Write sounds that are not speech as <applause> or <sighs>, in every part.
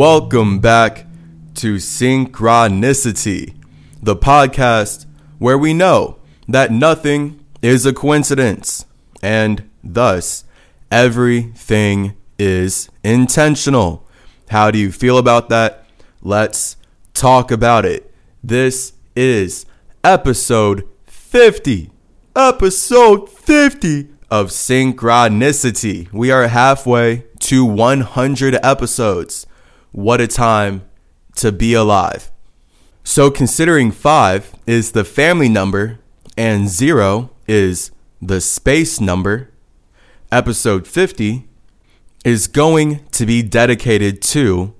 Welcome back to Synchronicity, the podcast where we know that nothing is a coincidence and thus everything is intentional. How do you feel about that? Let's talk about it. This is episode 50. Episode 50 of Synchronicity. We are halfway to 100 episodes. What a time to be alive. So, considering 5 is the family number and 0 is the space number, episode 50 is going to be dedicated to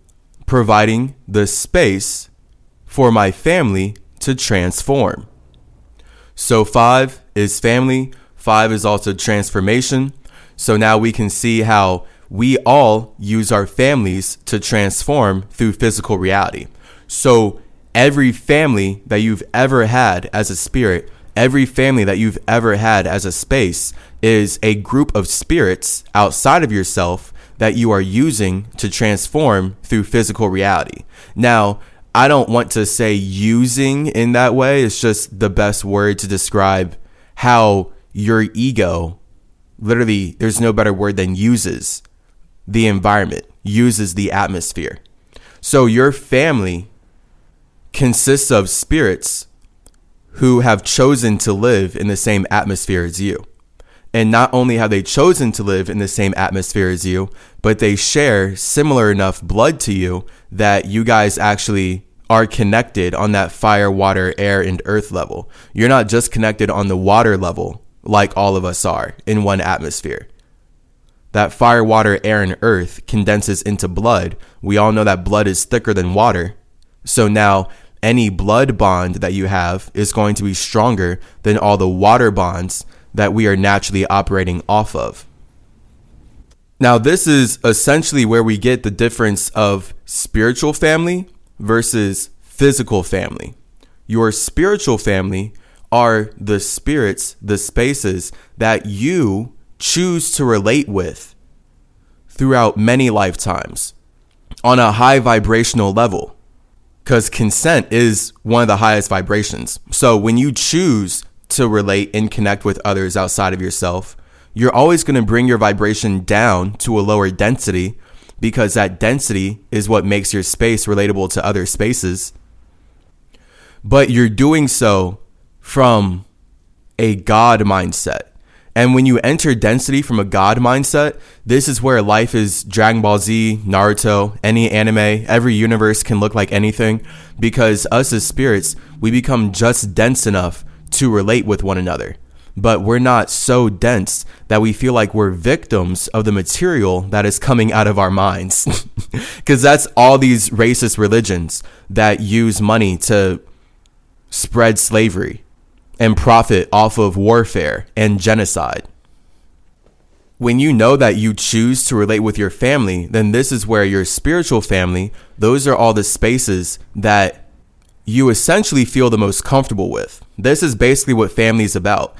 providing the space for my family to transform. So, 5 is family, 5 is also transformation. So now we can see how we all use our families to transform through physical reality. So every family that you've ever had as a spirit, every family that you've ever had as a space is a group of spirits outside of yourself that you are using to transform through physical reality. Now, I don't want to say using in that way. It's just the best word to describe how your ego literally, there's no better word than uses the environment, uses the atmosphere. So your family consists of spirits who have chosen to live in the same atmosphere as you. And not only have they chosen to live in the same atmosphere as you, but they share similar enough blood to you that you guys actually are connected on that fire, water, air, and earth level. You're not just connected on the water level like all of us are in one atmosphere that fire, water, air, and earth condenses into blood, we all know that blood is thicker than water. So now any blood bond that you have is going to be stronger than all the water bonds that we are naturally operating off of. Now, this is essentially where we get the difference of spiritual family versus physical family. Your spiritual family are the spirits, the spaces that you choose to relate with throughout many lifetimes on a high vibrational level. Because consent is one of the highest vibrations. So when you choose to relate and connect with others outside of yourself, you're always going to bring your vibration down to a lower density because that density is what makes your space relatable to other spaces. But you're doing so from a God mindset. And when you enter density from a god mindset, this is where life is Dragon Ball Z, Naruto, any anime, every universe can look like anything because us as spirits, we become just dense enough to relate with one another. But we're not so dense that we feel like we're victims of the material that is coming out of our minds. <laughs> Because that's all these racist religions that use money to spread slavery and profit off of warfare and genocide. When you know that you choose to relate with your family, then this is where your spiritual family, those are all the spaces that you essentially feel the most comfortable with. This is basically what family is about.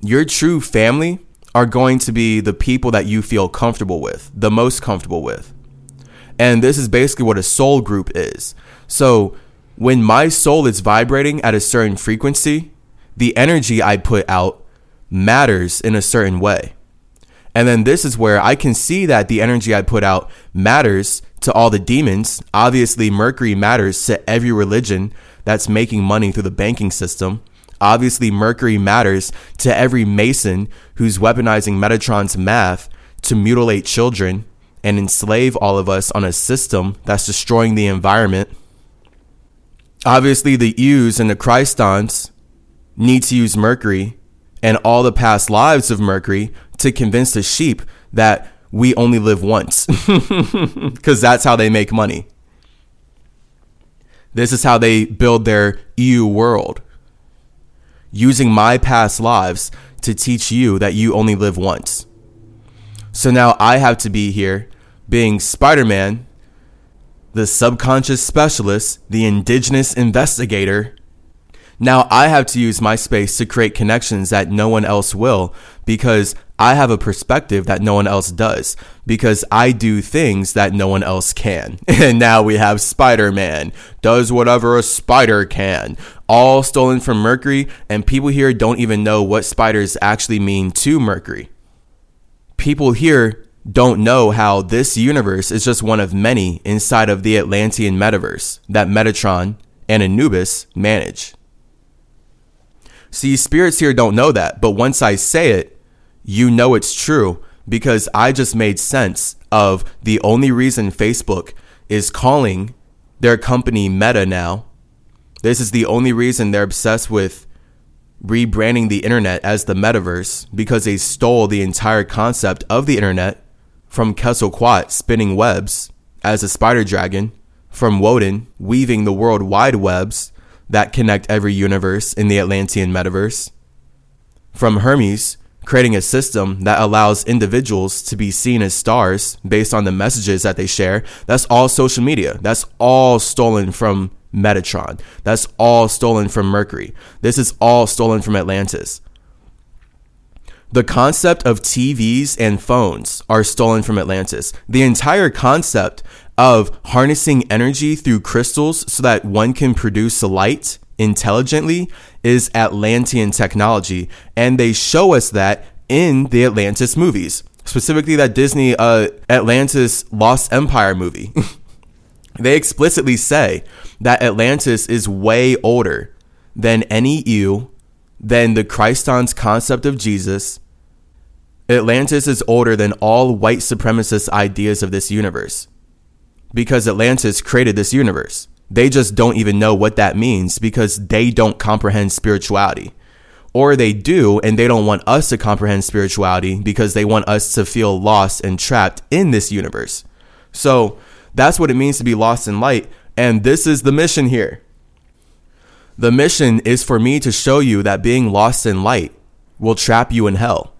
Your true family are going to be the people that you feel comfortable with, the most comfortable with. And this is basically what a soul group is. So when my soul is vibrating at a certain frequency, the energy I put out matters in a certain way. And then this is where I can see that the energy I put out matters to all the demons. Obviously, Mercury matters to every religion that's making money through the banking system. Obviously, Mercury matters to every Mason who's weaponizing Metatron's math to mutilate children and enslave all of us on a system that's destroying the environment. Obviously, the U's and the Christons need to use Mercury and all the past lives of Mercury to convince the sheep that we only live once <laughs> because that's how they make money. This is how they build their EU world. Using my past lives to teach you that you only live once. So now I have to be here being Spider Man, the subconscious specialist, the indigenous investigator, Now I have to use my space to create connections that no one else will because I have a perspective that no one else does because I do things that no one else can. <laughs> And now we have Spider Man does whatever a spider can, all stolen from Mercury, and people here don't even know what spiders actually mean to Mercury. People here don't know how this universe is just one of many inside of the Atlantean metaverse that Metatron and Anubis manage. See, spirits here don't know that, but once I say it, you know it's true because I just made sense of the only reason Facebook is calling their company Meta now. This is the only reason they're obsessed with rebranding the internet as the metaverse because they stole the entire concept of the internet from Quetzalcoatl spinning webs as a spider dragon, from Woden weaving the world wide webs that connect every universe in the Atlantean metaverse, from Hermes creating a system that allows individuals to be seen as stars based on the messages that they share. That's all social media. That's all stolen from Metatron. That's all stolen from Mercury. This is all stolen from Atlantis. The concept of TVs and phones are stolen from Atlantis. The entire concept of harnessing energy through crystals so that one can produce light intelligently is Atlantean technology. And they show us that in the Atlantis movies, specifically that Disney uh, Atlantis Lost Empire movie. <laughs> they explicitly say that Atlantis is way older than any EU, than the Christon's concept of Jesus. Atlantis is older than all white supremacist ideas of this universe because Atlantis created this universe. They just don't even know what that means because they don't comprehend spirituality. Or they do, and they don't want us to comprehend spirituality because they want us to feel lost and trapped in this universe. So that's what it means to be lost in light. And this is the mission here. The mission is for me to show you that being lost in light will trap you in hell.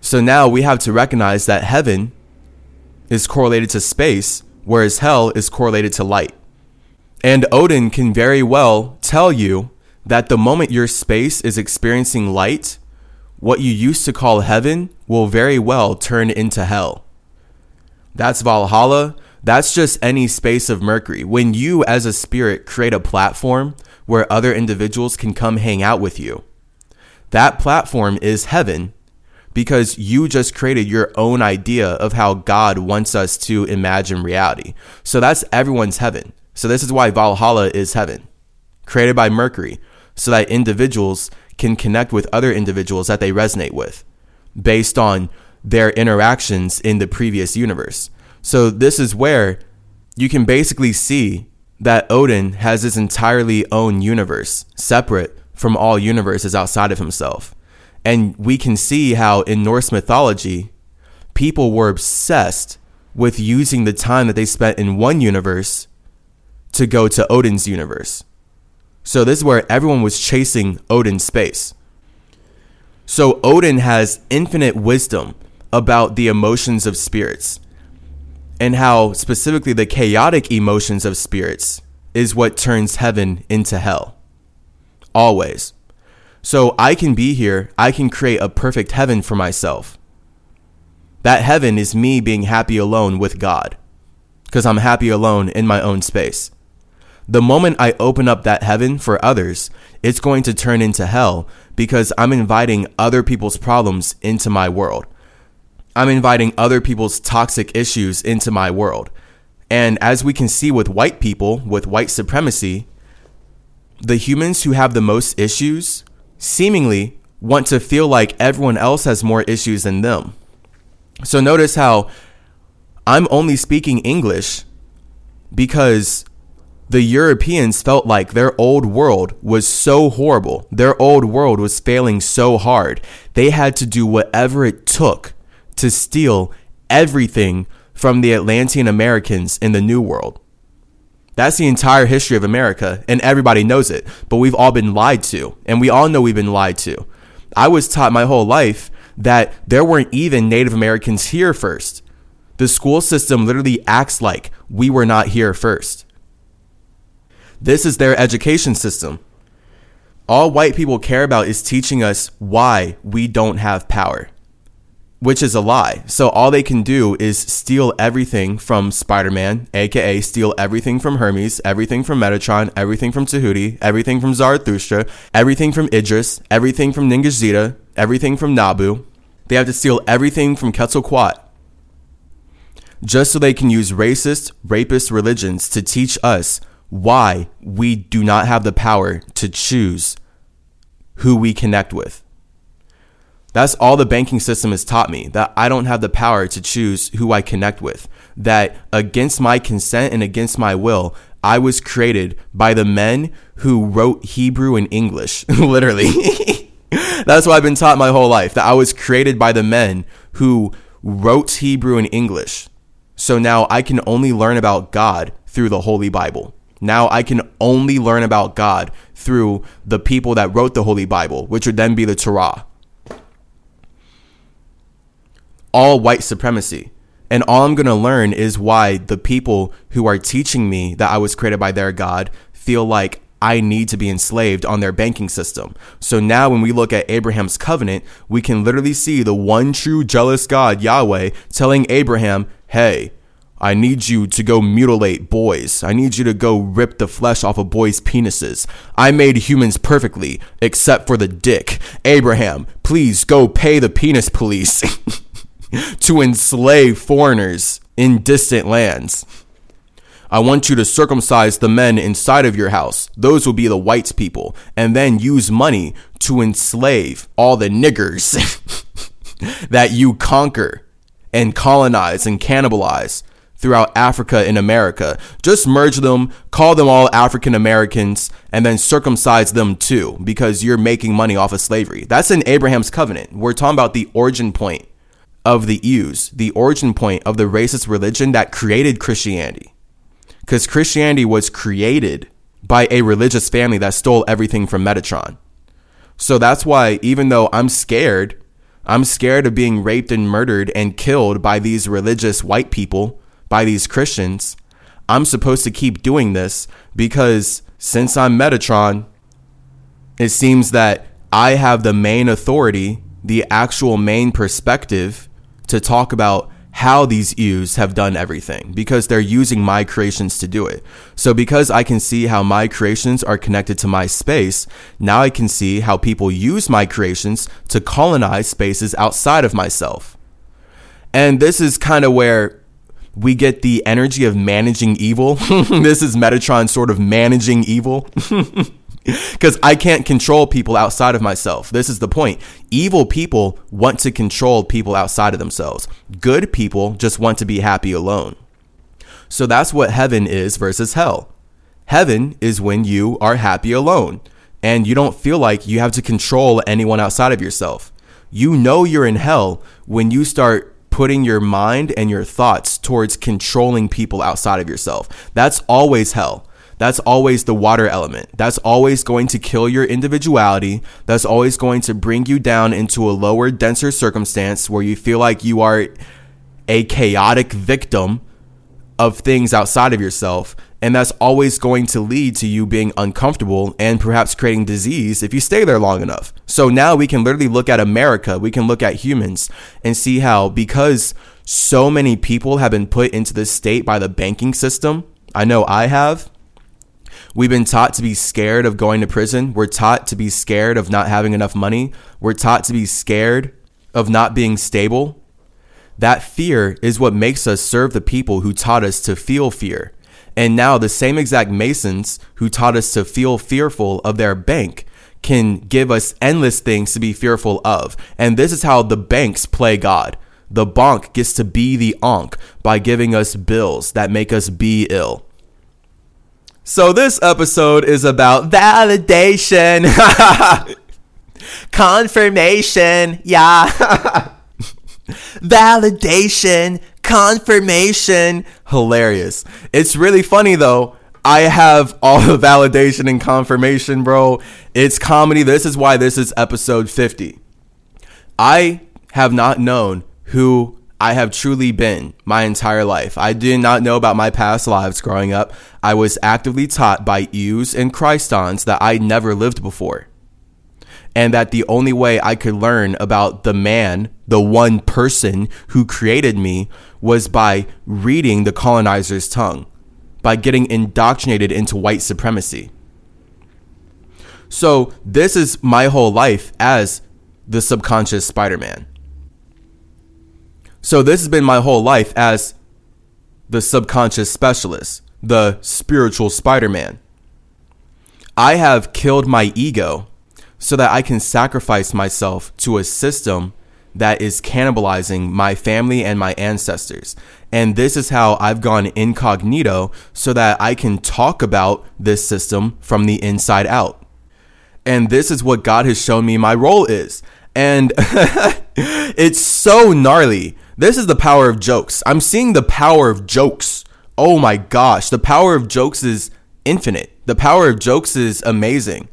So now we have to recognize that heaven is correlated to space whereas hell is correlated to light. And Odin can very well tell you that the moment your space is experiencing light, what you used to call heaven will very well turn into hell. That's Valhalla. That's just any space of Mercury. When you, as a spirit, create a platform where other individuals can come hang out with you, that platform is heaven because you just created your own idea of how God wants us to imagine reality. So that's everyone's heaven. So this is why Valhalla is heaven, created by Mercury, so that individuals can connect with other individuals that they resonate with based on their interactions in the previous universe. So this is where you can basically see that Odin has his entirely own universe, separate from all universes outside of himself. And we can see how in Norse mythology, people were obsessed with using the time that they spent in one universe to go to Odin's universe. So this is where everyone was chasing Odin's space. So Odin has infinite wisdom about the emotions of spirits and how specifically the chaotic emotions of spirits is what turns heaven into hell. Always. So I can be here, I can create a perfect heaven for myself. That heaven is me being happy alone with God, because I'm happy alone in my own space. The moment I open up that heaven for others, it's going to turn into hell because I'm inviting other people's problems into my world. I'm inviting other people's toxic issues into my world. And as we can see with white people, with white supremacy, the humans who have the most issues seemingly want to feel like everyone else has more issues than them. So notice how I'm only speaking English because the Europeans felt like their old world was so horrible. Their old world was failing so hard. They had to do whatever it took to steal everything from the Atlantean Americans in the New World. That's the entire history of America, and everybody knows it. But we've all been lied to, and we all know we've been lied to. I was taught my whole life that there weren't even Native Americans here first. The school system literally acts like we were not here first. This is their education system. All white people care about is teaching us why we don't have power, which is a lie. So all they can do is steal everything from Spider Man, aka steal everything from Hermes, everything from Metatron, everything from Tahuti, everything from Zarathustra, everything from Idris, everything from Ningishzida, everything from Nabu. They have to steal everything from Quetzalcoatl just so they can use racist, rapist religions to teach us why we do not have the power to choose who we connect with. That's all the banking system has taught me that I don't have the power to choose who I connect with. That against my consent and against my will, I was created by the men who wrote Hebrew and English, <laughs> literally. <laughs> That's what I've been taught my whole life that I was created by the men who wrote Hebrew and English. So now I can only learn about God through the Holy Bible. Now I can only learn about God through the people that wrote the Holy Bible, which would then be the Torah. All white supremacy. And all I'm going to learn is why the people who are teaching me that I was created by their God feel like I need to be enslaved on their banking system. So now when we look at Abraham's covenant, we can literally see the one true jealous God, Yahweh, telling Abraham, hey, I need you to go mutilate boys. I need you to go rip the flesh off of boys' penises. I made humans perfectly, except for the dick. Abraham, please go pay the penis police <laughs> <laughs> to enslave foreigners in distant lands. I want you to circumcise the men inside of your house. Those will be the white people. And then use money to enslave all the niggers <laughs> that you conquer and colonize and cannibalize throughout Africa and America. Just merge them, call them all African Americans, and then circumcise them too, because you're making money off of slavery. That's in Abraham's covenant. We're talking about the origin point of the Jews, the origin point of the racist religion that created Christianity. Because Christianity was created by a religious family that stole everything from Metatron. So that's why, even though I'm scared, I'm scared of being raped and murdered and killed by these religious white people by these Christians, I'm supposed to keep doing this because since I'm Metatron, it seems that I have the main authority, the actual main perspective to talk about how these Ews have done everything because they're using my creations to do it. So because I can see how my creations are connected to my space, now I can see how people use my creations to colonize spaces outside of myself. And this is kind of where we get the energy of managing evil. <laughs> this is Metatron sort of managing evil. <laughs> <laughs> Because I can't control people outside of myself. This is the point. Evil people want to control people outside of themselves. Good people just want to be happy alone. So that's what heaven is versus hell. Heaven is when you are happy alone and you don't feel like you have to control anyone outside of yourself. You know you're in hell when you start putting your mind and your thoughts towards controlling people outside of yourself. That's always hell. That's always the water element. That's always going to kill your individuality. That's always going to bring you down into a lower, denser circumstance where you feel like you are a chaotic victim of things outside of yourself and that's always going to lead to you being uncomfortable and perhaps creating disease if you stay there long enough. So now we can literally look at America, we can look at humans and see how because so many people have been put into this state by the banking system, I know I have. We've been taught to be scared of going to prison. We're taught to be scared of not having enough money. We're taught to be scared of not being stable. That fear is what makes us serve the people who taught us to feel fear. And now the same exact Masons who taught us to feel fearful of their bank can give us endless things to be fearful of. And this is how the banks play God. The bonk gets to be the onk by giving us bills that make us be ill. So this episode is about validation. <laughs> Confirmation. Yeah. <laughs> validation confirmation. Hilarious. It's really funny though. I have all the validation and confirmation, bro. It's comedy. This is why this is episode 50. I have not known who I have truly been my entire life. I did not know about my past lives growing up. I was actively taught by Ews and Christons that I never lived before. and that the only way I could learn about the man, the one person who created me, was by reading the colonizer's tongue, by getting indoctrinated into white supremacy. So, this is my whole life as the subconscious Spider Man. So, this has been my whole life as the subconscious specialist, the spiritual Spider Man. I have killed my ego so that I can sacrifice myself to a system that is cannibalizing my family and my ancestors. And this is how I've gone incognito so that I can talk about this system from the inside out. And this is what God has shown me my role is. And <laughs> it's so gnarly. This is the power of jokes. I'm seeing the power of jokes. Oh my gosh. The power of jokes is infinite. The power of jokes is amazing.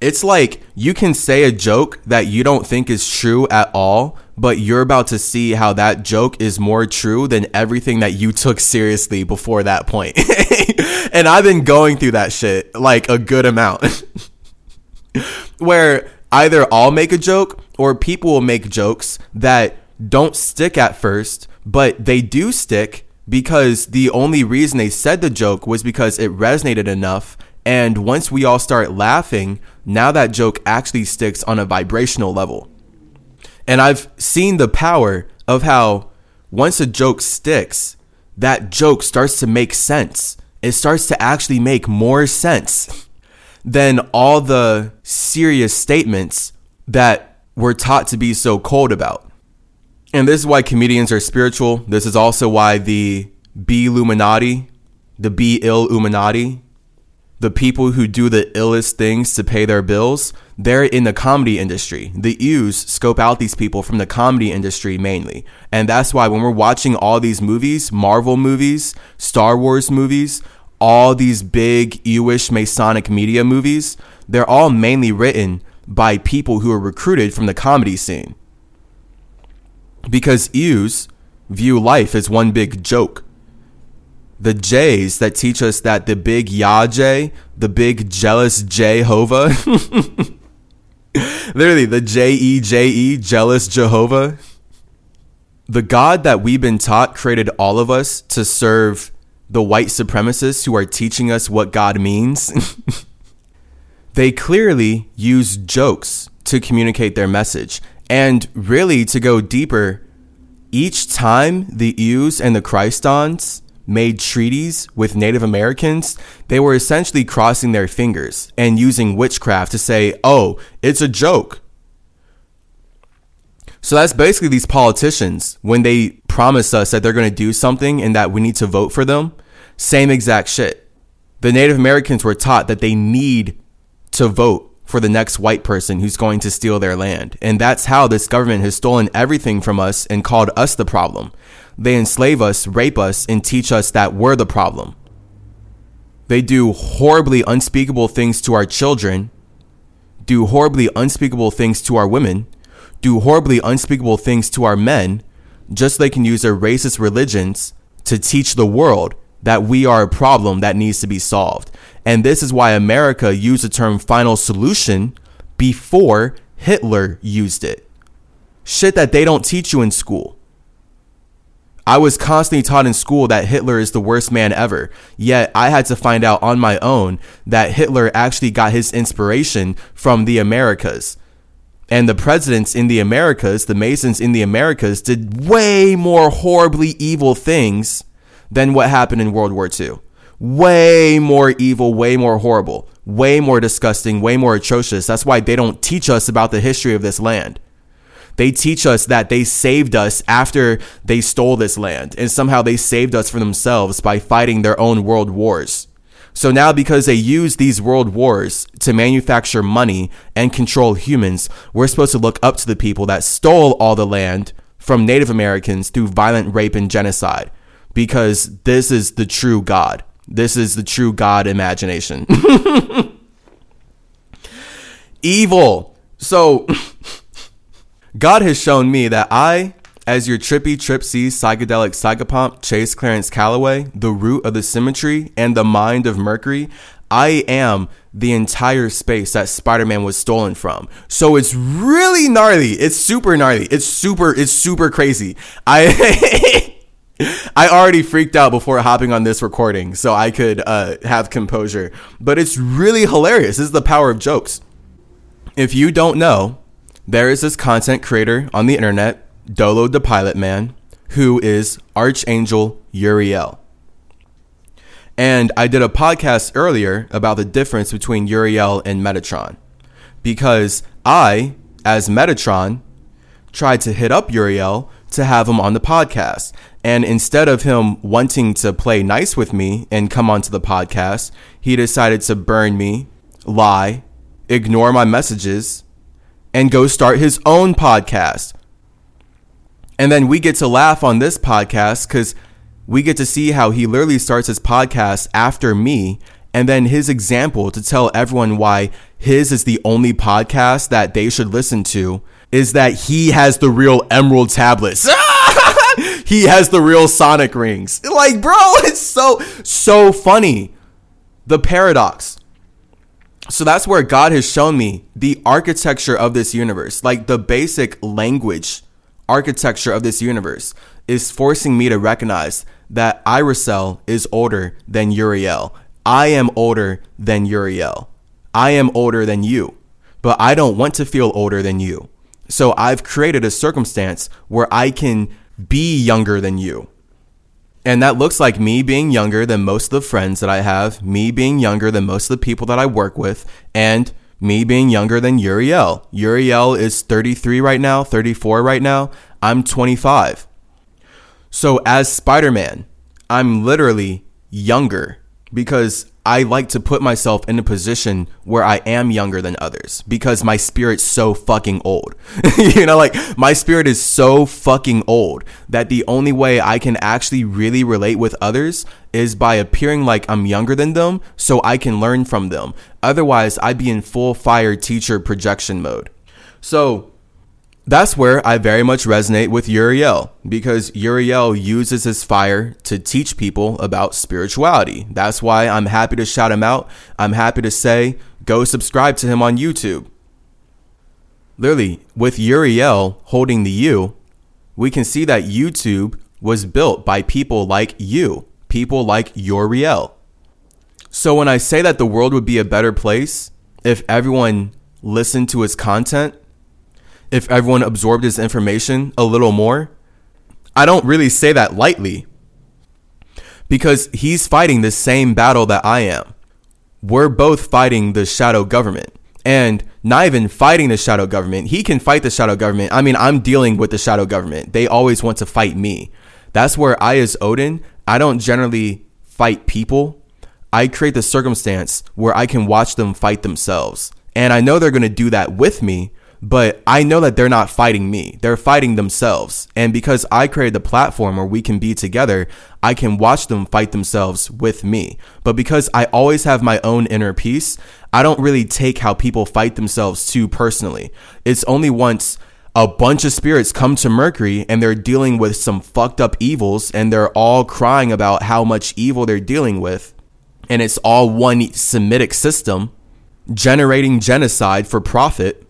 It's like you can say a joke that you don't think is true at all, but you're about to see how that joke is more true than everything that you took seriously before that point. <laughs> and I've been going through that shit like a good amount. <laughs> Where either I'll make a joke or people will make jokes that don't stick at first, but they do stick because the only reason they said the joke was because it resonated enough and once we all start laughing, now that joke actually sticks on a vibrational level. And I've seen the power of how once a joke sticks, that joke starts to make sense. It starts to actually make more sense than all the serious statements that we're taught to be so cold about. And this is why comedians are spiritual. This is also why the B Illuminati, the B ill Illuminati, the people who do the illest things to pay their bills, they're in the comedy industry. The U's scope out these people from the comedy industry mainly. And that's why when we're watching all these movies, Marvel movies, Star Wars movies, all these big Ewish Masonic media movies, they're all mainly written by people who are recruited from the comedy scene. Because U's view life as one big joke the J's that teach us that the big Yahweh, the big jealous Jehovah, <laughs> literally the J E J E, jealous Jehovah. The God that we've been taught created all of us to serve the white supremacists who are teaching us what God means. <laughs> they clearly use jokes to communicate their message. And really, to go deeper, each time the U's and the Christons made treaties with Native Americans, they were essentially crossing their fingers and using witchcraft to say, oh, it's a joke. So that's basically these politicians when they promise us that they're going to do something and that we need to vote for them. Same exact shit. The Native Americans were taught that they need to vote for the next white person who's going to steal their land. And that's how this government has stolen everything from us and called us the problem. They enslave us, rape us, and teach us that we're the problem. They do horribly unspeakable things to our children, do horribly unspeakable things to our women, do horribly unspeakable things to our men, just so they can use their racist religions to teach the world that we are a problem that needs to be solved. And this is why America used the term final solution before Hitler used it. Shit that they don't teach you in school. I was constantly taught in school that Hitler is the worst man ever. Yet I had to find out on my own that Hitler actually got his inspiration from the Americas. And the presidents in the Americas, the Masons in the Americas, did way more horribly evil things than what happened in World War II. Way more evil, way more horrible, way more disgusting, way more atrocious. That's why they don't teach us about the history of this land. They teach us that they saved us after they stole this land, and somehow they saved us for themselves by fighting their own world wars. So now, because they use these world wars to manufacture money and control humans, we're supposed to look up to the people that stole all the land from Native Americans through violent rape and genocide, because this is the true God. This is the true God imagination. <laughs> Evil. So. God has shown me that I, as your trippy tripsy psychedelic psychopomp Chase Clarence Calloway, the root of the symmetry and the mind of Mercury, I am the entire space that Spider-Man was stolen from. So it's really gnarly. It's super gnarly. It's super it's super crazy. I <laughs> <laughs> I already freaked out before hopping on this recording so I could uh, have composure. But it's really hilarious. This is the power of jokes. If you don't know, there is this content creator on the internet, Doelow the Pilot Man, who is Archangel Uriel. And I did a podcast earlier about the difference between Uriel and Metatron. Because I, as Metatron, tried to hit up Uriel to have him on the podcast. And instead of him wanting to play nice with me and come onto the podcast, he decided to burn me, lie, ignore my messages, and go start his own podcast. And then we get to laugh on this podcast because we get to see how he literally starts his podcast after me and then his example to tell everyone why his is the only podcast that they should listen to is that he has the real emerald tablets. <laughs> he has the real sonic rings. Like, bro, <laughs> it's so so funny. The paradox. So that's where God has shown me the architecture of this universe, like the basic language architecture of this universe is forcing me to recognize that Iracel is older than Uriel. I am older than Uriel. I am older than you, but I don't want to feel older than you. So I've created a circumstance where I can be younger than you. And that looks like me being younger than most of the friends that I have, me being younger than most of the people that I work with, and me being younger than Uriel. Uriel is 33 right now, 34 right now. I'm 25. So as Spider-Man, I'm literally younger because I like to put myself in a position where I am younger than others because my spirit's so fucking old. <laughs> you know, like my spirit is so fucking old that the only way I can actually really relate with others is by appearing like I'm younger than them so I can learn from them. Otherwise, I'd be in full fire teacher projection mode. So, that's where I very much resonate with Uriel because Uriel uses his fire to teach people about spirituality. That's why I'm happy to shout him out. I'm happy to say, go subscribe to him on YouTube. Literally, with Uriel holding the U, we can see that YouTube was built by people like you, people like Uriel. So when I say that the world would be a better place if everyone listened to his content, if everyone absorbed his information a little more. I don't really say that lightly because he's fighting the same battle that I am. We're both fighting the shadow government. And not even fighting the shadow government. He can fight the shadow government. I mean, I'm dealing with the shadow government. They always want to fight me. That's where I, as Odin, I don't generally fight people. I create the circumstance where I can watch them fight themselves. And I know they're going to do that with me, but I know that they're not fighting me. They're fighting themselves. And because I created the platform where we can be together, I can watch them fight themselves with me. But because I always have my own inner peace, I don't really take how people fight themselves too personally. It's only once a bunch of spirits come to Mercury and they're dealing with some fucked up evils and they're all crying about how much evil they're dealing with. And it's all one Semitic system generating genocide for profit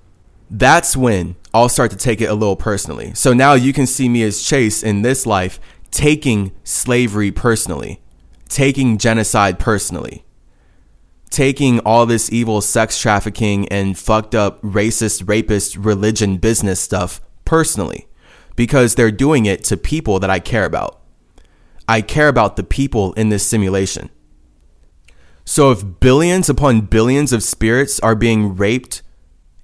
that's when I'll start to take it a little personally. So now you can see me as Chase in this life taking slavery personally, taking genocide personally, taking all this evil sex trafficking and fucked up racist, rapist, religion, business stuff personally because they're doing it to people that I care about. I care about the people in this simulation. So if billions upon billions of spirits are being raped,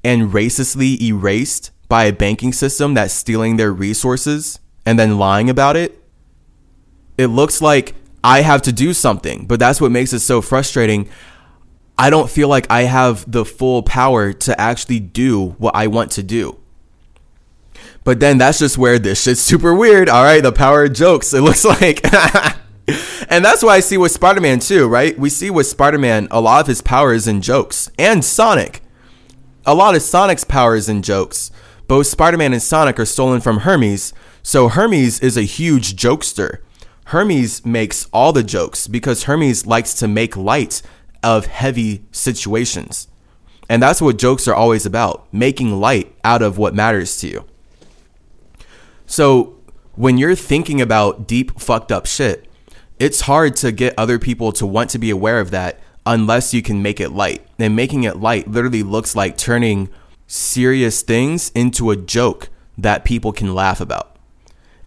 and racistly erased by a banking system that's stealing their resources and then lying about it, it looks like I have to do something. But that's what makes it so frustrating. I don't feel like I have the full power to actually do what I want to do. But then that's just where this shit's super weird. All right, the power of jokes. It <laughs> looks like. and that's why I see with Spider Man too, right? We see with Spider Man, a lot of his power is in jokes and Sonic a lot of Sonic's powers and jokes. Both Spider Man and Sonic are stolen from Hermes, so Hermes is a huge jokester. Hermes makes all the jokes because Hermes likes to make light of heavy situations. And that's what jokes are always about making light out of what matters to you. So when you're thinking about deep, fucked up shit, it's hard to get other people to want to be aware of that unless you can make it light. And making it light literally looks like turning serious things into a joke that people can laugh about.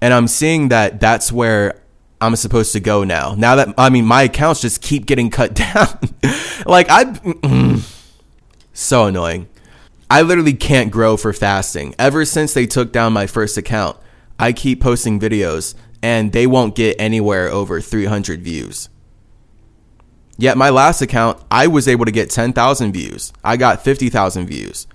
And I'm seeing that that's where I'm supposed to go now. Now that I mean my accounts just keep getting cut <laughs> down. like I so annoying. I literally can't grow for fasting. Ever since they took down my first account, I keep posting videos and they won't get anywhere over 300 views. Yet my last account, I was able to get 10,000 views. I got 50,000 views.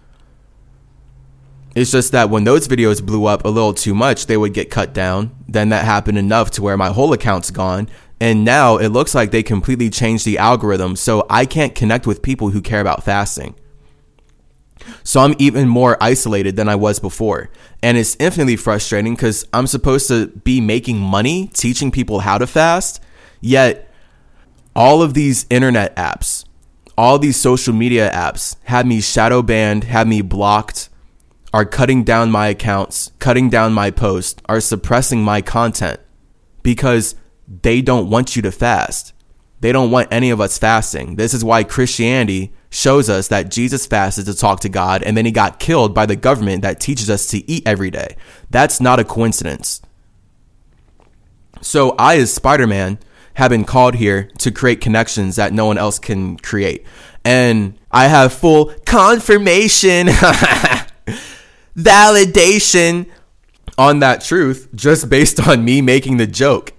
It's just that when those videos blew up a little too much, they would get cut down. Then that happened enough to where my whole account's gone. And now it looks like they completely changed the algorithm, so I can't connect with people who care about fasting. So I'm even more isolated than I was before. And it's infinitely frustrating because I'm supposed to be making money teaching people how to fast, yet all of these internet apps, all these social media apps have me shadow banned, have me blocked, are cutting down my accounts, cutting down my posts, are suppressing my content because they don't want you to fast. They don't want any of us fasting. This is why Christianity shows us that Jesus fasted to talk to God and then he got killed by the government that teaches us to eat every day. That's not a coincidence. So I, as Spider Man, have been called here to create connections that no one else can create. And I have full confirmation, <laughs> validation on that truth just based on me making the joke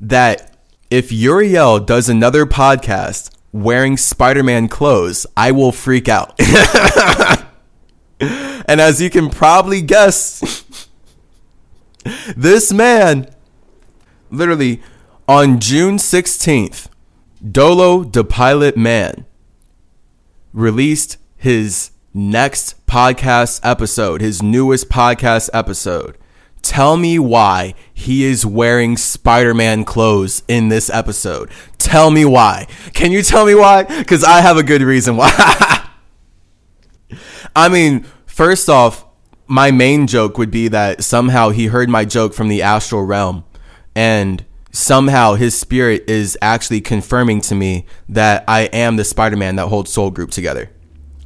that if Uriel does another podcast wearing Spider Man clothes, I will freak out. <laughs> and as you can probably guess, <laughs> this man, literally on June 16th, Doelow the Pilot Man released his next podcast episode, his newest podcast episode. Tell me why he is wearing Spider Man clothes in this episode. Tell me why. Can you tell me why? Because I have a good reason why. <laughs> I mean, first off, my main joke would be that somehow he heard my joke from the astral realm and somehow his spirit is actually confirming to me that I am the Spider Man that holds Soul Group together.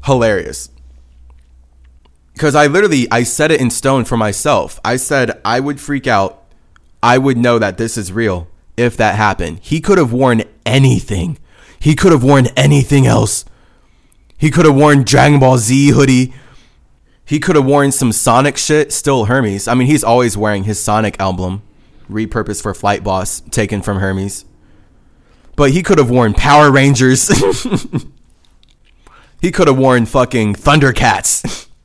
Hilarious because I literally I set it in stone for myself. I said I would freak out. I would know that this is real if that happened. He could have worn anything. He could have worn anything else. He could have worn Dragon Ball Z hoodie. He could have worn some Sonic shit. Still Hermes. I mean, he's always wearing his Sonic album, repurposed for Flightboss, taken from Hermes. But he could have worn Power Rangers. <laughs> he could have worn fucking Thundercats. <laughs>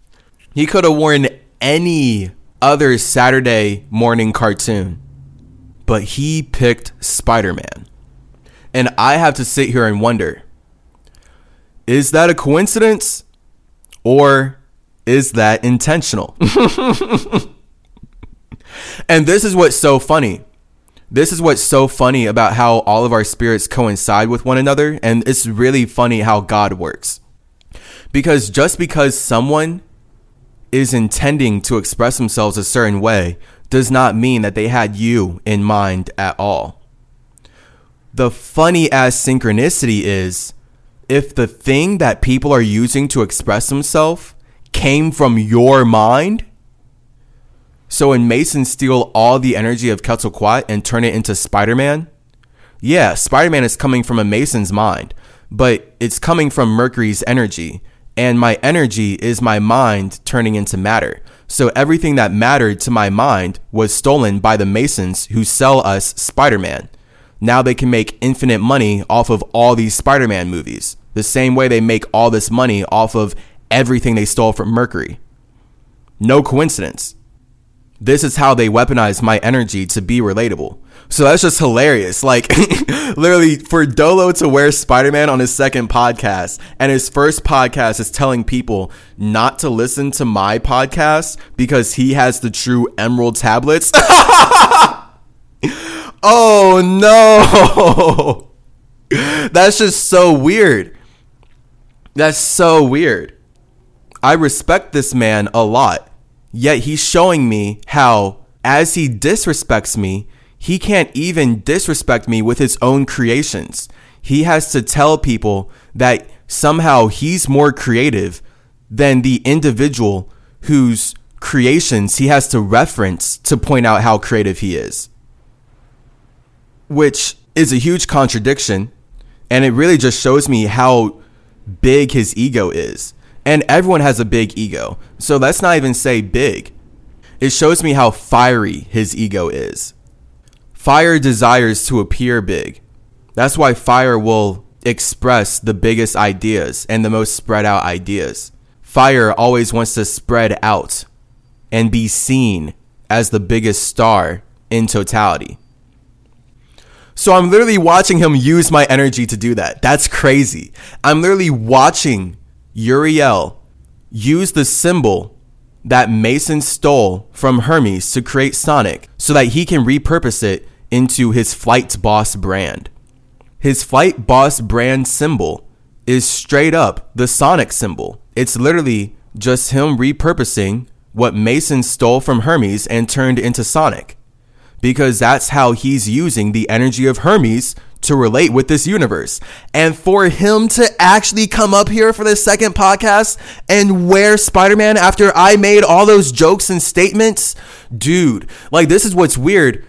He could have worn any other Saturday morning cartoon, but he picked Spider Man. And I have to sit here and wonder is that a coincidence or is that intentional? <laughs> and this is what's so funny. This is what's so funny about how all of our spirits coincide with one another. And it's really funny how God works. Because just because someone is intending to express themselves a certain way does not mean that they had you in mind at all. The funny ass synchronicity is if the thing that people are using to express themselves came from your mind. So when Mason steal all the energy of Quetzalcoatl and turn it into Spider-Man, yeah, Spider-Man is coming from a Mason's mind, but it's coming from Mercury's energy and my energy is my mind turning into matter. So everything that mattered to my mind was stolen by the Masons who sell us Spider Man. Now they can make infinite money off of all these Spider Man movies, the same way they make all this money off of everything they stole from Mercury. No coincidence. This is how they weaponize my energy to be relatable. So that's just hilarious. Like, <laughs> literally, for Doelow to wear Spider Man on his second podcast, and his first podcast is telling people not to listen to my podcast because he has the true Emerald tablets. <laughs> oh no! <laughs> That's just so weird. That's so weird. I respect this man a lot, yet he's showing me how, as he disrespects me, he can't even disrespect me with his own creations. He has to tell people that somehow he's more creative than the individual whose creations he has to reference to point out how creative he is. Which is a huge contradiction. And it really just shows me how big his ego is. And everyone has a big ego. So let's not even say big. It shows me how fiery his ego is. Fire desires to appear big. That's why fire will express the biggest ideas and the most spread out ideas. Fire always wants to spread out and be seen as the biggest star in totality. So I'm literally watching him use my energy to do that. That's crazy. I'm literally watching Uriel use the symbol that Mason stole from Hermes to create Sonic so that he can repurpose it into his Flightboss brand. His Flightboss brand symbol is straight up the Sonic symbol. It's literally just him repurposing what Mason stole from Hermes and turned into Sonic. Because that's how he's using the energy of Hermes to relate with this universe. And for him to actually come up here for the second podcast and wear Spider Man after I made all those jokes and statements, dude, like this is what's weird.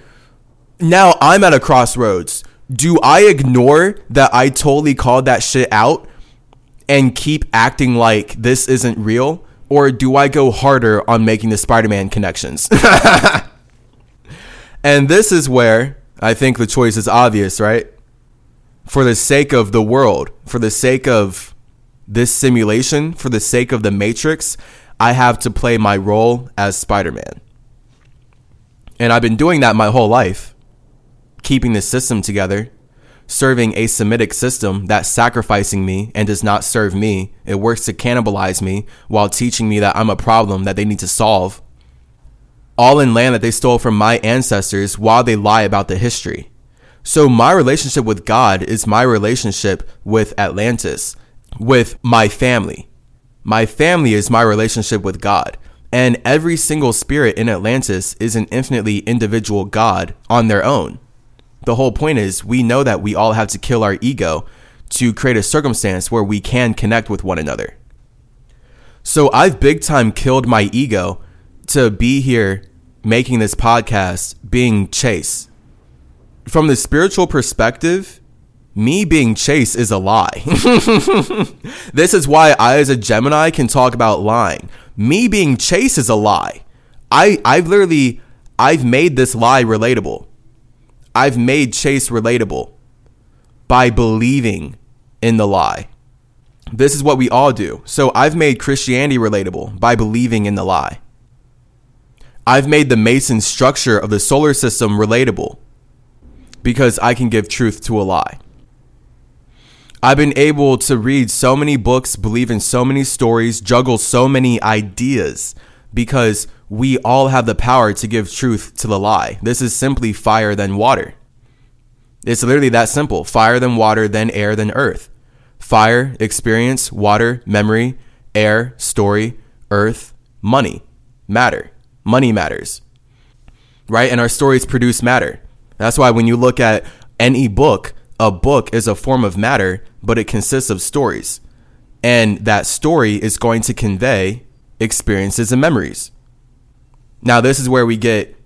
Now I'm at a crossroads. Do I ignore that I totally called that shit out and keep acting like this isn't real? Or do I go harder on making the Spider Man connections? <laughs> and this is where I think the choice is obvious, right? For the sake of the world, for the sake of this simulation, for the sake of the Matrix, I have to play my role as Spider Man. And I've been doing that my whole life, keeping the system together, serving a Semitic system that's sacrificing me and does not serve me. It works to cannibalize me while teaching me that I'm a problem that they need to solve. All in land that they stole from my ancestors while they lie about the history. So my relationship with God is my relationship with Atlantis, with my family. My family is my relationship with God. And every single spirit in Atlantis is an infinitely individual God on their own. The whole point is we know that we all have to kill our ego to create a circumstance where we can connect with one another. So I've big time killed my ego to be here making this podcast, being Chase from the spiritual perspective, me being chased is a lie. <laughs> this is why I, as a Gemini, can talk about lying. Me being chased is a lie. I, I've literally, I've made this lie relatable. I've made Chase relatable by believing in the lie. This is what we all do. So I've made Christianity relatable by believing in the lie. I've made the Mason structure of the solar system relatable because I can give truth to a lie. I've been able to read so many books, believe in so many stories, juggle so many ideas because we all have the power to give truth to the lie. This is simply fire than water. It's literally that simple fire than water, then air, then earth. Fire, experience, water, memory, air, story, earth, money, matter. Money matters. Right? And our stories produce matter. That's why when you look at any book, a book is a form of matter, but it consists of stories. And that story is going to convey experiences and memories. Now, this is where we get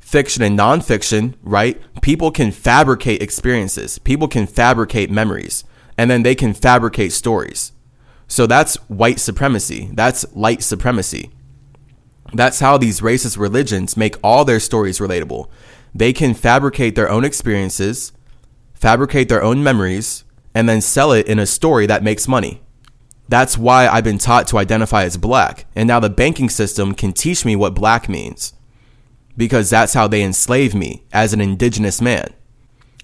fiction and nonfiction, right? People can fabricate experiences, people can fabricate memories, and then they can fabricate stories. So that's white supremacy. That's light supremacy. That's how these racist religions make all their stories relatable they can fabricate their own experiences, fabricate their own memories, and then sell it in a story that makes money. That's why I've been taught to identify as black, and now the banking system can teach me what black means. Because that's how they enslave me as an indigenous man.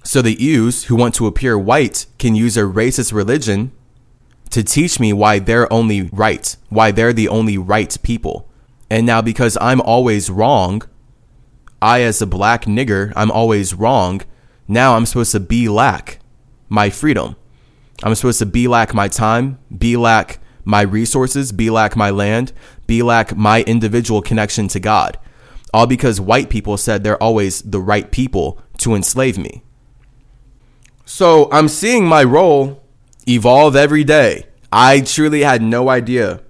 So the Ews who want to appear white can use a racist religion to teach me why they're only right, why they're the only right people. And now because I'm always wrong, I, as a black nigger, I'm always wrong. Now I'm supposed to be lack my freedom. I'm supposed to be lack my time, be lack my resources, be lack my land, be lack my individual connection to God. All because white people said they're always the right people to enslave me. So I'm seeing my role evolve every day. I truly had no idea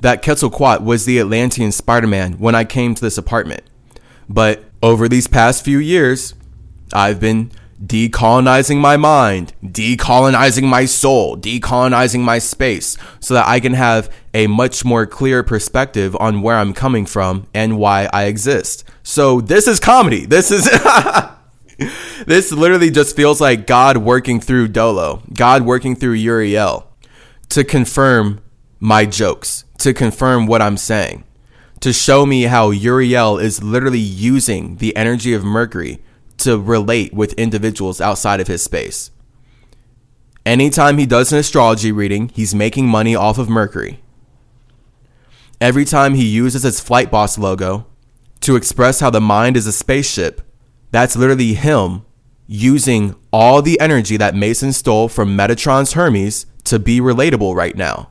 that Quetzalcoatl was the Atlantean Spider Man when I came to this apartment. But over these past few years, I've been decolonizing my mind, decolonizing my soul, decolonizing my space so that I can have a much more clear perspective on where I'm coming from and why I exist. So this is comedy. This is <laughs> This literally just feels like God working through Doelow, God working through Uriel to confirm my jokes, to confirm what I'm saying, to show me how Uriel is literally using the energy of Mercury to relate with individuals outside of his space. Anytime he does an astrology reading, he's making money off of Mercury. Every time he uses his Flightboss logo to express how the mind is a spaceship, that's literally him using all the energy that Mason stole from Metatron's Hermes to be relatable right now.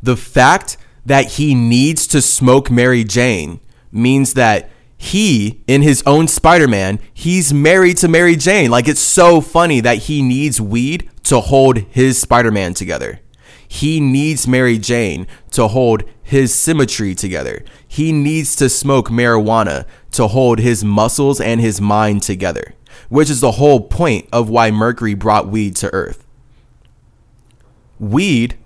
The fact that he needs to smoke Mary Jane means that he, in his own Spider Man, he's married to Mary Jane. Like, it's so funny that he needs weed to hold his Spider Man together. He needs Mary Jane to hold his symmetry together. He needs to smoke marijuana to hold his muscles and his mind together, which is the whole point of why Mercury brought weed to Earth. Weed,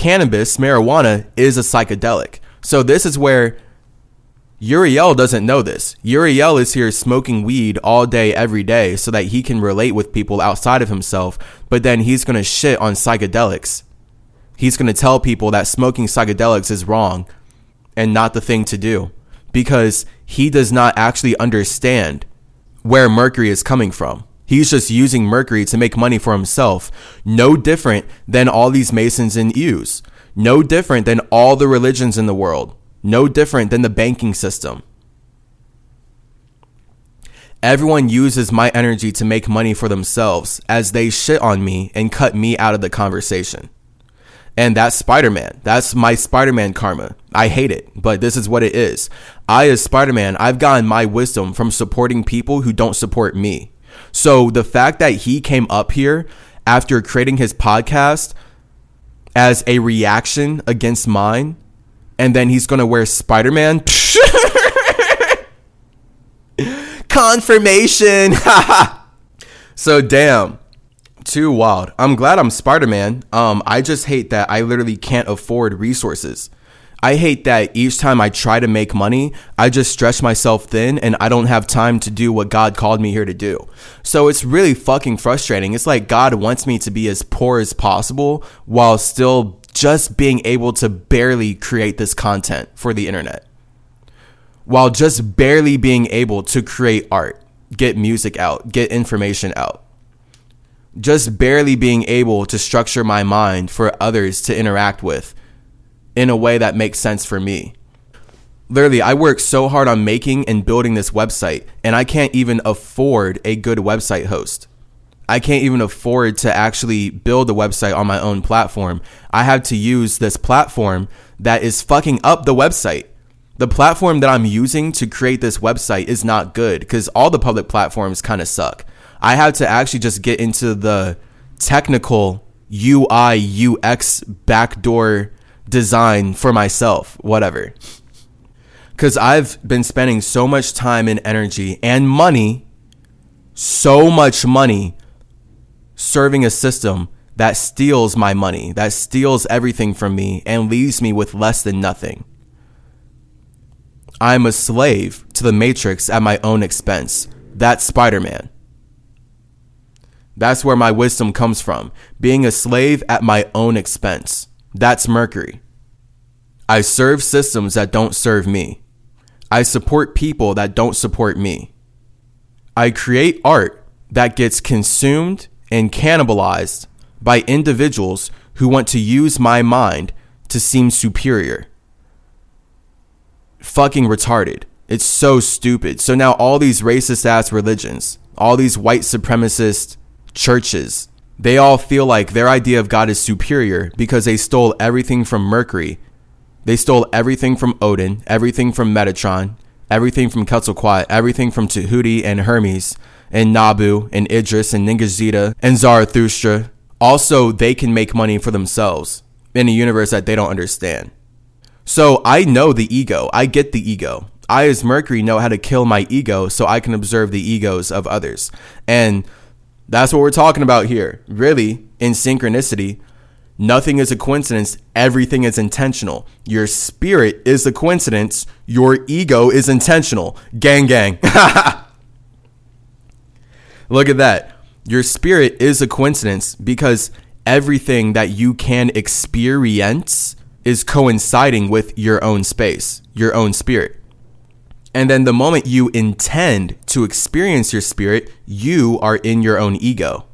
cannabis, marijuana is a psychedelic. So, this is where Uriel doesn't know this. Uriel is here smoking weed all day, every day, so that he can relate with people outside of himself, but then he's gonna shit on psychedelics. He's gonna tell people that smoking psychedelics is wrong and not the thing to do because he does not actually understand where Mercury is coming from. He's just using Mercury to make money for himself. No different than all these Masons and Ews. No different than all the religions in the world. No different than the banking system. Everyone uses my energy to make money for themselves as they shit on me and cut me out of the conversation. And that's Spider Man. That's my Spider Man karma. I hate it, but this is what it is. I, as Spider Man, I've gotten my wisdom from supporting people who don't support me. So the fact that he came up here after creating his podcast as a reaction against mine and then he's gonna wear Spider Man. <laughs> Confirmation. <laughs> so damn, too wild. I'm glad I'm Spider Man. Um, I just hate that I literally can't afford resources. I hate that each time I try to make money, I just stretch myself thin and I don't have time to do what God called me here to do. So it's really fucking frustrating. It's like God wants me to be as poor as possible while still just being able to barely create this content for the internet while just barely being able to create art, get music out, get information out. Just barely being able to structure my mind for others to interact with in a way that makes sense for me. Literally, I work so hard on making and building this website, and I can't even afford a good website host. I can't even afford to actually build a website on my own platform. I have to use this platform that is fucking up the website. The platform that I'm using to create this website is not good because all the public platforms kind of suck. I have to actually just get into the technical UI UX backdoor design for myself, whatever. Because I've been spending so much time and energy and money, so much money serving a system that steals my money, that steals everything from me, and leaves me with less than nothing. I'm a slave to the Matrix at my own expense. That's Spider Man. That's where my wisdom comes from. Being a slave at my own expense. That's Mercury. I serve systems that don't serve me. I support people that don't support me. I create art that gets consumed and cannibalized by individuals who want to use my mind to seem superior. Fucking retarded. It's so stupid. So now all these racist ass religions, all these white supremacist churches, They all feel like their idea of God is superior because they stole everything from Mercury. They stole everything from Odin, everything from Metatron, everything from Quetzalcoatl, everything from Tahuti and Hermes, and Nabu, and Idris, and Ningishzida, and Zarathustra. Also, they can make money for themselves in a universe that they don't understand. So I know the ego. I get the ego. I, as Mercury, know how to kill my ego so I can observe the egos of others. And that's what we're talking about here. Really, in synchronicity, nothing is a coincidence. Everything is intentional. Your spirit is a coincidence. Your ego is intentional. Gang, gang. <laughs> Look at that. Your spirit is a coincidence because everything that you can experience is coinciding with your own space, your own spirit. And then the moment you intend to experience your spirit, you are in your own ego.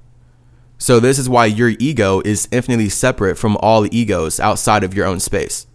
So, this is why your ego is infinitely separate from all egos outside of your own space.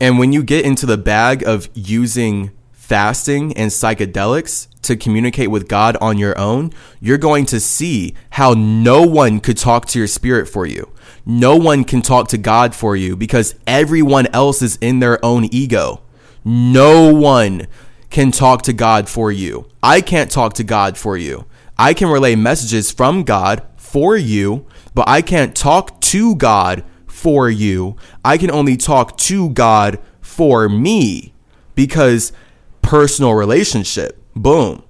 And when you get into the bag of using fasting and psychedelics to communicate with God on your own, you're going to see how no one could talk to your spirit for you. No one can talk to God for you because everyone else is in their own ego. No one can talk to God for you. I can't talk to God for you. I can relay messages from God for you, but I can't talk to God for you. I can only talk to God for me because personal relationship. Boom.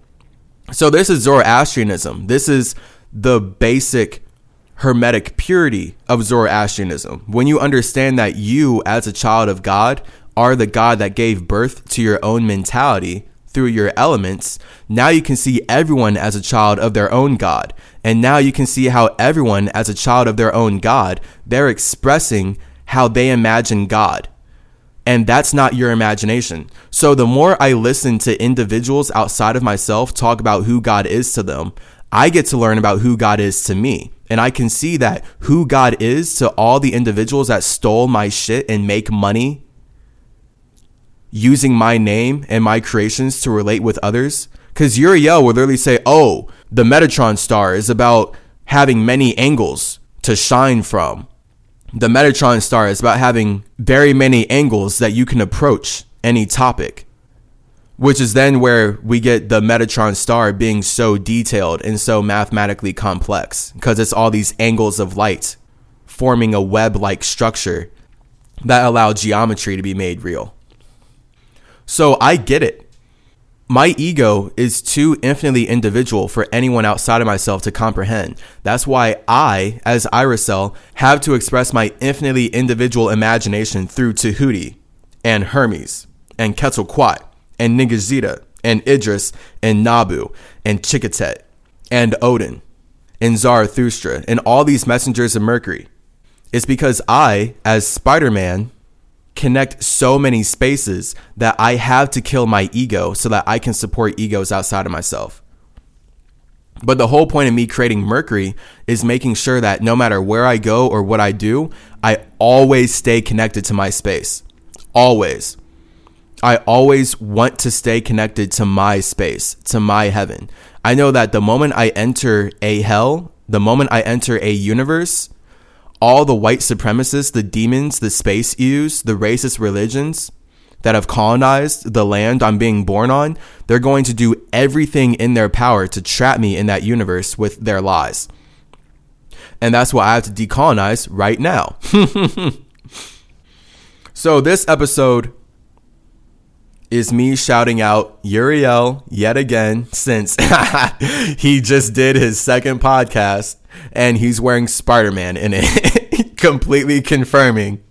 So this is Zoroastrianism. This is the basic hermetic purity of Zoroastrianism. When you understand that you, as a child of God, are the God that gave birth to your own mentality through your elements, now you can see everyone as a child of their own God. And now you can see how everyone, as a child of their own God, they're expressing how they imagine God. And that's not your imagination. So the more I listen to individuals outside of myself talk about who God is to them, I get to learn about who God is to me. And I can see that who God is to all the individuals that stole my shit and make money using my name and my creations to relate with others. Because Uriel will literally say, oh, the Metatron star is about having many angles to shine from. The Metatron star is about having very many angles that you can approach any topic, which is then where we get the Metatron star being so detailed and so mathematically complex because it's all these angles of light forming a web like structure that allow geometry to be made real. So I get it. My ego is too infinitely individual for anyone outside of myself to comprehend. That's why I, as Iracel, have to express my infinitely individual imagination through Tahuti and Hermes and Quetzalcoatl and Ningishzida and Idris and Nabu and Chikatet and Odin and Zarathustra and all these messengers of Mercury. It's because I, as Spider Man, connect so many spaces that I have to kill my ego so that I can support egos outside of myself. But the whole point of me creating Mercury is making sure that no matter where I go or what I do, I always stay connected to my space. Always. I always want to stay connected to my space, to my heaven. I know that the moment I enter a hell, the moment I enter a universe, all the white supremacists, the demons, the space ewes, the racist religions that have colonized the land I'm being born on, they're going to do everything in their power to trap me in that universe with their lies. And that's what I have to decolonize right now. <laughs> so, this episode is me shouting out Uriel yet again since <laughs> he just did his second podcast and he's wearing Spider Man in it, <laughs> completely confirming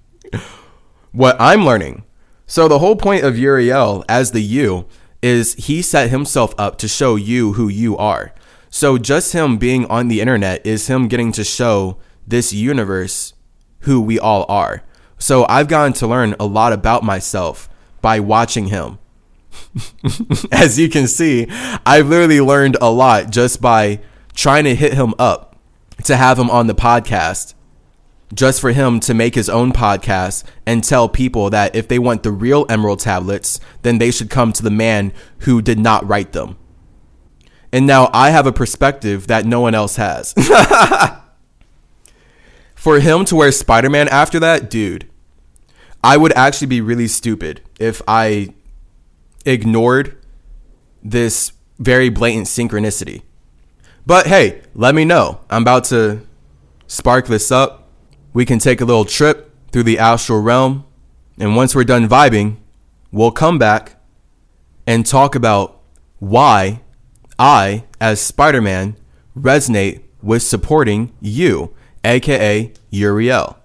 what I'm learning. So, the whole point of Uriel as the you is he set himself up to show you who you are. So, just him being on the internet is him getting to show this universe who we all are. So, I've gotten to learn a lot about myself by watching him. <laughs> As you can see, I've literally learned a lot just by trying to hit him up to have him on the podcast just for him to make his own podcast and tell people that if they want the real emerald tablets, then they should come to the man who did not write them. And now I have a perspective that no one else has. <laughs> For him to wear Spider Man after that, dude, I would actually be really stupid if I ignored this very blatant synchronicity. But hey, let me know. I'm about to spark this up. We can take a little trip through the astral realm. And once we're done vibing, we'll come back and talk about why I, as Spider Man, resonate with supporting you, aka Uriel,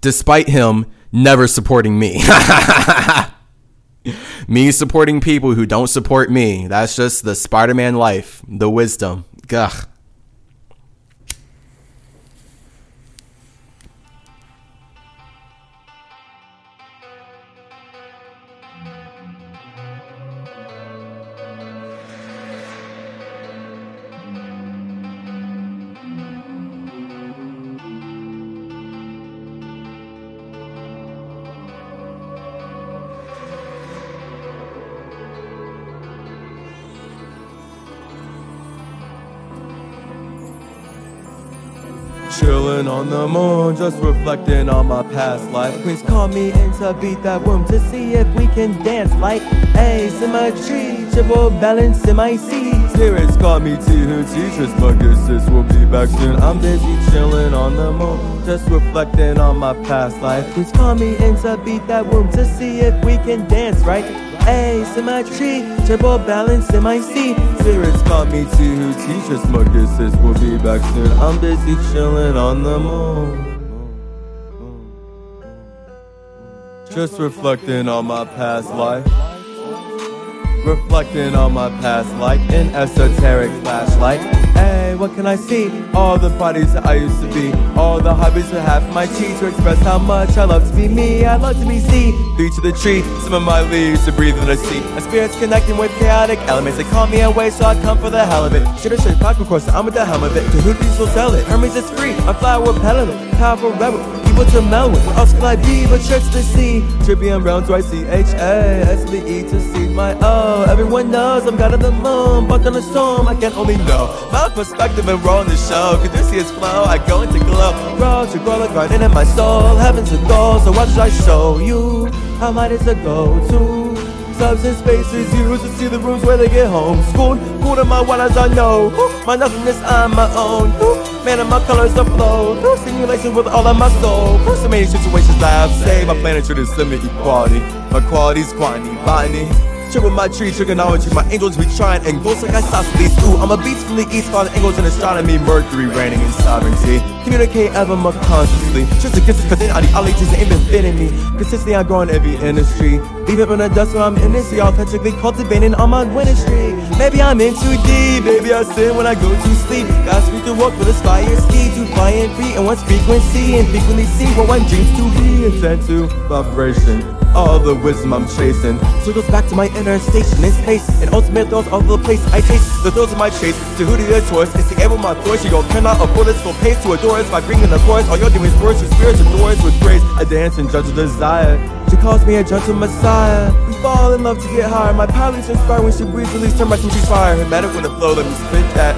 despite him never supporting me. <laughs> me supporting people who don't support me. That's just the Spider Man life, the wisdom. Gah. Chillin' on the moon, just reflecting on my past life. Queens call me in to beat that womb to see if we can dance like a symmetry, triple balance in my seat. Spirits call me to who teaches my good sis will be back soon. I'm busy chillin' on the moon, just reflecting on my past life. Queens call me in to beat that womb to see if we can dance right. A symmetry, triple balance my seat. Spirits call me to teaches good sis will be back soon. I'm busy chilling on the moon. Just reflecting on my past life. Reflecting on my past life in esoteric flashlight. What can I see? All the bodies that I used to be, all the hobbies that have my cheek to express how much I love to be me. I love to be seen. Be to the tree, some of my leaves to breathe in the sea. My spirits connecting with chaotic elements. They call me away, so I come for the hell of it. Should have said back, of course, I'm with the helm of it. To who these will sell it? Hermes is free. I'm flower peddling. Powerful rebel. People to Melwin. Where else could I be but church to see? Tribune realms, right? C H A S V E to see my O. Everyone knows I'm God of the moon. Buck on the storm, I can only know. My perspective and roll in the show. Could see its flow? I go into glow. Grow to grow the garden in my soul. Heaven's a goal, so what should I show you? How might is a go-to? Substance spaces used to see the rooms where they get home. Schooled, cool to my waters I know. My nothingness I'm my own. Man of my colors afloat. Ooh, Simulation with all of my soul. So many situations I have saved. My planet should limit equality. My qualities quantity, botany. Triple my tree, trigonometry, my angels be trying and ghosts like isosceles. Ooh, I'm a beast from the east, calling angles in astronomy, Mercury reigning in sovereignty. Communicate ever more consciously. Just against this, cause then ideologies ain't been fitting me. Consistently, I grow in every industry. Leave it when the dust when I'm in this, authentically cultivating on my winning streak. Maybe I'm in too deep, maybe I sin when I go to sleep. Got speak to walk with a fire ski, to fly and free, and one's frequency, and frequently see what one dreams to be. and Intent to vibration all the wisdom I'm chasing. Circles back to my inner station in space. And ultimate thrills all over the place. I taste the thrills of my chase. To who do the choice is to able my voice. You gon' cannot afford this full pace to adore us by bringing the chorus. All your demons words your spirits adores with grace. I dance and judge a desire. She calls me a gentle messiah. We fall in love to get higher. My pilots inspire when she breathes, release, turn my she's fire. Hermetic with the flow, let me spit that.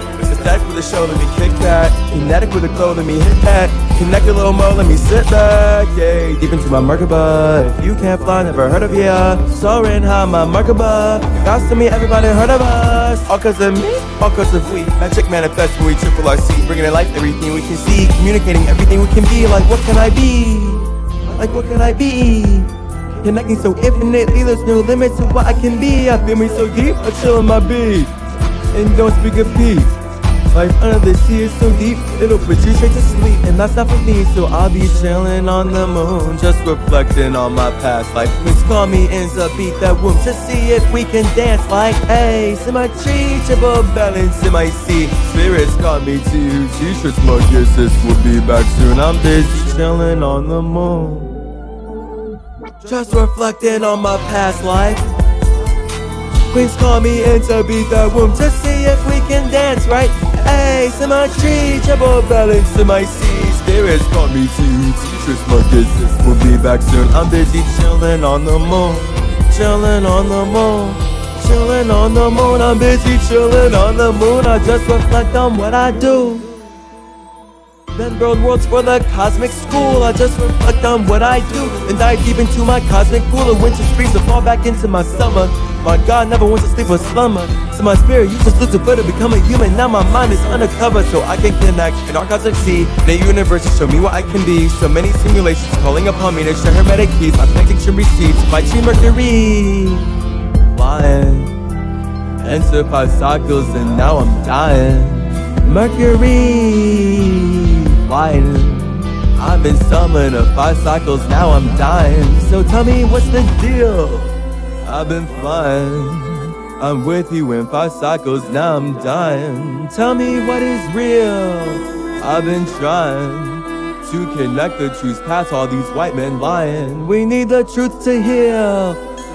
Ecstatic with the show, let me kick that. Kinetic with the glow, let me hit that. Connect a little more, let me sit back. Yeah, deep into my Merkaba. If you can't fly, never heard of ya. Soaring high, my Merkaba. Gots to me, everybody heard of us. All cause of me, all cause of we. Magic manifest when we triple RC. Bringing to life everything we can see. Communicating everything we can be. Like, what can I be? Like, what can I be? Connecting so infinitely, there's no limit to what I can be. I feel me so deep, I chill in my beat. And don't speak of peace. Life under the sea is so deep, it'll put you straight to sleep. And that's not for me, so I'll be chilling on the moon. Just reflecting on my past life. Please call me to beat that womb to see if we can dance like in my triple balance in my seat. Spirits call me to t-shirts, my kisses will be back soon. I'm busy chilling on the moon. Just reflecting on my past life. Queens call me in to beat the womb to see if we can dance right. Hey, symmetry, triple balance in my sea. Spirits call me to teachers, my kisses will be back soon. I'm busy chilling on the moon, chilling on the moon, Chillin' on the moon, I'm busy chillin' on the moon. I just reflect on what I do. Then build worlds for the cosmic school. I just reflect on what I do and dive deep into my cosmic pool of winter springs to fall back into my summer. My God never wants to sleep or slumber. So my spirit used to slip to become a human. Now my mind is undercover so I can connect in our cosmic sea. The universe to show me what I can be. So many simulations calling upon me to share hermetic keys. My connecting to receipts. My tree Mercury. Flying. Enter five cycles and now I'm dying. Mercury I've been summoned of five cycles, now I'm dying. So tell me what's the deal? I've been flying. I'm with you in five cycles, now I'm dying. Tell me what is real. I've been trying to connect the truth past all these white men lying. We need the truth to heal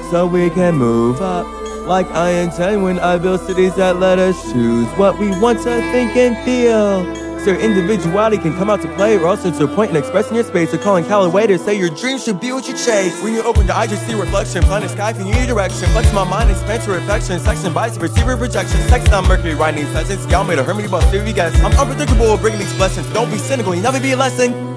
so we can move up. Like I intend when I build cities that let us choose what we want to think and feel. So your individuality can come out to play, or else it's a point in expressing your space or calling Callaway to say your dreams should be what you chase. When you open your eyes, you see reflection, planet sky from your direction. Flex my mind, expand to reflection, section bias, receiver projection, sex on Mercury, writing sentence, y'all made a hermity about theory, guys. I'm unpredictable, bringing these blessings. Don't be cynical, you never be a lesson.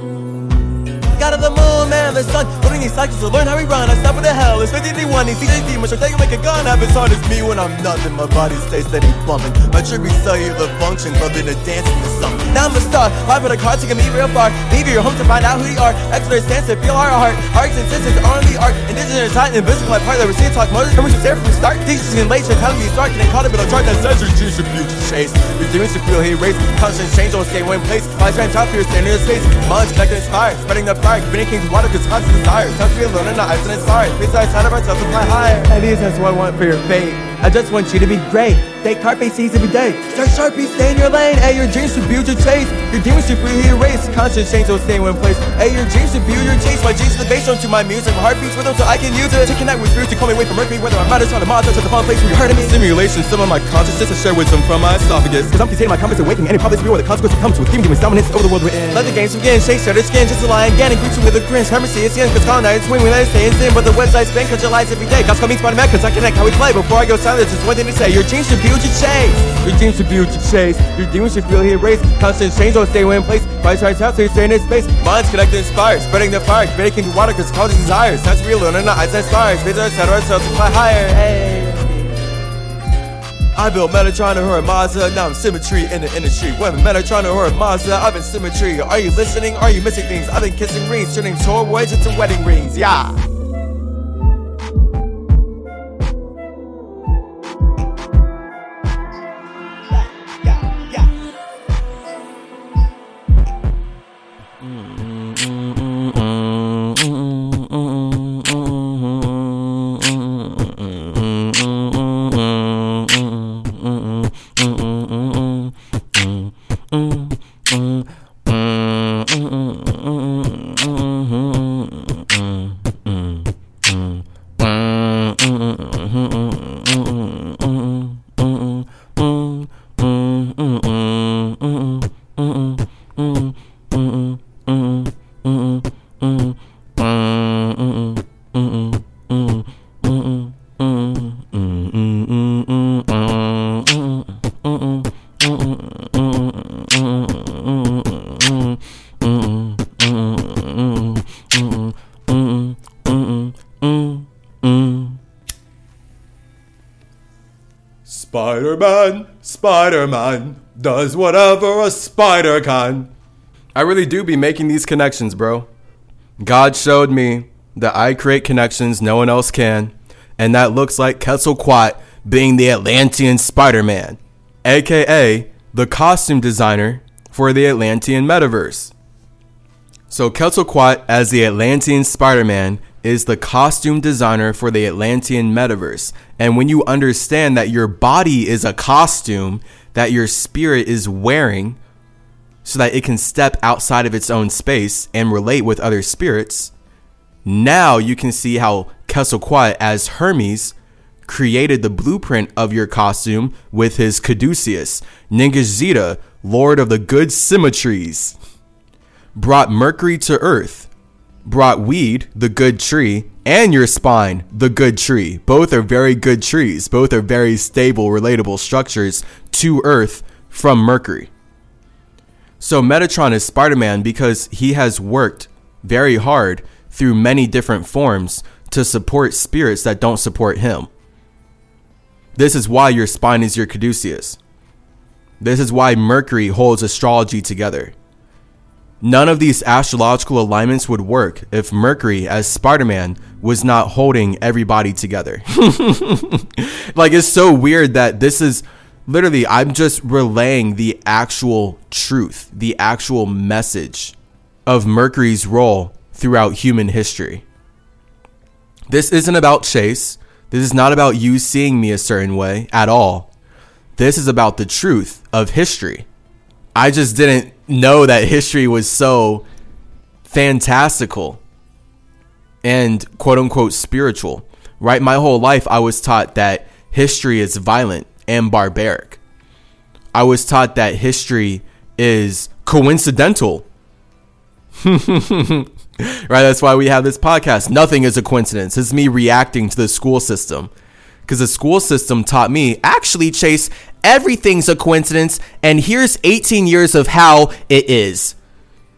God of the moon, man, the sun. Putting these cycles to learn how we run. I stop with the hell. It's 51, these CJ demons. I'll take it like a gun. Have it's hard as me when I'm nothing. My body stays steady bumping. My tribute cellular function, loving to dance in the sun. Now I'm a star. Live with the car, taking me real far. Leave your home to find out who you are. Extra stance to feel our heart. Arcs and sisters are on the arc. Indigenous tight invisible part that we see talk motors. Coming to stare from the start. Teachers in late, telling me start. And they caught a bit of chart that says your dreams should be chase. Your dreams should feel here race. Constant change, don't stay one place. Wise man top here, standing in space. Minds connected, inspired. Spreading the fire. Communicating water cause constant desire. Time to be alone and not isolate stars. Besides, side of ourselves to fly higher. And these is what I want for your fate. I just want you to be great. Take carpe seas every day. Start sharpie, stay in your lane. Hey, your dreams should build your chase. Your demons should freely erase. Constant change will stay in one place. Hey, your dreams should build your chase. My dreams the bass to my music. My heart beats rhythm so I can use it. To connect with spirits to call me away from Mercury. Whether I'm out on the Mars, to the fun place where you're hurting me. Simulation, some of my consciousness to share wisdom from my esophagus. Cause I'm containing my compass awakening. Any spirit where the consequences come to a demon demon's dominance over the world we're in. Let the games begin. Shake started skin just a lion. Gannon greets you with a grin. Hermesy, it's skin cause colonized swing. We let it stay in. But the website spin cause your lies every day. God's coming spot cause I connect how we play. Before I go silent, just one thing to say. Your dreams should build your chase. Build your chase. Your demons should feel here race. Constant change don't stay in one place. Vice right out so you stay in space. Minds connected inspired. Spreading the fire. Making the water cause causes desires. That's real learning the eyes and stars. Vision set ourselves to fly higher. Hey. I built Metatron and her Mazda, now I'm symmetry in the industry. When Metatron and her Mazda, I've been symmetry. Are you listening? Are you missing things? I've been kissing rings, turning toys into wedding rings. Yeah. Man, Spider Man, does whatever a spider can. I really do be making these connections, bro. God showed me that I create connections no one else can, and that looks like Quetzalcoatl being the Atlantean Spider Man, aka the costume designer for the Atlantean metaverse. So, Quetzalcoatl as the Atlantean Spider Man is the costume designer for the Atlantean metaverse. And when you understand that your body is a costume that your spirit is wearing so that it can step outside of its own space and relate with other spirits, now you can see how Quetzalcoatl as Hermes created the blueprint of your costume with his caduceus, Ningishzida, lord of the good symmetries, brought Mercury to Earth brought weed, the good tree, and your spine, the good tree. Both are very good trees. Both are very stable, relatable structures to Earth from Mercury. So Metatron is Spider Man because he has worked very hard through many different forms to support spirits that don't support him. This is why your spine is your caduceus. This is why Mercury holds astrology together. None of these astrological alignments would work if Mercury, as Spider Man, was not holding everybody together. <laughs> like, it's so weird that this is literally, I'm just relaying the actual truth, the actual message of Mercury's role throughout human history. This isn't about Chase. This is not about you seeing me a certain way at all. This is about the truth of history. I just didn't know that history was so fantastical and quote unquote spiritual, right? My whole life, I was taught that history is violent and barbaric. I was taught that history is coincidental. <laughs> right? That's why we have this podcast. Nothing is a coincidence. It's me reacting to the school system. Because the school system taught me actually, Chase, everything's a coincidence. And here's 18 years of how it is.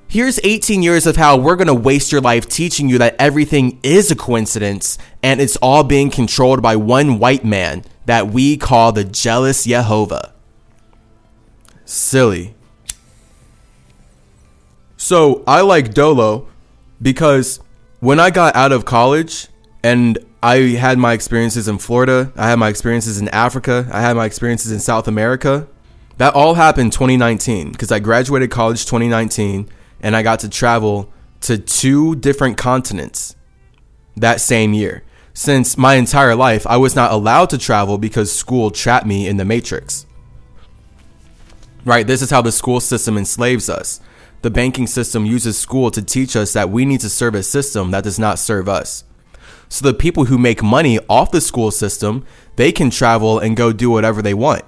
Here's 18 years of how we're going to waste your life teaching you that everything is a coincidence and it's all being controlled by one white man that we call the jealous Jehovah. Silly. So I like Doelow because when I got out of college and I had my experiences in Florida, I had my experiences in Africa, I had my experiences in South America. That all happened 2019 because I graduated college 2019 and I got to travel to two different continents that same year. Since my entire life, I was not allowed to travel because school trapped me in the matrix. Right? This is how the school system enslaves us. The banking system uses school to teach us that we need to serve a system that does not serve us. So the people who make money off the school system, they can travel and go do whatever they want.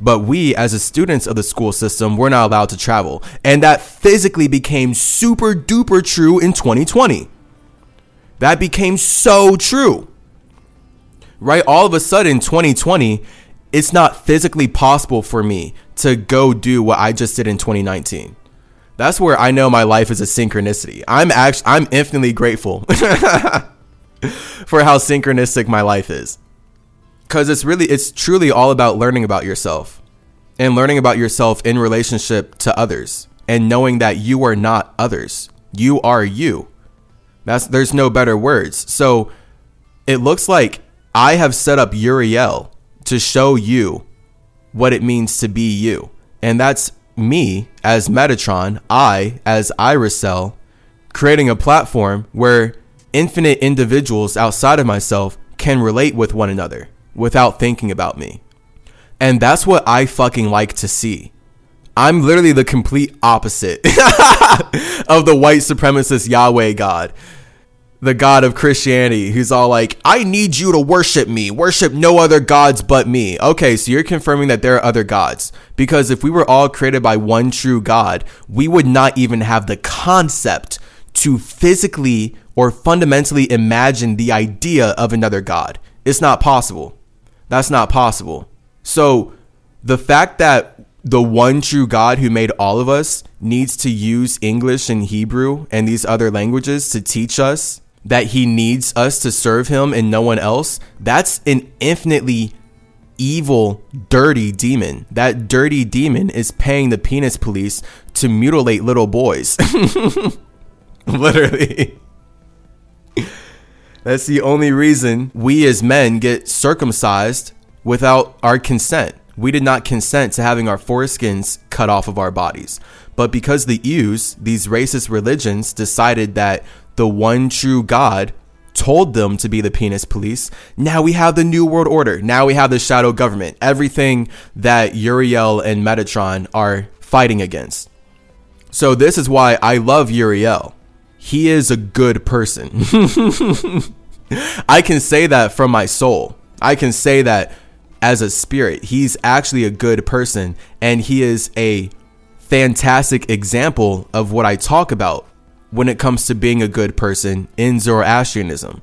But we, as the students of the school system, we're not allowed to travel. And that physically became super duper true in 2020. That became so true. Right? All of a sudden, 2020, it's not physically possible for me to go do what I just did in 2019. That's where I know my life is a synchronicity. I'm actually I'm infinitely grateful <laughs> <laughs> for how synchronistic my life is. Cuz it's really it's truly all about learning about yourself and learning about yourself in relationship to others and knowing that you are not others. You are you. That's there's no better words. So it looks like I have set up Uriel to show you what it means to be you. And that's me as Metatron, I as Irisel, creating a platform where infinite individuals outside of myself can relate with one another without thinking about me. And that's what I fucking like to see. I'm literally the complete opposite <laughs> of the white supremacist Yahweh God the God of Christianity, who's all like, I need you to worship me, worship no other gods but me. Okay, so you're confirming that there are other gods. Because if we were all created by one true God, we would not even have the concept to physically or fundamentally imagine the idea of another God. It's not possible. That's not possible. So the fact that the one true God who made all of us needs to use English and Hebrew and these other languages to teach us that he needs us to serve him and no one else, that's an infinitely evil, dirty demon. That dirty demon is paying the penis police to mutilate little boys. <laughs> <laughs> Literally. That's the only reason we as men get circumcised without our consent. We did not consent to having our foreskins cut off of our bodies. But because the Ews, these racist religions, decided that the one true God told them to be the penis police. Now we have the new world order. Now we have the shadow government. Everything that Uriel and Metatron are fighting against. So this is why I love Uriel. He is a good person. <laughs> I can say that from my soul. I can say that as a spirit. He's actually a good person and he is a fantastic example of what I talk about when it comes to being a good person in Zoroastrianism.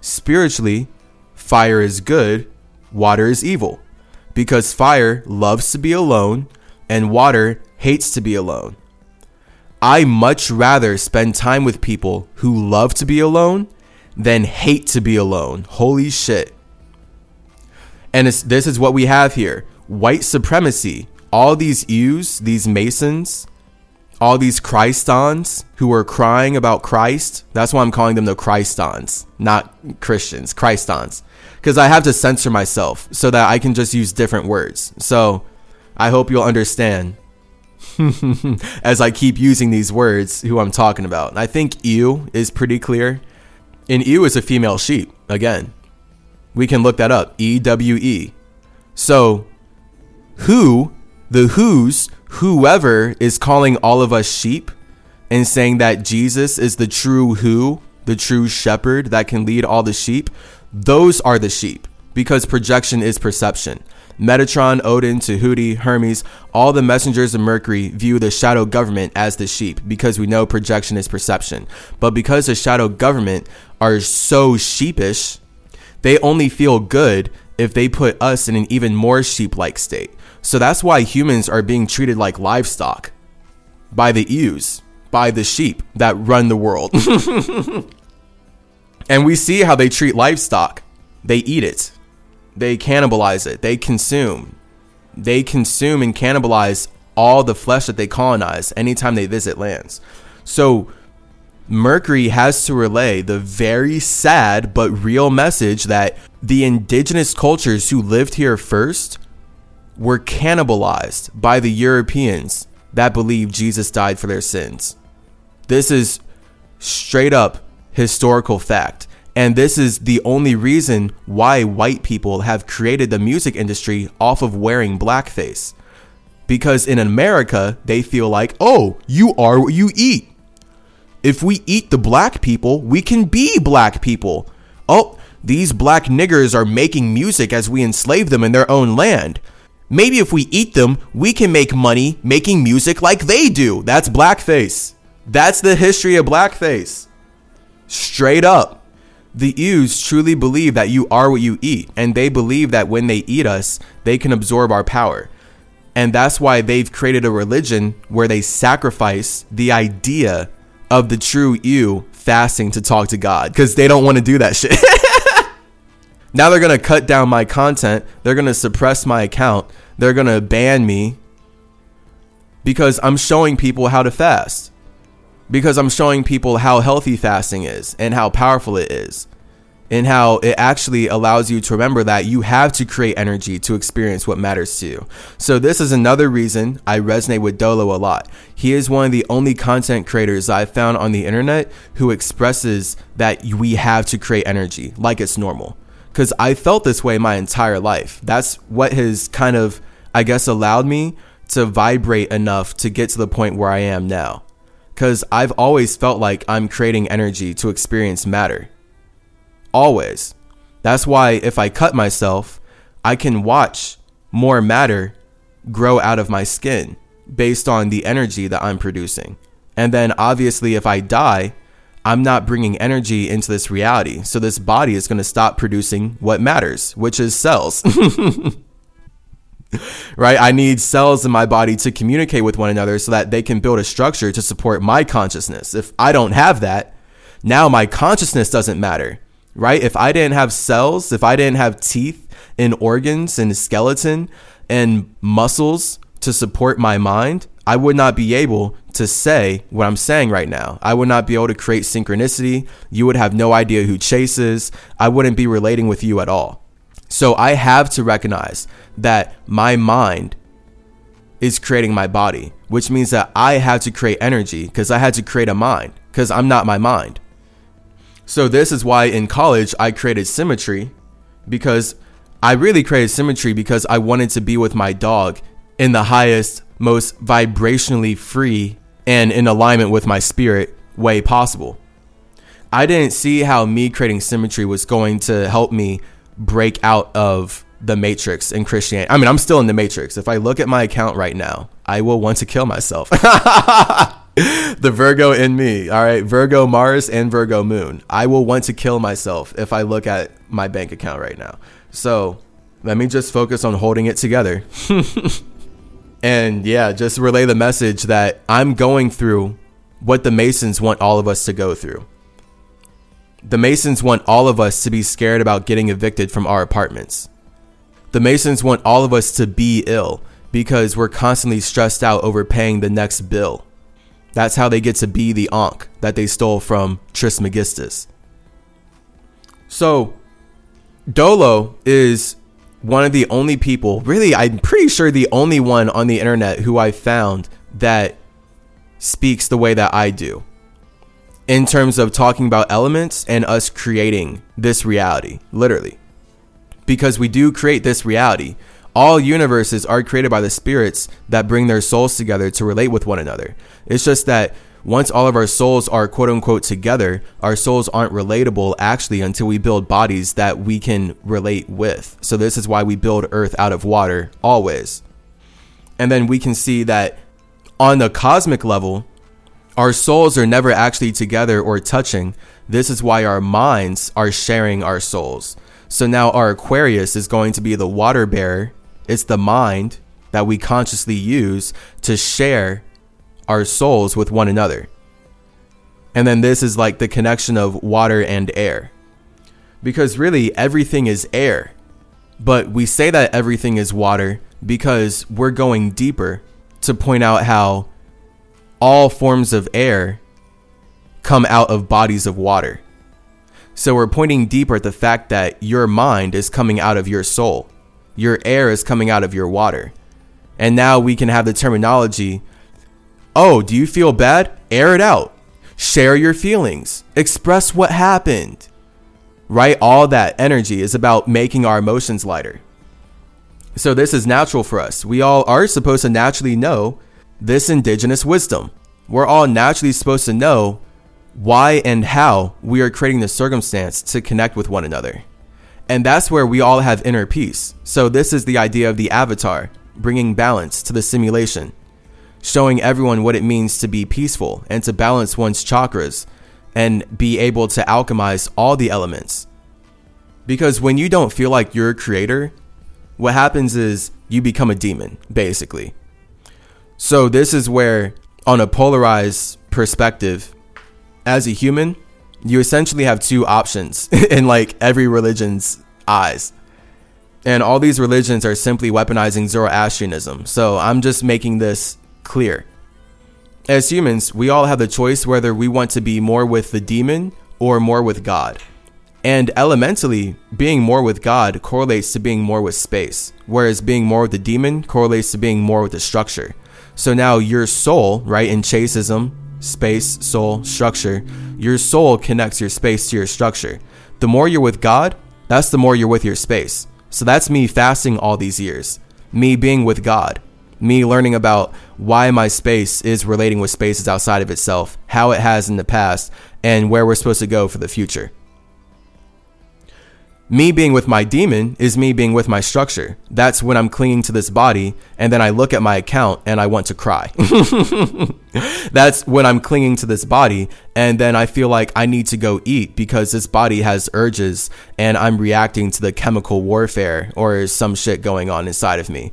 Spiritually, fire is good, water is evil, because fire loves to be alone and water hates to be alone. I much rather spend time with people who love to be alone than hate to be alone. Holy shit. And this is what we have here white supremacy. All these Ews, these Masons, all these Christons who are crying about Christ. That's why I'm calling them the Christons, not Christians, Christons. Because I have to censor myself so that I can just use different words. So I hope you'll understand <laughs> as I keep using these words who I'm talking about. I think ewe is pretty clear. And ewe is a female sheep, again. We can look that up. E W E. So, who, the who's, whoever is calling all of us sheep and saying that Jesus is the true who, the true shepherd that can lead all the sheep, those are the sheep because projection is perception. Metatron, Odin, Tahuti, Hermes, all the messengers of Mercury view the shadow government as the sheep because we know projection is perception. But because the shadow government are so sheepish, they only feel good if they put us in an even more sheep like state. So that's why humans are being treated like livestock by the ewes, by the sheep that run the world. <laughs> and we see how they treat livestock. They eat it, they cannibalize it, they consume. They consume and cannibalize all the flesh that they colonize anytime they visit lands. So Mercury has to relay the very sad but real message that the indigenous cultures who lived here first were cannibalized by the Europeans that believed Jesus died for their sins. This is straight up historical fact. And this is the only reason why white people have created the music industry off of wearing blackface. Because in America, they feel like, oh, you are what you eat. If we eat the black people, we can be black people. Oh, these black niggers are making music as we enslave them in their own land. Maybe if we eat them, we can make money making music like they do. That's blackface. That's the history of blackface. Straight up. The Ews truly believe that you are what you eat, and they believe that when they eat us, they can absorb our power. And that's why they've created a religion where they sacrifice the idea of the true you fasting to talk to God because they don't want to do that shit. <laughs> now they're going to cut down my content, they're going to suppress my account, they're going to ban me because I'm showing people how to fast. Because I'm showing people how healthy fasting is and how powerful it is. And how it actually allows you to remember that you have to create energy to experience what matters to you. So, this is another reason I resonate with Doelow a lot. He is one of the only content creators I've found on the internet who expresses that we have to create energy like it's normal. Because I felt this way my entire life. That's what has kind of I guess, allowed me to vibrate enough to get to the point where I am now. Because I've always felt like I'm creating energy to experience matter. Always. That's why if I cut myself, I can watch more matter grow out of my skin based on the energy that I'm producing. And then obviously, if I die, I'm not bringing energy into this reality. So this body is going to stop producing what matters, which is cells. <laughs> <laughs> right? I need cells in my body to communicate with one another so that they can build a structure to support my consciousness. If I don't have that, now my consciousness doesn't matter, right? If I didn't have cells, if I didn't have teeth and organs and skeleton and muscles to support my mind, I would not be able to say what I'm saying right now. I would not be able to create synchronicity. You would have no idea who chases. I wouldn't be relating with you at all. So I have to recognize that my mind is creating my body, which means that I had to create energy because I had to create a mind because I'm not my mind. So this is why in college I created symmetry because I really created symmetry because I wanted to be with my dog in the highest, most vibrationally free and in alignment with my spirit way possible. I didn't see how me creating symmetry was going to help me break out of the matrix in Christianity. I mean, I'm still in the matrix. If I look at my account right now, I will want to kill myself. <laughs> the Virgo in me. All right. Virgo Mars and Virgo Moon. I will want to kill myself if I look at my bank account right now. So let me just focus on holding it together. <laughs> and yeah, just relay the message that I'm going through what the Masons want all of us to go through. The Masons want all of us to be scared about getting evicted from our apartments. The Masons want all of us to be ill because we're constantly stressed out over paying the next bill. That's how they get to be the Ankh that they stole from Trismegistus. So, Doelow is one of the only people, really, I'm pretty sure the only one on the internet who I found that speaks the way that I do in terms of talking about elements and us creating this reality, literally. Because we do create this reality. All universes are created by the spirits that bring their souls together to relate with one another. It's just that once all of our souls are quote unquote together, our souls aren't relatable actually until we build bodies that we can relate with. So, this is why we build Earth out of water always. And then we can see that on the cosmic level, our souls are never actually together or touching. This is why our minds are sharing our souls. So now our Aquarius is going to be the water bearer. It's the mind that we consciously use to share our souls with one another. And then this is like the connection of water and air. Because really, everything is air. But we say that everything is water because we're going deeper to point out how all forms of air come out of bodies of water. So we're pointing deeper at the fact that your mind is coming out of your soul, your air is coming out of your water. And now we can have the terminology oh, do you feel bad? Air it out. Share your feelings. Express what happened. Right? All that energy is about making our emotions lighter. So this is natural for us. We all are supposed to naturally know this indigenous wisdom. We're all naturally supposed to know why and how we are creating the circumstance to connect with one another. And that's where we all have inner peace. So, this is the idea of the avatar, bringing balance to the simulation, showing everyone what it means to be peaceful and to balance one's chakras and be able to alchemize all the elements. Because when you don't feel like you're a creator, what happens is you become a demon, basically. So this is where, on a polarized perspective, as a human, you essentially have two options <laughs> in like every religion's eyes. And all these religions are simply weaponizing Zoroastrianism. So I'm just making this clear. As humans, we all have the choice whether we want to be more with the demon or more with God. And elementally, being more with God correlates to being more with space, whereas being more with the demon correlates to being more with the structure. So now your soul, right, in Chaseism, space, soul, structure, your soul connects your space to your structure. The more you're with God, that's the more you're with your space. So that's me fasting all these years, me being with God, me learning about why my space is relating with spaces outside of itself, how it has in the past, and where we're supposed to go for the future me being with my demon is me being with my structure. That's when I'm clinging to this body and then I look at my account and I want to cry. <laughs> That's when I'm clinging to this body and then I feel like I need to go eat because this body has urges and I'm reacting to the chemical warfare or some shit going on inside of me.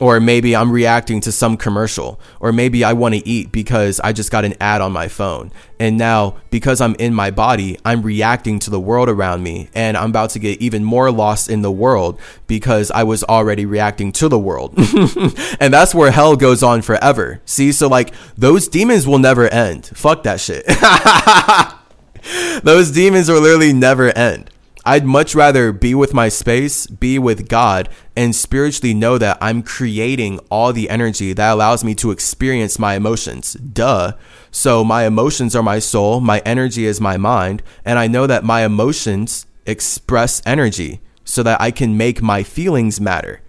Or maybe I'm reacting to some commercial. Or maybe I want to eat because I just got an ad on my phone. And now, because I'm in my body, I'm reacting to the world around me. And I'm about to get even more lost in the world because I was already reacting to the world. <laughs> and that's where hell goes on forever. See? So, like, those demons will never end. Fuck that shit. <laughs> those demons will literally never end. I'd much rather be with my space, be with God, and spiritually know that I'm creating all the energy that allows me to experience my emotions. Duh. So my emotions are my soul, my energy is my mind, and I know that my emotions express energy so that I can make my feelings matter.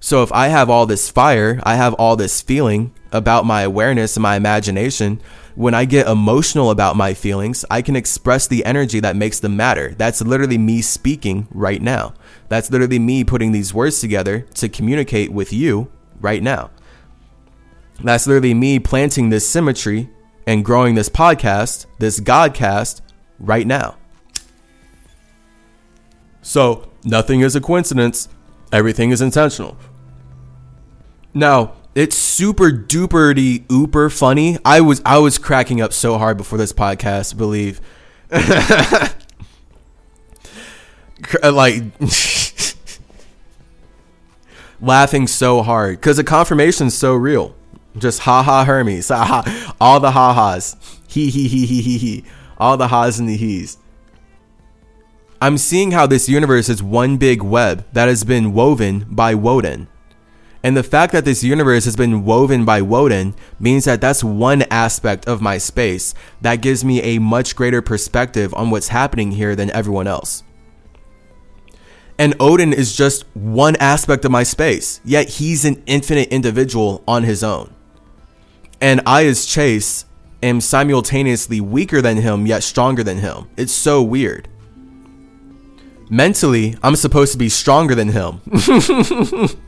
So if I have all this fire, I have all this feeling about my awareness and my imagination, when I get emotional about my feelings, I can express the energy that makes them matter. That's literally me speaking right now. That's literally me putting these words together to communicate with you right now. That's literally me planting this symmetry and growing this podcast, this Godcast, right now. So, nothing is a coincidence, everything is intentional. Now, it's super duper ooper funny. I was I was cracking up so hard before this podcast, believe. <laughs> Uh, like <laughs> laughing so hard because the confirmation's so real. Just ha ha Hermes. Ha, ha. All the ha ha's. He he he he he he. All the ha's and the he's. I'm seeing how this universe is one big web that has been woven by Woden. And the fact that this universe has been woven by Woden means that that's one aspect of my space that gives me a much greater perspective on what's happening here than everyone else. And Odin is just one aspect of my space, yet he's an infinite individual on his own. And I, as Chase, am simultaneously weaker than him, yet stronger than him. It's so weird. Mentally, I'm supposed to be stronger than him. <laughs>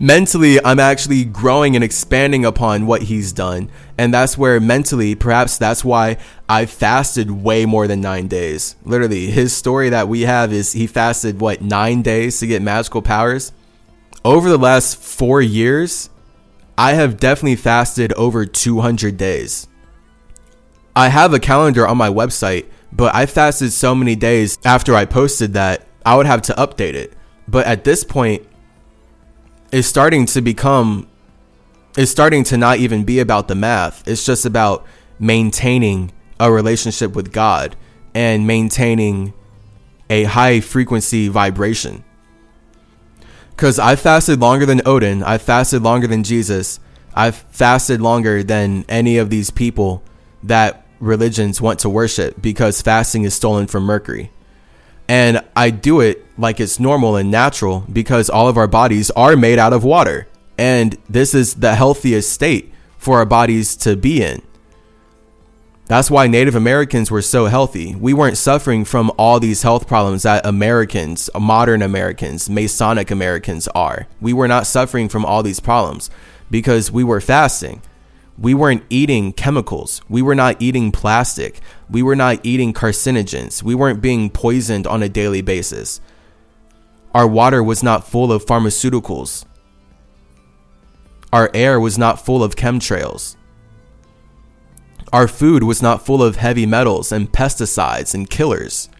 mentally, I'm actually growing and expanding upon what he's done. And that's where mentally, perhaps that's why I fasted way more than nine days. Literally, his story that we have is he fasted, what, nine days to get magical powers? Over the last four years, I have definitely fasted over 200 days. I have a calendar on my website, but I fasted so many days after I posted that I would have to update it. But at this point, it's starting to become, it's starting to not even be about the math. It's just about maintaining a relationship with God and maintaining a high frequency vibration. Because I fasted longer than Odin, I fasted longer than Jesus, I've fasted longer than any of these people that religions want to worship because fasting is stolen from Mercury. And I do it like it's normal and natural because all of our bodies are made out of water. And this is the healthiest state for our bodies to be in. That's why Native Americans were so healthy. We weren't suffering from all these health problems that Americans, modern Americans, Masonic Americans are. We were not suffering from all these problems because we were fasting. We weren't eating chemicals. We were not eating plastic. We were not eating carcinogens. We weren't being poisoned on a daily basis. Our water was not full of pharmaceuticals. Our air was not full of chemtrails. Our food was not full of heavy metals and pesticides and killers.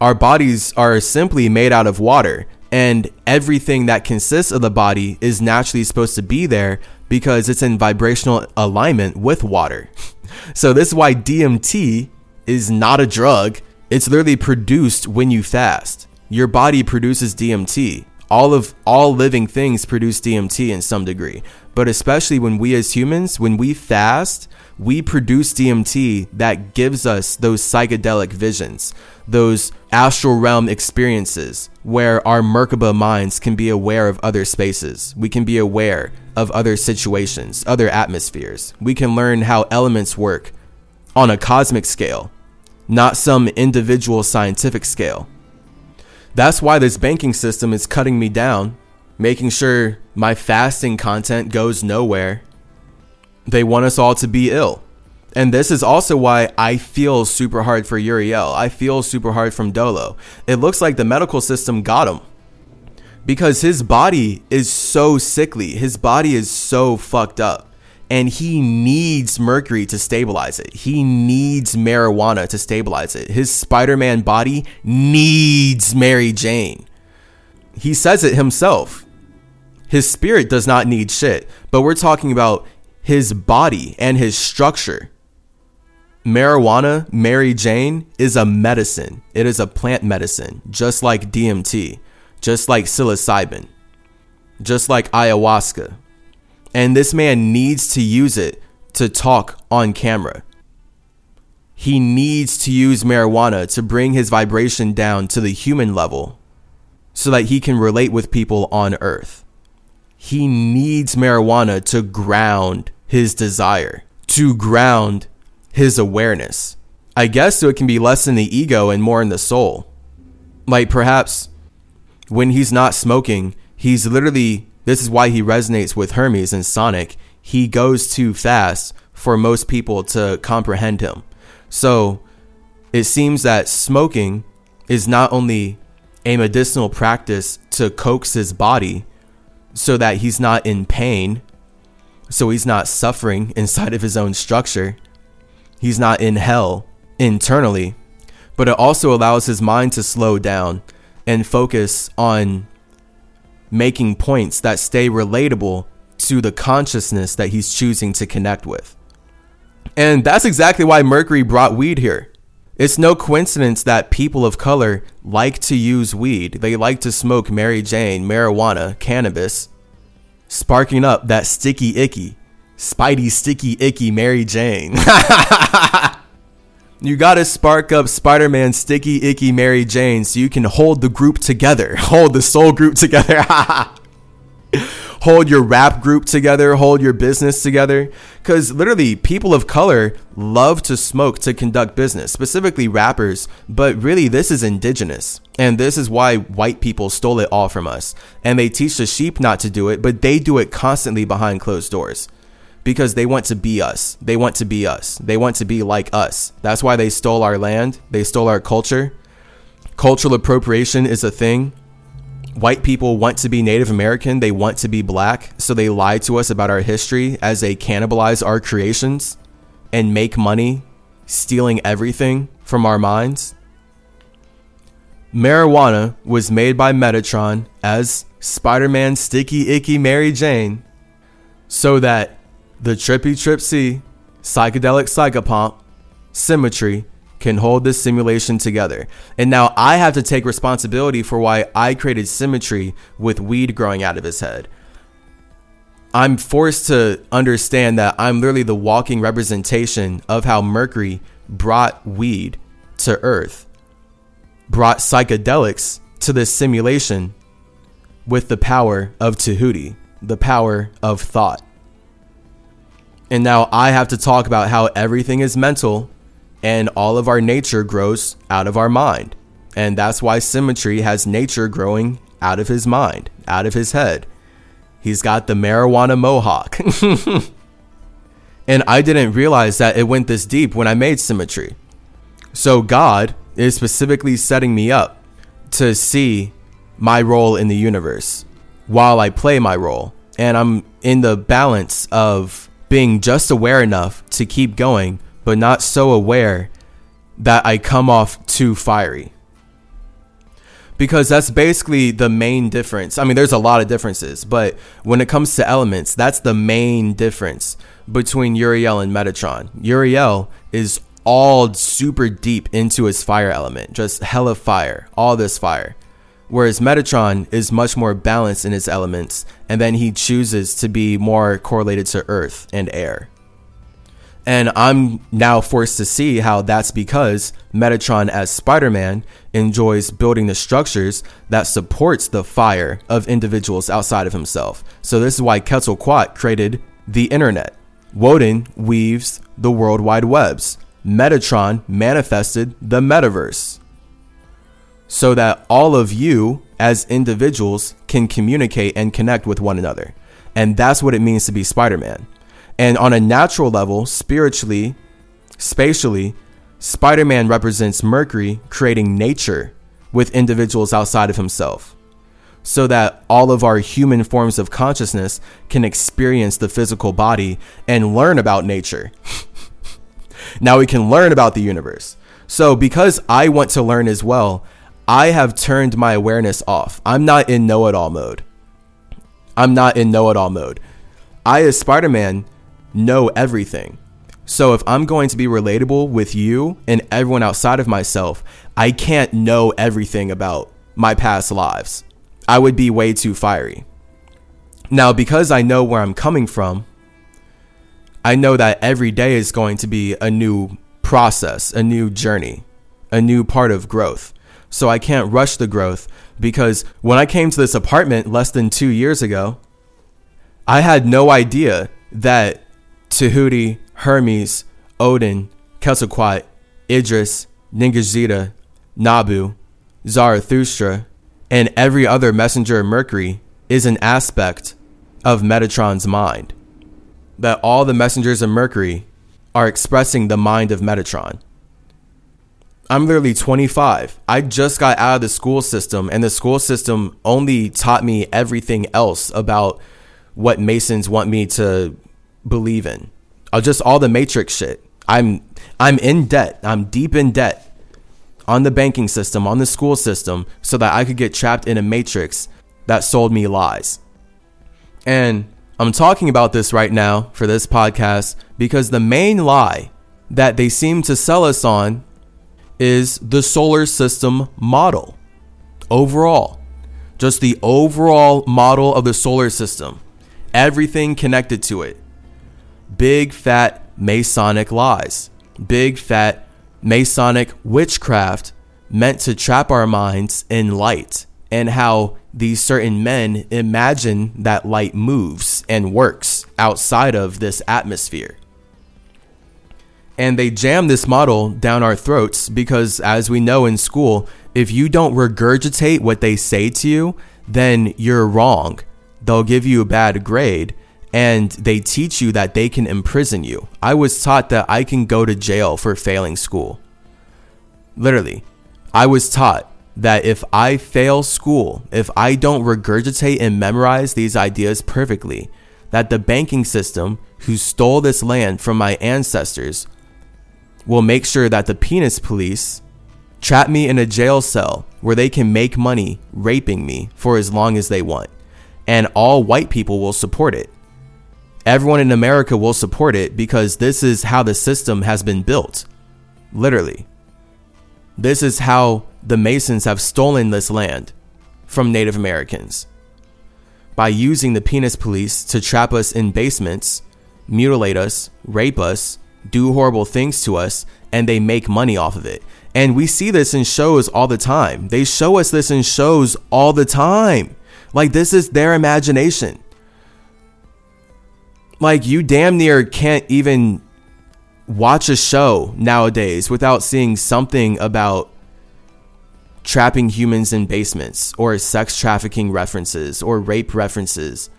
Our bodies are simply made out of water, and everything that consists of the body is naturally supposed to be there because it's in vibrational alignment with water. <laughs> so, this is why DMT is not a drug, it's literally produced when you fast. Your body produces DMT all of all living things produce DMT in some degree. But especially when we as humans, when we fast, we produce DMT that gives us those psychedelic visions, those astral realm experiences where our Merkaba minds can be aware of other spaces. We can be aware of other situations, other atmospheres. We can learn how elements work on a cosmic scale, not some individual scientific scale. That's why this banking system is cutting me down, making sure my fasting content goes nowhere. They want us all to be ill. And this is also why I feel super hard for Uriel. I feel super hard from Doelow. It looks like the medical system got him. Because his body is so sickly. His body is so fucked up and he needs mercury to stabilize it. He needs marijuana to stabilize it. His Spider Man body needs Mary Jane. He says it himself. His spirit does not need shit, but we're talking about his body and his structure. Marijuana, Mary Jane, is a medicine. It is a plant medicine, just like DMT, just like psilocybin, just like ayahuasca. And this man needs to use it to talk on camera. He needs to use marijuana to bring his vibration down to the human level so that he can relate with people on earth. He needs marijuana to ground his desire, to ground his awareness. I guess so it can be less in the ego and more in the soul. Like perhaps when he's not smoking, he's literally this is why he resonates with Hermes and Sonic. he goes too fast for most people to comprehend him. So it seems that smoking is not only a medicinal practice to coax his body so that he's not in pain, so he's not suffering inside of his own structure, he's not in hell internally, but it also allows his mind to slow down and focus on making points that stay relatable to the consciousness that he's choosing to connect with. And that's exactly why Mercury brought weed here. It's no coincidence that people of color like to use weed. They like to smoke Mary Jane, marijuana, cannabis, sparking up that sticky icky, spidey sticky icky Mary Jane. <laughs> you gotta spark up Spider Man sticky icky Mary Jane so you can hold the group together, <laughs> hold the soul group together. <laughs> hold your rap group together, hold your business together. Because literally, people of color love to smoke to conduct business, specifically rappers, but really, this is indigenous. And this is why white people stole it all from us. And they teach the sheep not to do it, but they do it constantly behind closed doors. Because they want to be us. They want to be us. They want to be like us. That's why they stole our land. They stole our culture. Cultural appropriation is a thing white people want to be Native American, they want to be black, so they lie to us about our history as they cannibalize our creations and make money stealing everything from our minds. Marijuana was made by Metatron as Spider Man Sticky Icky Mary Jane so that the Trippy Tripsy, Psychedelic Psychopomp, Symmetry, can hold this simulation together. And now I have to take responsibility for why I created symmetry with weed growing out of his head. I'm forced to understand that I'm literally the walking representation of how Mercury brought weed to Earth, brought psychedelics to this simulation with the power of Tahuti, the power of thought. And now I have to talk about how everything is mental and all of our nature grows out of our mind. And that's why symmetry has nature growing out of his mind, out of his head. He's got the marijuana mohawk. <laughs> and I didn't realize that it went this deep when I made symmetry. So God is specifically setting me up to see my role in the universe while I play my role. And I'm in the balance of being just aware enough to keep going but not so aware that I come off too fiery. Because that's basically the main difference. I mean, there's a lot of differences, but when it comes to elements, that's the main difference between Uriel and Metatron. Uriel is all super deep into his fire element, just hella fire, all this fire. Whereas Metatron is much more balanced in its elements, and then he chooses to be more correlated to earth and air. And I'm now forced to see how that's because Metatron as Spider-Man enjoys building the structures that supports the fire of individuals outside of himself. So this is why Quetzalcoatl created the internet. Woden weaves the World Wide Webs. Metatron manifested the metaverse. So that all of you as individuals can communicate and connect with one another. And that's what it means to be Spider-Man. And on a natural level, spiritually, spatially, Spider Man represents Mercury creating nature with individuals outside of himself so that all of our human forms of consciousness can experience the physical body and learn about nature. <laughs> now we can learn about the universe. So, because I want to learn as well, I have turned my awareness off. I'm not in know it all mode. I'm not in know it all mode. I, as Spider Man, know everything. So if I'm going to be relatable with you and everyone outside of myself, I can't know everything about my past lives. I would be way too fiery. Now, because I know where I'm coming from, I know that every day is going to be a new process, a new journey, a new part of growth. So I can't rush the growth because when I came to this apartment less than two years ago, I had no idea that Tahuti, Hermes, Odin, Quetzalcoatl, Idris, Ningishzida, Nabu, Zarathustra, and every other messenger of Mercury is an aspect of Metatron's mind. that all the messengers of Mercury are expressing the mind of Metatron. I'm literally 25. I just got out of the school system, and the school system only taught me everything else about what Masons want me to believe in. Just all the matrix shit. I'm I'm in debt. I'm deep in debt on the banking system, on the school system, so that I could get trapped in a matrix that sold me lies. And I'm talking about this right now for this podcast because the main lie that they seem to sell us on is the solar system model. Overall, just the overall model of the solar system, everything connected to it. Big fat Masonic lies, big fat Masonic witchcraft meant to trap our minds in light and how these certain men imagine that light moves and works outside of this atmosphere. And they jam this model down our throats because, as we know in school, if you don't regurgitate what they say to you, then you're wrong. They'll give you a bad grade and they teach you that they can imprison you. I was taught that I can go to jail for failing school. Literally, I was taught that if I fail school, if I don't regurgitate and memorize these ideas perfectly, that the banking system who stole this land from my ancestors will make sure that the penis police trap me in a jail cell where they can make money raping me for as long as they want. And all white people will support it. Everyone in America will support it because this is how the system has been built. Literally. This is how the Masons have stolen this land from Native Americans by using the penis police to trap us in basements, mutilate us, rape us, do horrible things to us, and they make money off of it. And we see this in shows all the time. They show us this in shows all the time. Like, this is their imagination like you damn near can't even watch a show nowadays without seeing something about trapping humans in basements or sex trafficking references or rape references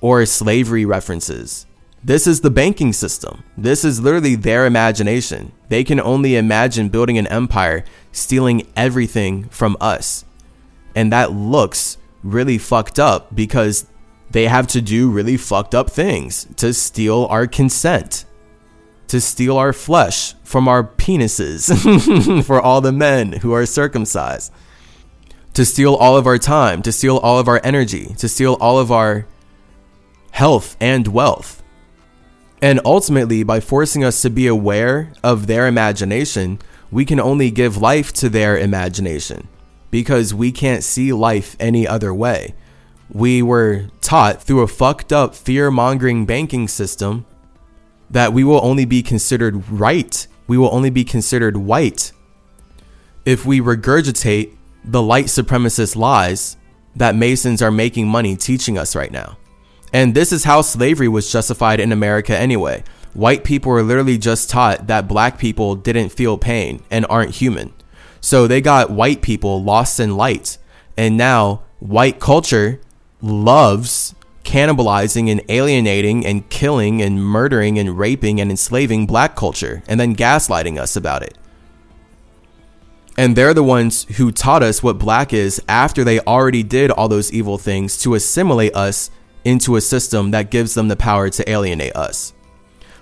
or slavery references. This is the banking system. This is literally their imagination. They can only imagine building an empire, stealing everything from us. And that looks really fucked up because they have to do really fucked up things to steal our consent, to steal our flesh from our penises <laughs> for all the men who are circumcised, to steal all of our time, to steal all of our energy, to steal all of our health and wealth. And ultimately, by forcing us to be aware of their imagination, we can only give life to their imagination because we can't see life any other way we were taught through a fucked up fear mongering banking system that we will only be considered right, we will only be considered white if we regurgitate the light supremacist lies that Masons are making money teaching us right now. And this is how slavery was justified in America anyway. White people were literally just taught that black people didn't feel pain and aren't human. So they got white people lost in light. And now white culture loves cannibalizing and alienating and killing and murdering and raping and enslaving black culture and then gaslighting us about it. And they're the ones who taught us what black is after they already did all those evil things to assimilate us into a system that gives them the power to alienate us.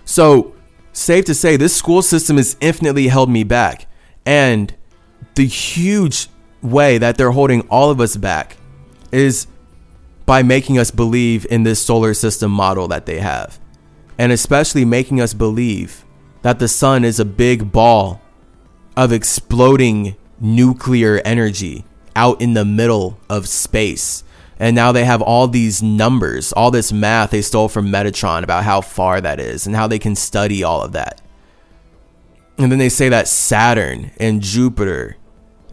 So, safe to say, this school system has infinitely held me back. And the huge way that they're holding all of us back is by making us believe in this solar system model that they have. And especially making us believe that the sun is a big ball of exploding nuclear energy out in the middle of space. And now they have all these numbers, all this math they stole from Metatron about how far that is and how they can study all of that. And then they say that Saturn and Jupiter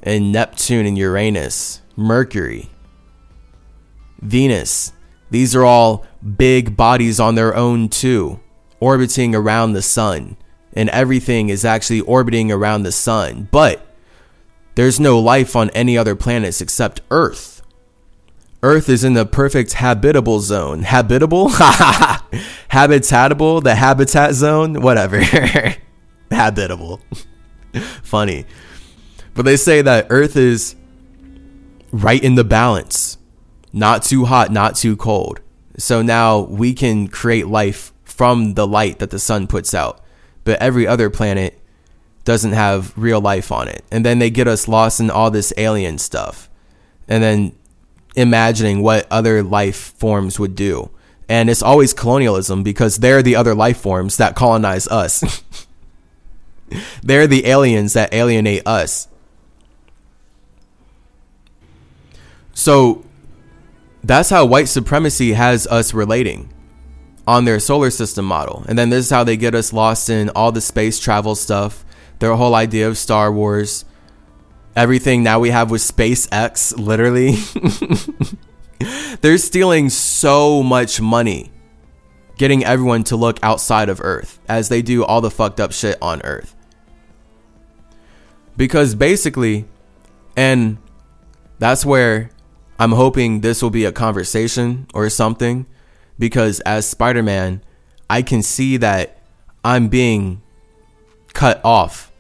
and Neptune and Uranus, Mercury, Venus. These are all big bodies on their own, too, orbiting around the sun. And everything is actually orbiting around the sun. But there's no life on any other planets except Earth. Earth is in the perfect habitable zone. Habitable? <laughs> Habitatable? The habitat zone? Whatever. <laughs> habitable. <laughs> Funny. But they say that Earth is right in the balance. Not too hot, not too cold. So now we can create life from the light that the sun puts out. But every other planet doesn't have real life on it. And then they get us lost in all this alien stuff. And then imagining what other life forms would do. And it's always colonialism because they're the other life forms that colonize us. <laughs> they're the aliens that alienate us. So that's how white supremacy has us relating on their solar system model. And then this is how they get us lost in all the space travel stuff, their whole idea of Star Wars, everything now we have with SpaceX, literally. <laughs> They're stealing so much money getting everyone to look outside of Earth as they do all the fucked up shit on Earth. Because basically, and that's where I'm hoping this will be a conversation or something because as Spider Man, I can see that I'm being cut off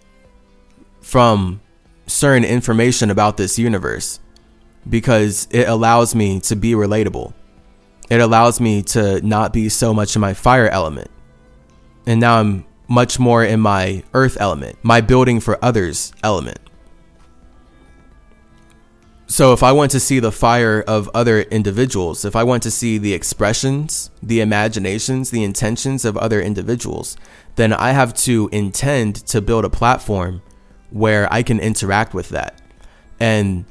from certain information about this universe because it allows me to be relatable. It allows me to not be so much in my fire element. And now I'm much more in my earth element, my building for others element. So if I want to see the fire of other individuals, if I want to see the expressions, the imaginations, the intentions of other individuals, then I have to intend to build a platform where I can interact with that. And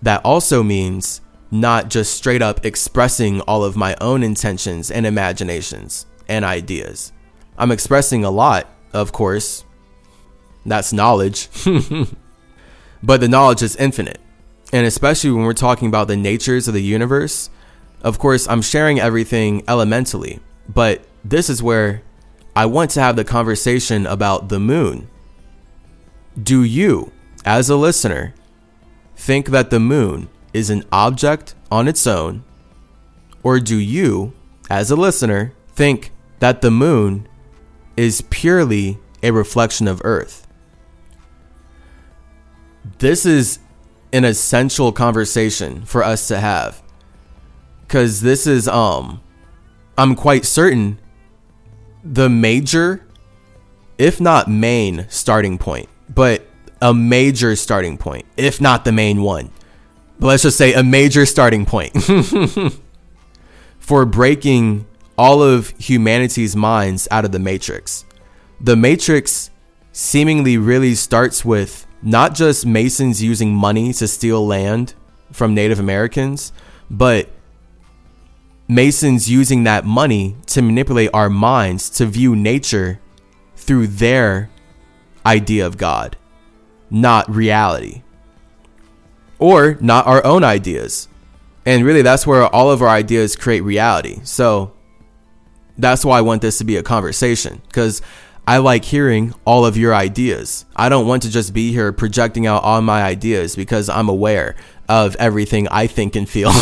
that also means not just straight up expressing all of my own intentions and imaginations and ideas. I'm expressing a lot, of course. That's knowledge. <laughs> but the knowledge is infinite. And especially when we're talking about the natures of the universe, of course, I'm sharing everything elementally, but this is where I want to have the conversation about the moon. Do you, as a listener, think that the moon is an object on its own? Or do you, as a listener, think that the moon is purely a reflection of Earth? This is an essential conversation for us to have. Because this is um i'm quite certain the major if not main starting point but a major starting point if not the main one. But let's just say a major starting point <laughs> for breaking all of humanity's minds out of the matrix. The matrix seemingly really starts with not just Masons using money to steal land from Native Americans, but Masons using that money to manipulate our minds to view nature through their idea of God, not reality, or not our own ideas. And really, that's where all of our ideas create reality. So that's why I want this to be a conversation because I like hearing all of your ideas. I don't want to just be here projecting out all my ideas because I'm aware of everything I think and feel. <laughs>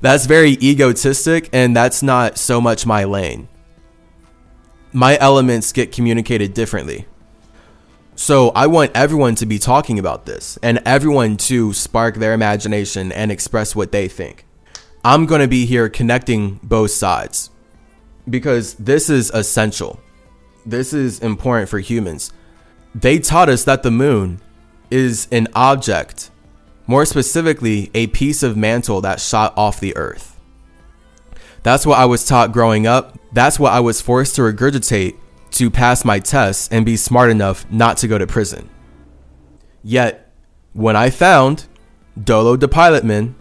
that's very egotistic, and that's not so much my lane. My elements get communicated differently. So I want everyone to be talking about this and everyone to spark their imagination and express what they think. I'm going to be here connecting both sides because this is essential. This is important for humans. They taught us that the moon is an object, more specifically, a piece of mantle that shot off the earth. That's what I was taught growing up. That's what I was forced to regurgitate to pass my tests and be smart enough not to go to prison. Yet, when I found Doelow the Pilotman,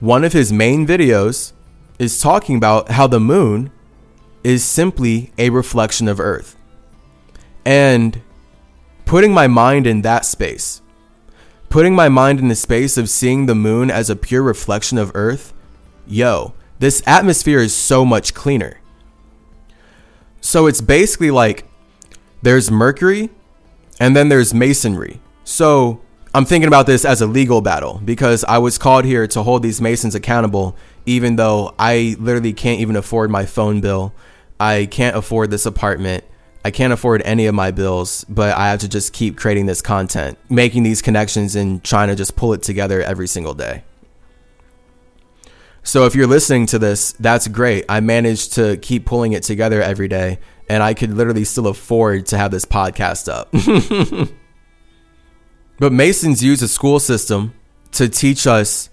one of his main videos is talking about how the moon is simply a reflection of Earth. And putting my mind in that space, putting my mind in the space of seeing the moon as a pure reflection of Earth, yo, this atmosphere is so much cleaner. So it's basically like there's Mercury and then there's Masonry. So I'm thinking about this as a legal battle because I was called here to hold these Masons accountable, even though I literally can't even afford my phone bill. I can't afford this apartment. I can't afford any of my bills, but I have to just keep creating this content, making these connections and trying to just pull it together every single day. So if you're listening to this, that's great. I managed to keep pulling it together every day, and I could literally still afford to have this podcast up. <laughs> but Masons use a school system to teach us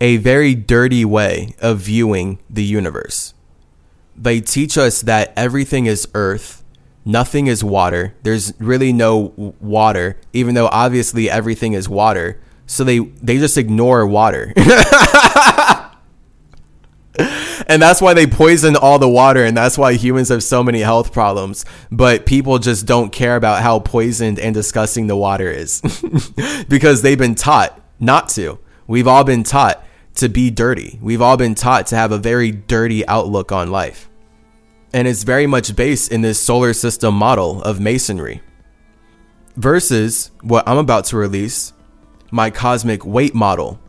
a very dirty way of viewing the universe. They teach us that everything is earth nothing is water. There's really no water, even though obviously everything is water. So they they just ignore water. <laughs> and that's why they poison all the water and that's why humans have so many health problems but people just don't care about how poisoned and disgusting the water is <laughs> because they've been taught not to we've all been taught to be dirty we've all been taught to have a very dirty outlook on life and it's very much based in this solar system model of masonry. Versus what I'm about to release, my cosmic weight model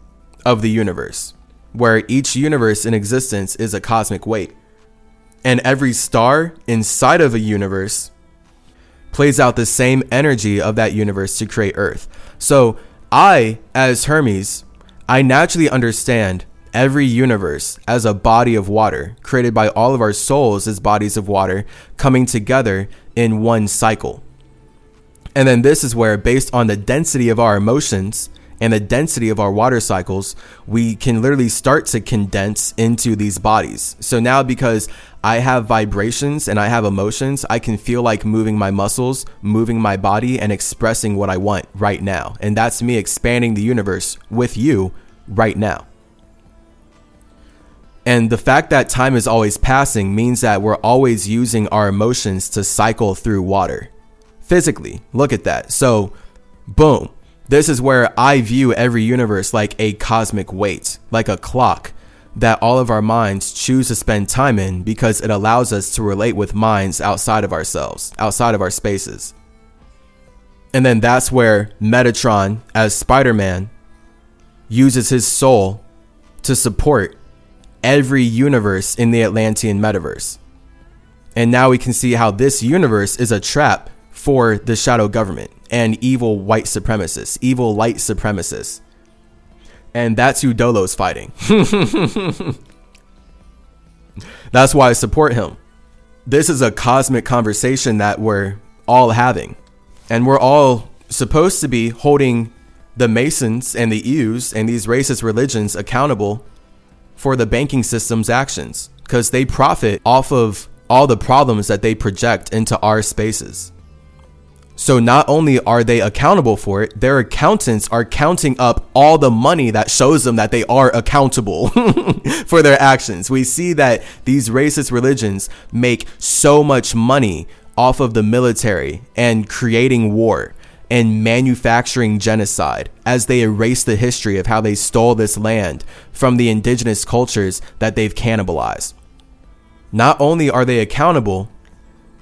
of the universe, where each universe in existence is a cosmic weight. And every star inside of a universe plays out the same energy of that universe to create Earth. So I, as Hermes, I naturally understand every universe as a body of water, created by all of our souls as bodies of water, coming together in one cycle. And then this is where, based on the density of our emotions and the density of our water cycles, we can literally start to condense into these bodies. So now, because I have vibrations and I have emotions, I can feel like moving my muscles, moving my body, and expressing what I want right now. And that's me expanding the universe with you right now. And the fact that time is always passing means that we're always using our emotions to cycle through water. Physically, look at that. So, boom. This is where I view every universe like a cosmic weight, like a clock that all of our minds choose to spend time in because it allows us to relate with minds outside of ourselves, outside of our spaces. And then that's where Metatron, as Spider Man, uses his soul to support every universe in the Atlantean metaverse. And now we can see how this universe is a trap for the shadow government and evil white supremacists, evil light supremacists. And that's who Doelow's fighting. <laughs> that's why I support him. This is a cosmic conversation that we're all having. And we're all supposed to be holding the Masons and the Eus and these racist religions accountable for the banking system's actions because they profit off of all the problems that they project into our spaces. So not only are they accountable for it, their accountants are counting up all the money that shows them that they are accountable <laughs> for their actions. We see that these racist religions make so much money off of the military and creating war and manufacturing genocide as they erase the history of how they stole this land from the indigenous cultures that they've cannibalized. Not only are they accountable,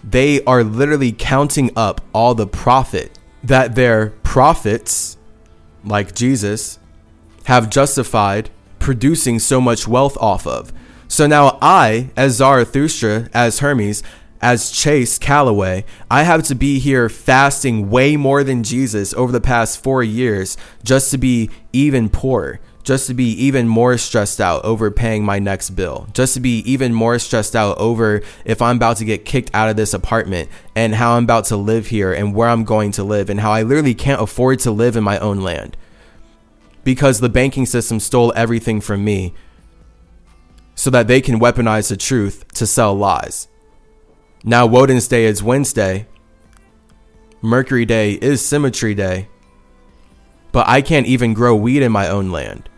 they are literally counting up all the profit that their prophets, like Jesus, have justified producing so much wealth off of. So now I, as Zarathustra, as Hermes, as Chase Calloway, I have to be here fasting way more than Jesus over the past four years just to be even poorer, just to be even more stressed out over paying my next bill, just to be even more stressed out over if I'm about to get kicked out of this apartment and how I'm about to live here and where I'm going to live and how I literally can't afford to live in my own land because the banking system stole everything from me so that they can weaponize the truth to sell lies. Now, Woden's Day is Wednesday. Mercury Day is Symmetry Day. But I can't even grow weed in my own land.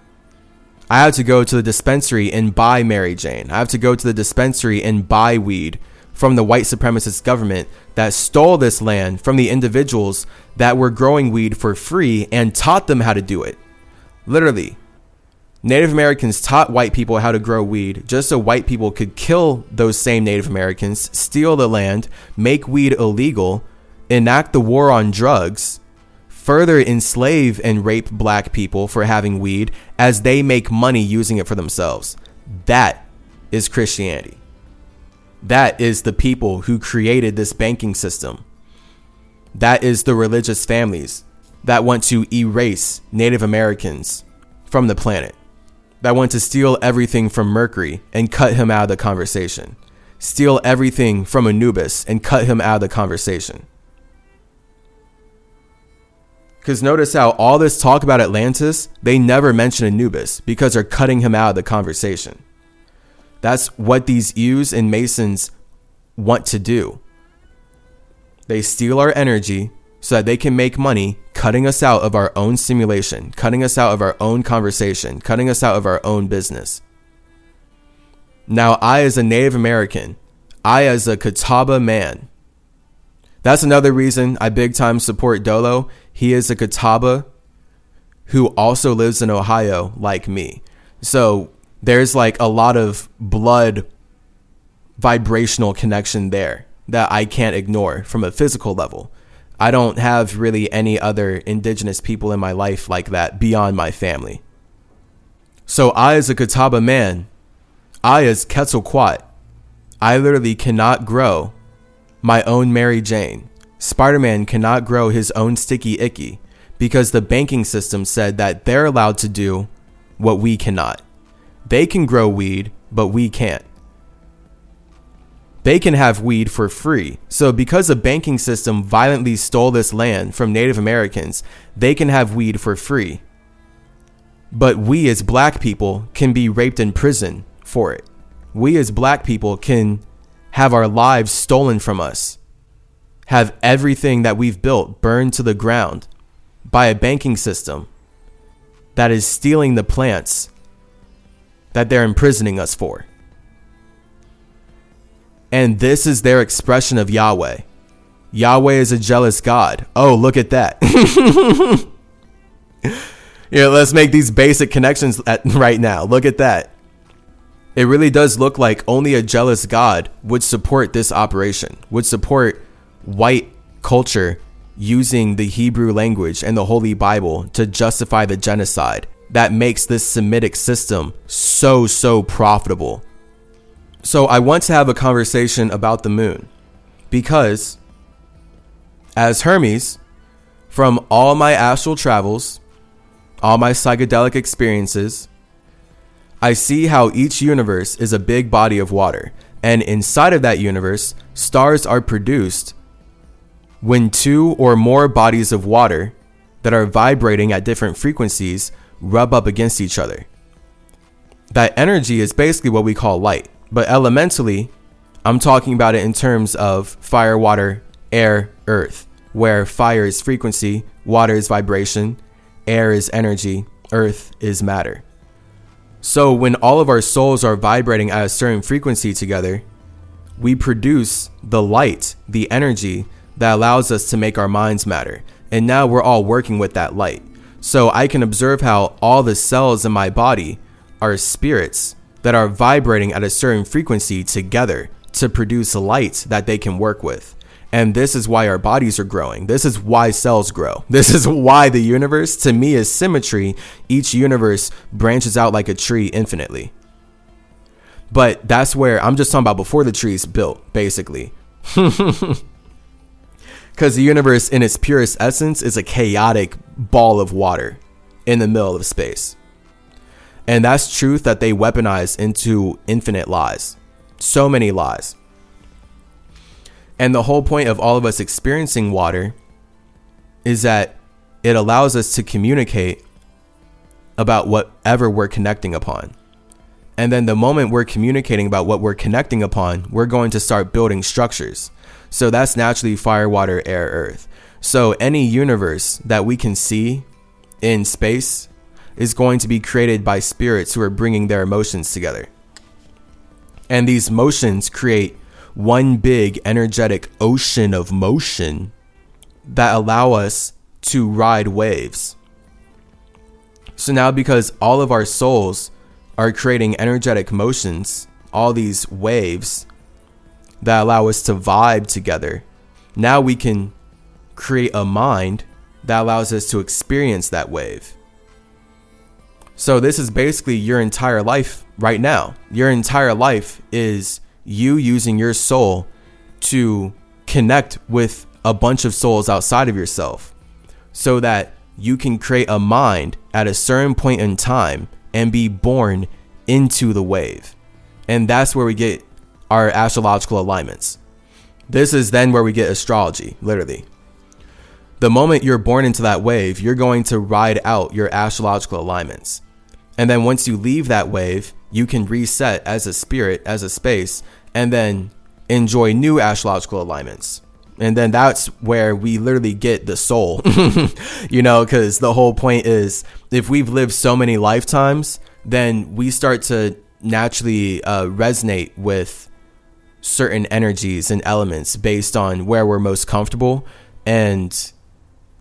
I have to go to the dispensary and buy Mary Jane. I have to go to the dispensary and buy weed from the white supremacist government that stole this land from the individuals that were growing weed for free and taught them how to do it. Literally, Native Americans taught white people how to grow weed just so white people could kill those same Native Americans, steal the land, make weed illegal, enact the war on drugs, further enslave and rape black people for having weed as they make money using it for themselves. That is Christianity. That is the people who created this banking system. That is the religious families that want to erase Native Americans from the planet, that want to steal everything from Mercury and cut him out of the conversation, steal everything from Anubis and cut him out of the conversation. Because notice how all this talk about Atlantis, they never mention Anubis because they're cutting him out of the conversation. That's what these Ews and Masons want to do. They steal our energy so that they can make money cutting us out of our own simulation, cutting us out of our own conversation, cutting us out of our own business. Now, I, as a Native American, I, as a Catawba man, that's another reason I big time support Doelow. He is a Catawba who also lives in Ohio like me. So there's like a lot of blood vibrational connection there that I can't ignore from a physical level. I don't have really any other indigenous people in my life like that beyond my family. So I, as a Catawba man, I, as Quetzalcoatl, I literally cannot grow my own Mary Jane. Spider Man cannot grow his own Sticky Icky because the banking system said that they're allowed to do what we cannot. They can grow weed, but we can't they can have weed for free. So, because the banking system violently stole this land from Native Americans, they can have weed for free. But we as black people can be raped in prison for it. We as black people can have our lives stolen from us, have everything that we've built burned to the ground by a banking system that is stealing the plants that they're imprisoning us for. And this is their expression of Yahweh. Yahweh is a jealous God. Oh, look at that. <laughs> yeah, let's make these basic connections at, <laughs> right now. Look at that. It really does look like only a jealous God would support this operation, would support white culture using the Hebrew language and the Holy Bible to justify the genocide that makes this Semitic system so, so profitable. So I want to have a conversation about the moon because as Hermes, from all my astral travels, all my psychedelic experiences, I see how each universe is a big body of water. And inside of that universe, stars are produced when two or more bodies of water that are vibrating at different frequencies rub up against each other. That energy is basically what we call light. But elementally, I'm talking about it in terms of fire, water, air, earth, where fire is frequency, water is vibration, air is energy, earth is matter. So when all of our souls are vibrating at a certain frequency together, we produce the light, the energy that allows us to make our minds matter. And now we're all working with that light. So I can observe how all the cells in my body are spirits that are vibrating at a certain frequency together to produce light that they can work with. And this is why our bodies are growing. This is why cells grow. <laughs> This is why the universe, to me, is symmetry. Each universe branches out like a tree infinitely. But that's where I'm just talking about before the tree is built, basically. <laughs> Because the universe, in its purest essence, is a chaotic ball of water in the middle of space. And that's truth that they weaponize into infinite lies. So many lies. And the whole point of all of us experiencing water is that it allows us to communicate about whatever we're connecting upon. And then the moment we're communicating about what we're connecting upon, we're going to start building structures. So that's naturally fire, water, air, earth. So any universe that we can see in space is going to be created by spirits who are bringing their emotions together. And these motions create one big energetic ocean of motion that allow us to ride waves. So now, because all of our souls are creating energetic motions, all these waves that allow us to vibe together, now we can create a mind that allows us to experience that wave. So, this is basically your entire life right now. Your entire life is you using your soul to connect with a bunch of souls outside of yourself so that you can create a mind at a certain point in time and be born into the wave. And that's where we get our astrological alignments. This is then where we get astrology, literally. The moment you're born into that wave, you're going to ride out your astrological alignments. And then once you leave that wave, you can reset as a spirit, as a space, and then enjoy new astrological alignments. And then that's where we literally get the soul, <laughs> you know, because the whole point is if we've lived so many lifetimes, then we start to naturally uh, resonate with certain energies and elements based on where we're most comfortable and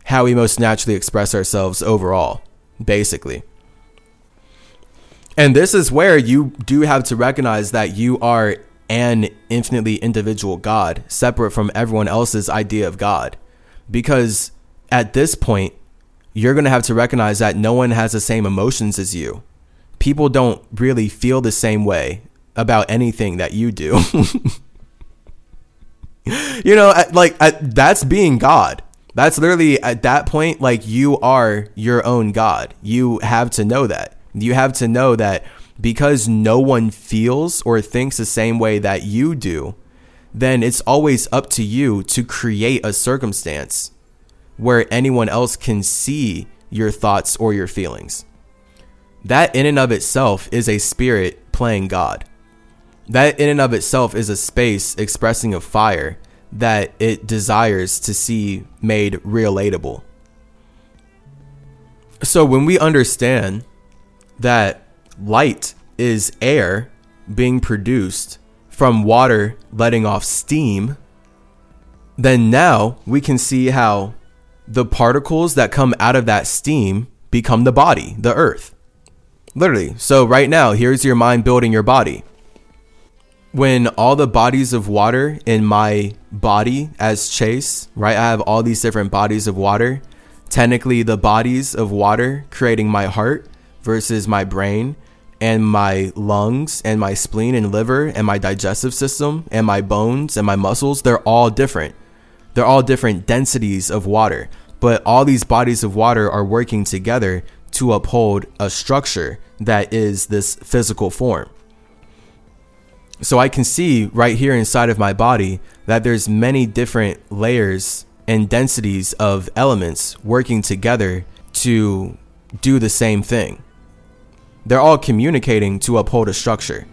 how we most naturally express ourselves overall, basically. And this is where you do have to recognize that you are an infinitely individual God, separate from everyone else's idea of God. Because at this point, you're going to have to recognize that no one has the same emotions as you. People don't really feel the same way about anything that you do. <laughs> you know, like that's being God. That's literally at that point, like you are your own God. You have to know that. You have to know that because no one feels or thinks the same way that you do, then it's always up to you to create a circumstance where anyone else can see your thoughts or your feelings. That in and of itself is a spirit playing God. That in and of itself is a space expressing a fire that it desires to see made relatable. So when we understand that light is air being produced from water letting off steam, then now we can see how the particles that come out of that steam become the body, the earth. Literally. So, right now, here's your mind building your body. When all the bodies of water in my body as Chase, right? I have all these different bodies of water. Technically, the bodies of water creating my heart versus my brain and my lungs and my spleen and liver and my digestive system and my bones and my muscles, they're all different. They're all different densities of water, but all these bodies of water are working together to uphold a structure that is this physical form. So I can see right here inside of my body that there's many different layers and densities of elements working together to do the same thing they're all communicating to uphold a structure.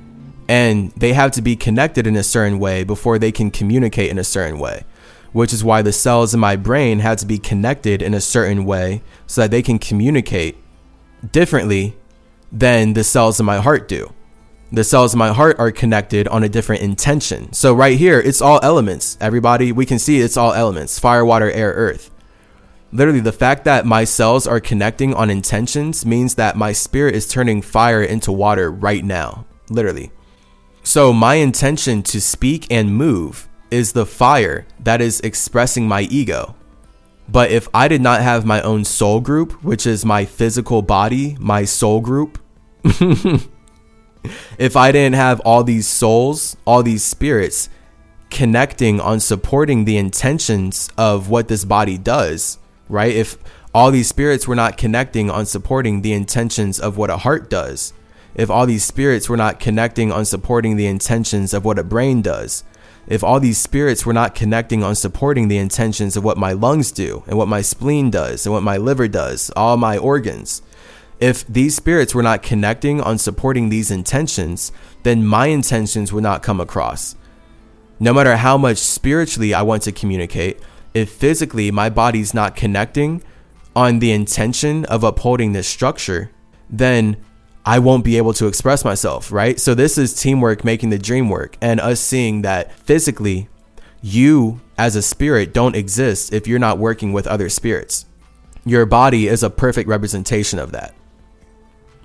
And they have to be connected in a certain way before they can communicate in a certain way, which is why the cells in my brain had to be connected in a certain way so that they can communicate differently than the cells in my heart do. The cells in my heart are connected on a different intention. So, right here, it's all elements. Everybody, we can see it's all elements fire, water, air, earth literally the fact that my cells are connecting on intentions means that my spirit is turning fire into water right now. Literally. So my intention to speak and move is the fire that is expressing my ego. But if i did not have my own soul group which is my physical body my soul group <laughs> if i didn't have all these souls all these spirits connecting on supporting the intentions of what this body does right? If all these spirits were not connecting on supporting the intentions of what a heart does, if all these spirits were not connecting on supporting the intentions of what a brain does, if all these spirits were not connecting on supporting the intentions of what my lungs do and what my spleen does and what my liver does, all my organs, if these spirits were not connecting on supporting these intentions, then my intentions would not come across. No matter how much spiritually I want to communicate, if physically my body's not connecting on the intention of upholding this structure, then I won't be able to express myself, right? So this is teamwork making the dream work and us seeing that physically you as a spirit don't exist if you're not working with other spirits. Your body is a perfect representation of that.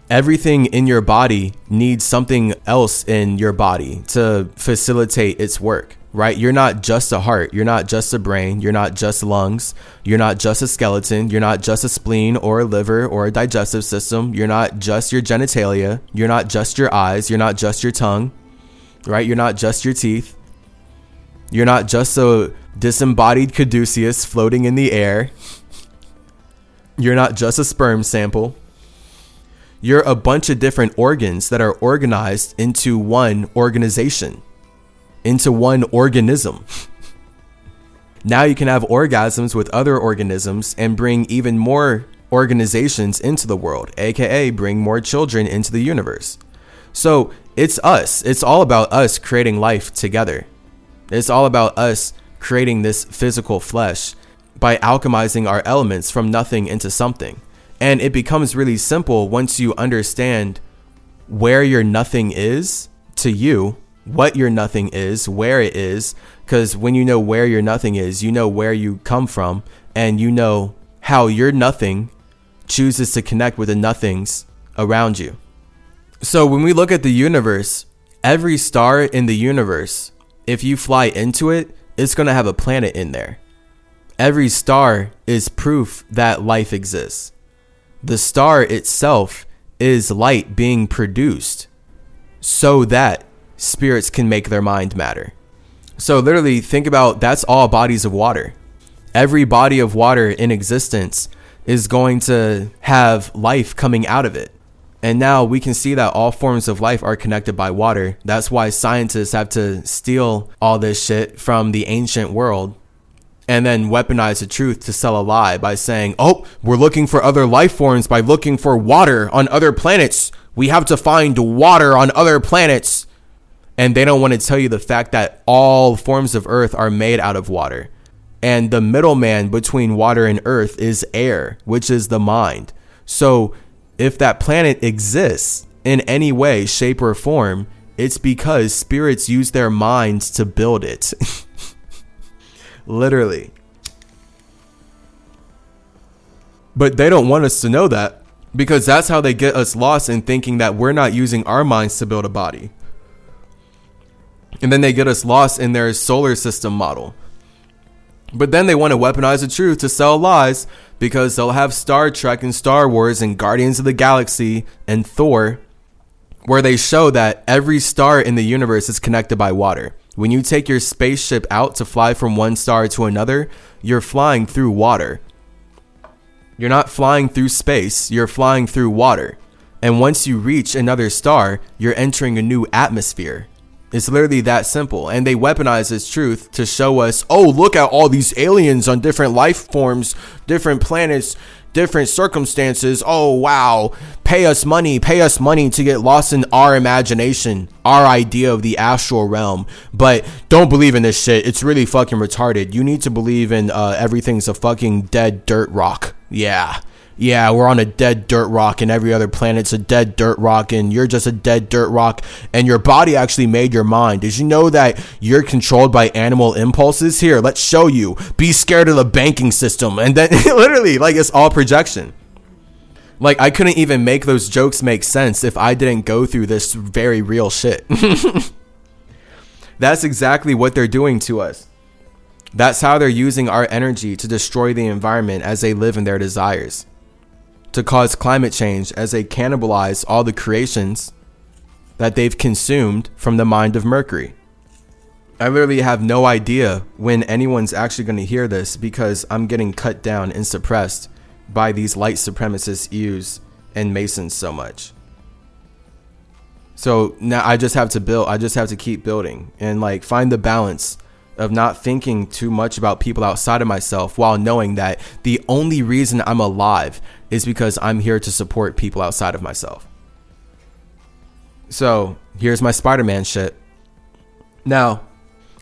Everything in your body needs something else in your body to facilitate its work right? You're not just a heart. You're not just a brain. You're not just lungs. You're not just a skeleton. You're not just a spleen or a liver or a digestive system. You're not just your genitalia. You're not just your eyes. You're not just your tongue, right? You're not just your teeth. You're not just a disembodied caduceus floating in the air. You're not just a sperm sample. You're a bunch of different organs that are organized into one organization into one organism. now you can have orgasms with other organisms and bring even more organizations into the world, aka bring more children into the universe. So it's us. It's all about us creating life together. It's all about us creating this physical flesh by alchemizing our elements from nothing into something. And it becomes really simple once you understand where your nothing is to you what your nothing is, where it is, because when you know where your nothing is, you know where you come from, and you know how your nothing chooses to connect with the nothings around you. So when we look at the universe, every star in the universe, if you fly into it, it's going to have a planet in there. Every star is proof that life exists. The star itself is light being produced so that spirits can make their mind matter. So, literally, think about that's all bodies of water. Every body of water in existence is going to have life coming out of it. And now we can see that all forms of life are connected by water. That's why scientists have to steal all this shit from the ancient world and then weaponize the truth to sell a lie by saying, oh, we're looking for other life forms by looking for water on other planets. We have to find water on other planets and they don't want to tell you the fact that all forms of earth are made out of water. And the middleman between water and earth is air, which is the mind. So if that planet exists in any way, shape, or form, it's because spirits use their minds to build it. <laughs> Literally. But they don't want us to know that because that's how they get us lost in thinking that we're not using our minds to build a body. And then they get us lost in their solar system model. But then they want to weaponize the truth to sell lies because they'll have Star Trek and Star Wars and Guardians of the Galaxy and Thor, where they show that every star in the universe is connected by water. When you take your spaceship out to fly from one star to another, you're flying through water. You're not flying through space, you're flying through water. And once you reach another star, you're entering a new atmosphere. It's literally that simple. And they weaponize this truth to show us, oh, look at all these aliens on different life forms, different planets, different circumstances. Oh, wow. Pay us money, pay us money to get lost in our imagination, our idea of the astral realm. But don't believe in this shit. It's really fucking retarded. You need to believe in uh, everything's a fucking dead dirt rock. Yeah yeah, we're on a dead dirt rock and every other planet's a dead dirt rock and you're just a dead dirt rock and your body actually made your mind. Did you know that you're controlled by animal impulses? Here, let's show you. Be scared of the banking system. And then <laughs> literally, like, it's all projection. Like, I couldn't even make those jokes make sense if I didn't go through this very real shit. <laughs> That's exactly what they're doing to us. That's how they're using our energy to destroy the environment as they live in their desires to cause climate change as they cannibalize all the creations that they've consumed from the mind of Mercury. I literally have no idea when anyone's actually going to hear this because I'm getting cut down and suppressed by these light supremacist Eus and Masons so much. So now I just have to build, I just have to keep building and like find the balance of not thinking too much about people outside of myself while knowing that the only reason I'm alive is because I'm here to support people outside of myself. So here's my Spider Man shit. Now,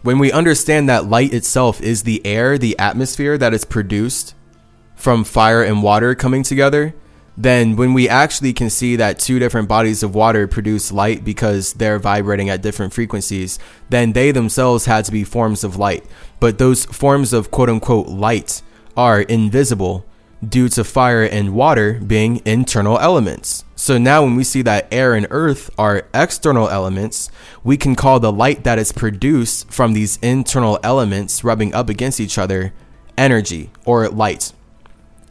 when we understand that light itself is the air, the atmosphere that is produced from fire and water coming together, then when we actually can see that two different bodies of water produce light because they're vibrating at different frequencies, then they themselves had to be forms of light. But those forms of quote unquote light are invisible due to fire and water being internal elements. So now when we see that air and earth are external elements, we can call the light that is produced from these internal elements rubbing up against each other energy or light.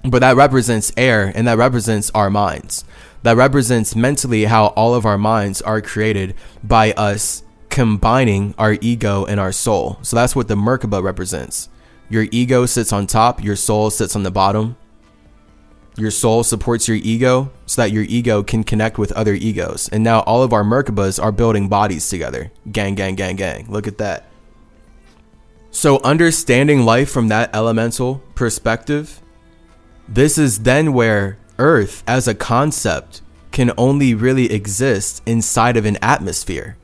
But that represents air and that represents our minds. That represents mentally how all of our minds are created by us combining our ego and our soul. So that's what the Merkaba represents. Your ego sits on top, your soul sits on the bottom. Your soul supports your ego so that your ego can connect with other egos. And now all of our Merkabas are building bodies together. Gang, gang, gang, gang. Look at that. So, understanding life from that elemental perspective, this is then where Earth as a concept can only really exist inside of an atmosphere.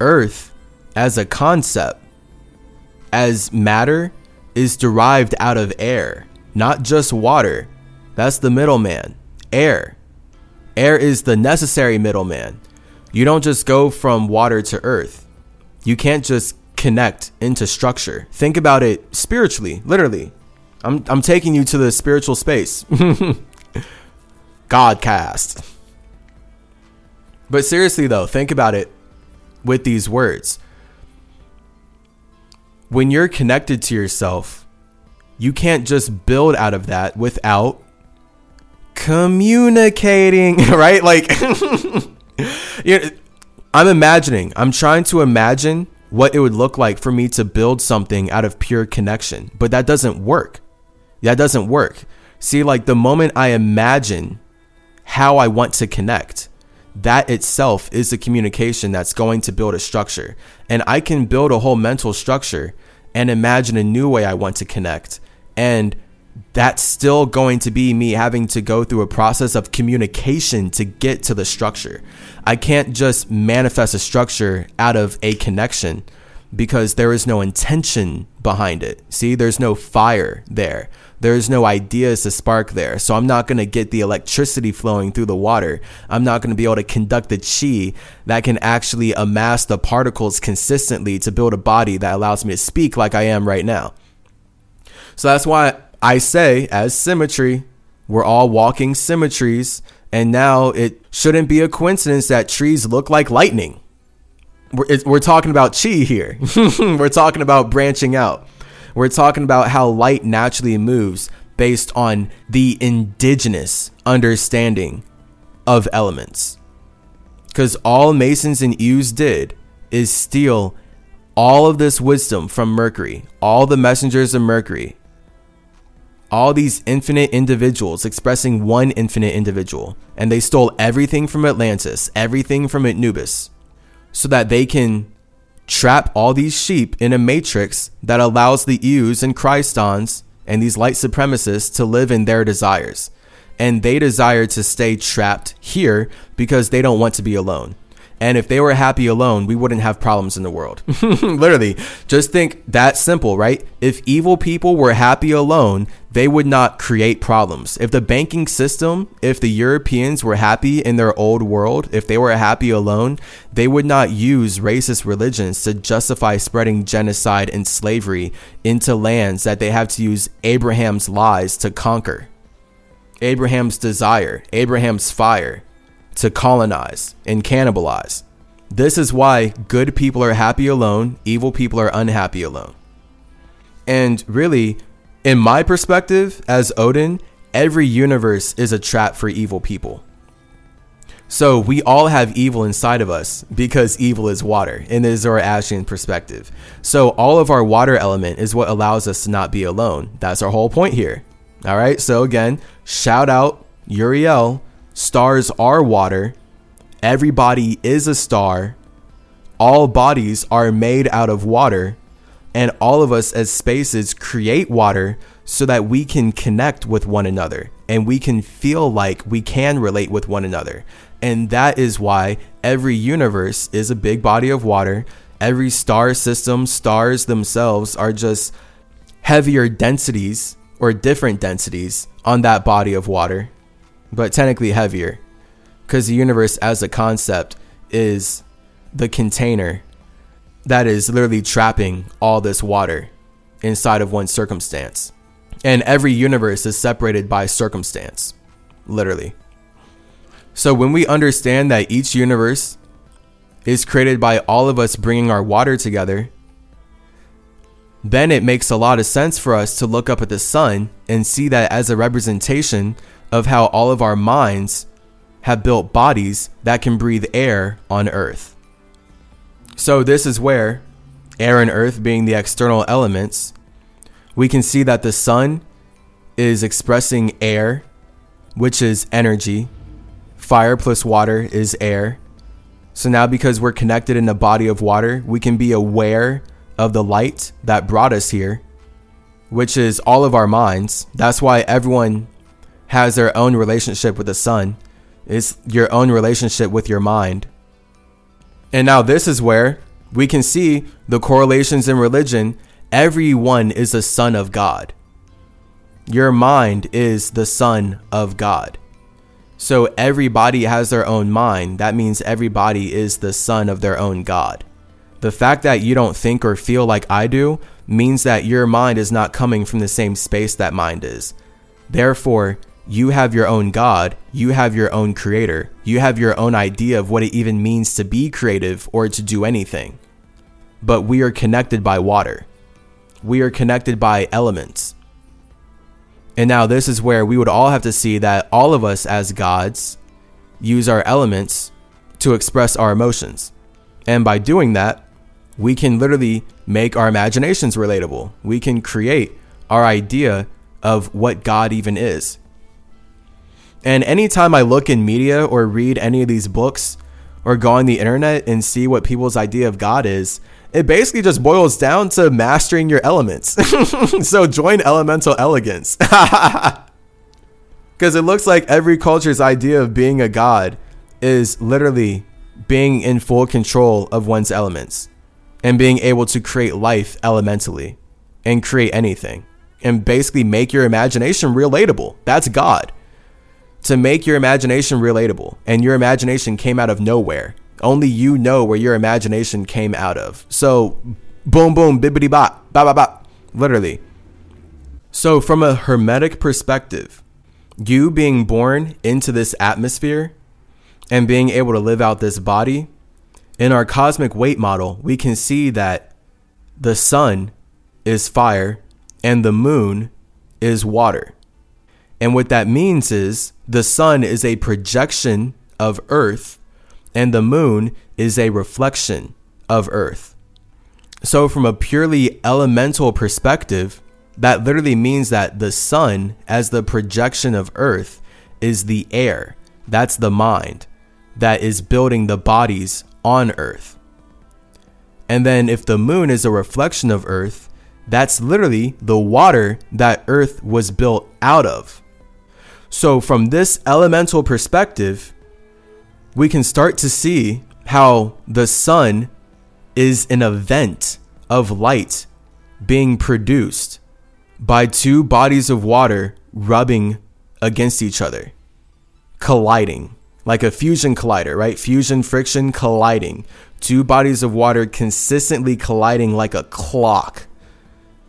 Earth as a concept, as matter, is derived out of air, not just water that's the middleman. Air. Air is the necessary middleman. You don't just go from water to earth. You can't just connect into structure. Think about it spiritually, literally. I'm, I'm taking you to the spiritual space. <laughs> Godcast. But seriously, though, think about it with these words. When you're connected to yourself, you can't just build out of that without communicating, <laughs> right? Like, <laughs> I'm imagining, I'm trying to imagine what it would look like for me to build something out of pure connection, but that doesn't work. That doesn't work. See, like the moment I imagine how I want to connect, that itself is a communication that's going to build a structure. And I can build a whole mental structure and imagine a new way I want to connect. And that's still going to be me having to go through a process of communication to get to the structure. I can't just manifest a structure out of a connection because there is no intention behind it. See, there's no fire there. There's no ideas to spark there. So I'm not going to get the electricity flowing through the water. I'm not going to be able to conduct the chi that can actually amass the particles consistently to build a body that allows me to speak like I am right now. So that's why I say, as symmetry, we're all walking symmetries, and now it shouldn't be a coincidence that trees look like lightning. We're, we're talking about chi here. <laughs> we're talking about branching out. We're talking about how light naturally moves based on the indigenous understanding of elements. Because all Masons and Ews did is steal all of this wisdom from Mercury, all the messengers of Mercury, all these infinite individuals expressing one infinite individual, and they stole everything from Atlantis, everything from Anubis, so that they can trap all these sheep in a matrix that allows the Ews and Christons and these light supremacists to live in their desires. And they desire to stay trapped here because they don't want to be alone. And if they were happy alone, we wouldn't have problems in the world. <laughs> Literally, just think that simple, right? If evil people were happy alone, they would not create problems. If the banking system, if the Europeans were happy in their old world, if they were happy alone, they would not use racist religions to justify spreading genocide and slavery into lands that they have to use Abraham's lies to conquer. Abraham's desire, Abraham's fire to colonize and cannibalize. This is why good people are happy alone, evil people are unhappy alone. And really, in my perspective as Odin, every universe is a trap for evil people. So we all have evil inside of us because evil is water in the Zoroastrian perspective. So all of our water element is what allows us to not be alone. That's our whole point here. All right. So again, shout out Uriel Stars are water. Everybody is a star. All bodies are made out of water. And all of us as spaces create water so that we can connect with one another and we can feel like we can relate with one another. And that is why every universe is a big body of water. Every star system, stars themselves are just heavier densities or different densities on that body of water but technically heavier because the universe as a concept is the container that is literally trapping all this water inside of one circumstance. And every universe is separated by circumstance, literally. So when we understand that each universe is created by all of us bringing our water together, then it makes a lot of sense for us to look up at the sun and see that as a representation of how all of our minds have built bodies that can breathe air on Earth. So, this is where air and earth being the external elements, we can see that the sun is expressing air, which is energy. Fire plus water is air. So now, because we're connected in a body of water, we can be aware of the light that brought us here, which is all of our minds. That's why everyone has their own relationship with the sun. It's your own relationship with your mind. And now, this is where we can see the correlations in religion. Everyone is a son of God. Your mind is the son of God. So everybody has their own mind. That means everybody is the son of their own God. The fact that you don't think or feel like I do means that your mind is not coming from the same space that mind is. Therefore, you have your own God, you have your own creator, you have your own idea of what it even means to be creative or to do anything. But we are connected by water, we are connected by elements. And now, this is where we would all have to see that all of us as gods use our elements to express our emotions. And by doing that, we can literally make our imaginations relatable. We can create our idea of what God even is. And anytime I look in media or read any of these books or go on the internet and see what people's idea of God is, it basically just boils down to mastering your elements. <laughs> so join elemental elegance. <laughs> Because it looks like every culture's idea of being a god is literally being in full control of one's elements and being able to create life elementally and create anything and basically make your imagination relatable. That's God to make your imagination relatable. And your imagination came out of nowhere. Only you know where your imagination came out of. So, boom, boom, bibbity bop, ba ba ba, literally. So, from a hermetic perspective, you being born into this atmosphere and being able to live out this body, in our cosmic weight model, we can see that the sun is fire and the moon is water. And what that means is the sun is a projection of Earth, and the moon is a reflection of Earth. So, from a purely elemental perspective, that literally means that the sun, as the projection of Earth, is the air. That's the mind that is building the bodies on Earth. And then, if the moon is a reflection of Earth, that's literally the water that Earth was built out of. So, from this elemental perspective, we can start to see how the sun is an event of light being produced by two bodies of water rubbing against each other, colliding like a fusion collider, right? Fusion, friction, colliding. Two bodies of water consistently colliding like a clock,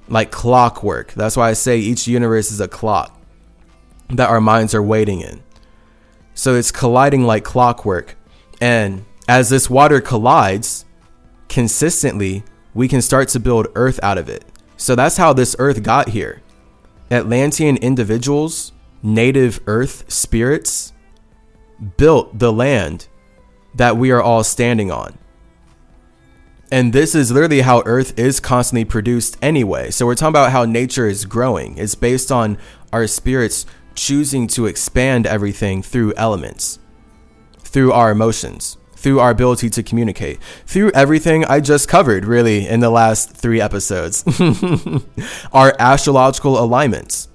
like clockwork. That's why I say each universe is a clock that our minds are waiting in. So it's colliding like clockwork. And as this water collides consistently, we can start to build earth out of it. So that's how this earth got here. Atlantean individuals, native earth spirits, built the land that we are all standing on. And this is literally how Earth is constantly produced anyway. So we're talking about how nature is growing. It's based on our spirits choosing to expand everything through elements, through our emotions, through our ability to communicate, through everything I just covered, really, in the last three episodes. <laughs> our astrological alignments.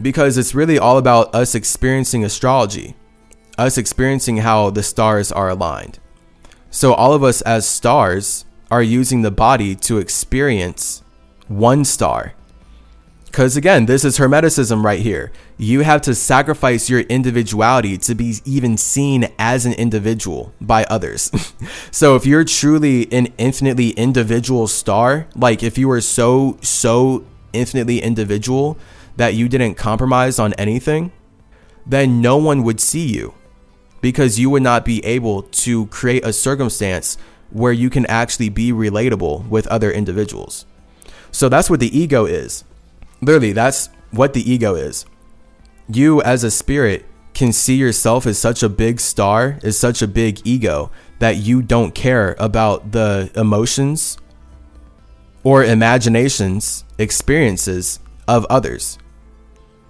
Because it's really all about us experiencing astrology, us experiencing how the stars are aligned. So, all of us as stars are using the body to experience one star because again, this is Hermeticism right here. You have to sacrifice your individuality to be even seen as an individual by others. <laughs> so if you're truly an infinitely individual star, like if you were so, so infinitely individual that you didn't compromise on anything, then no one would see you. because you would not be able to create a circumstance where you can actually be relatable with other individuals. So that's what the ego is. Literally, that's what the ego is. You, as a spirit, can see yourself as such a big star, as such a big ego, that you don't care about the emotions or imaginations, experiences of others.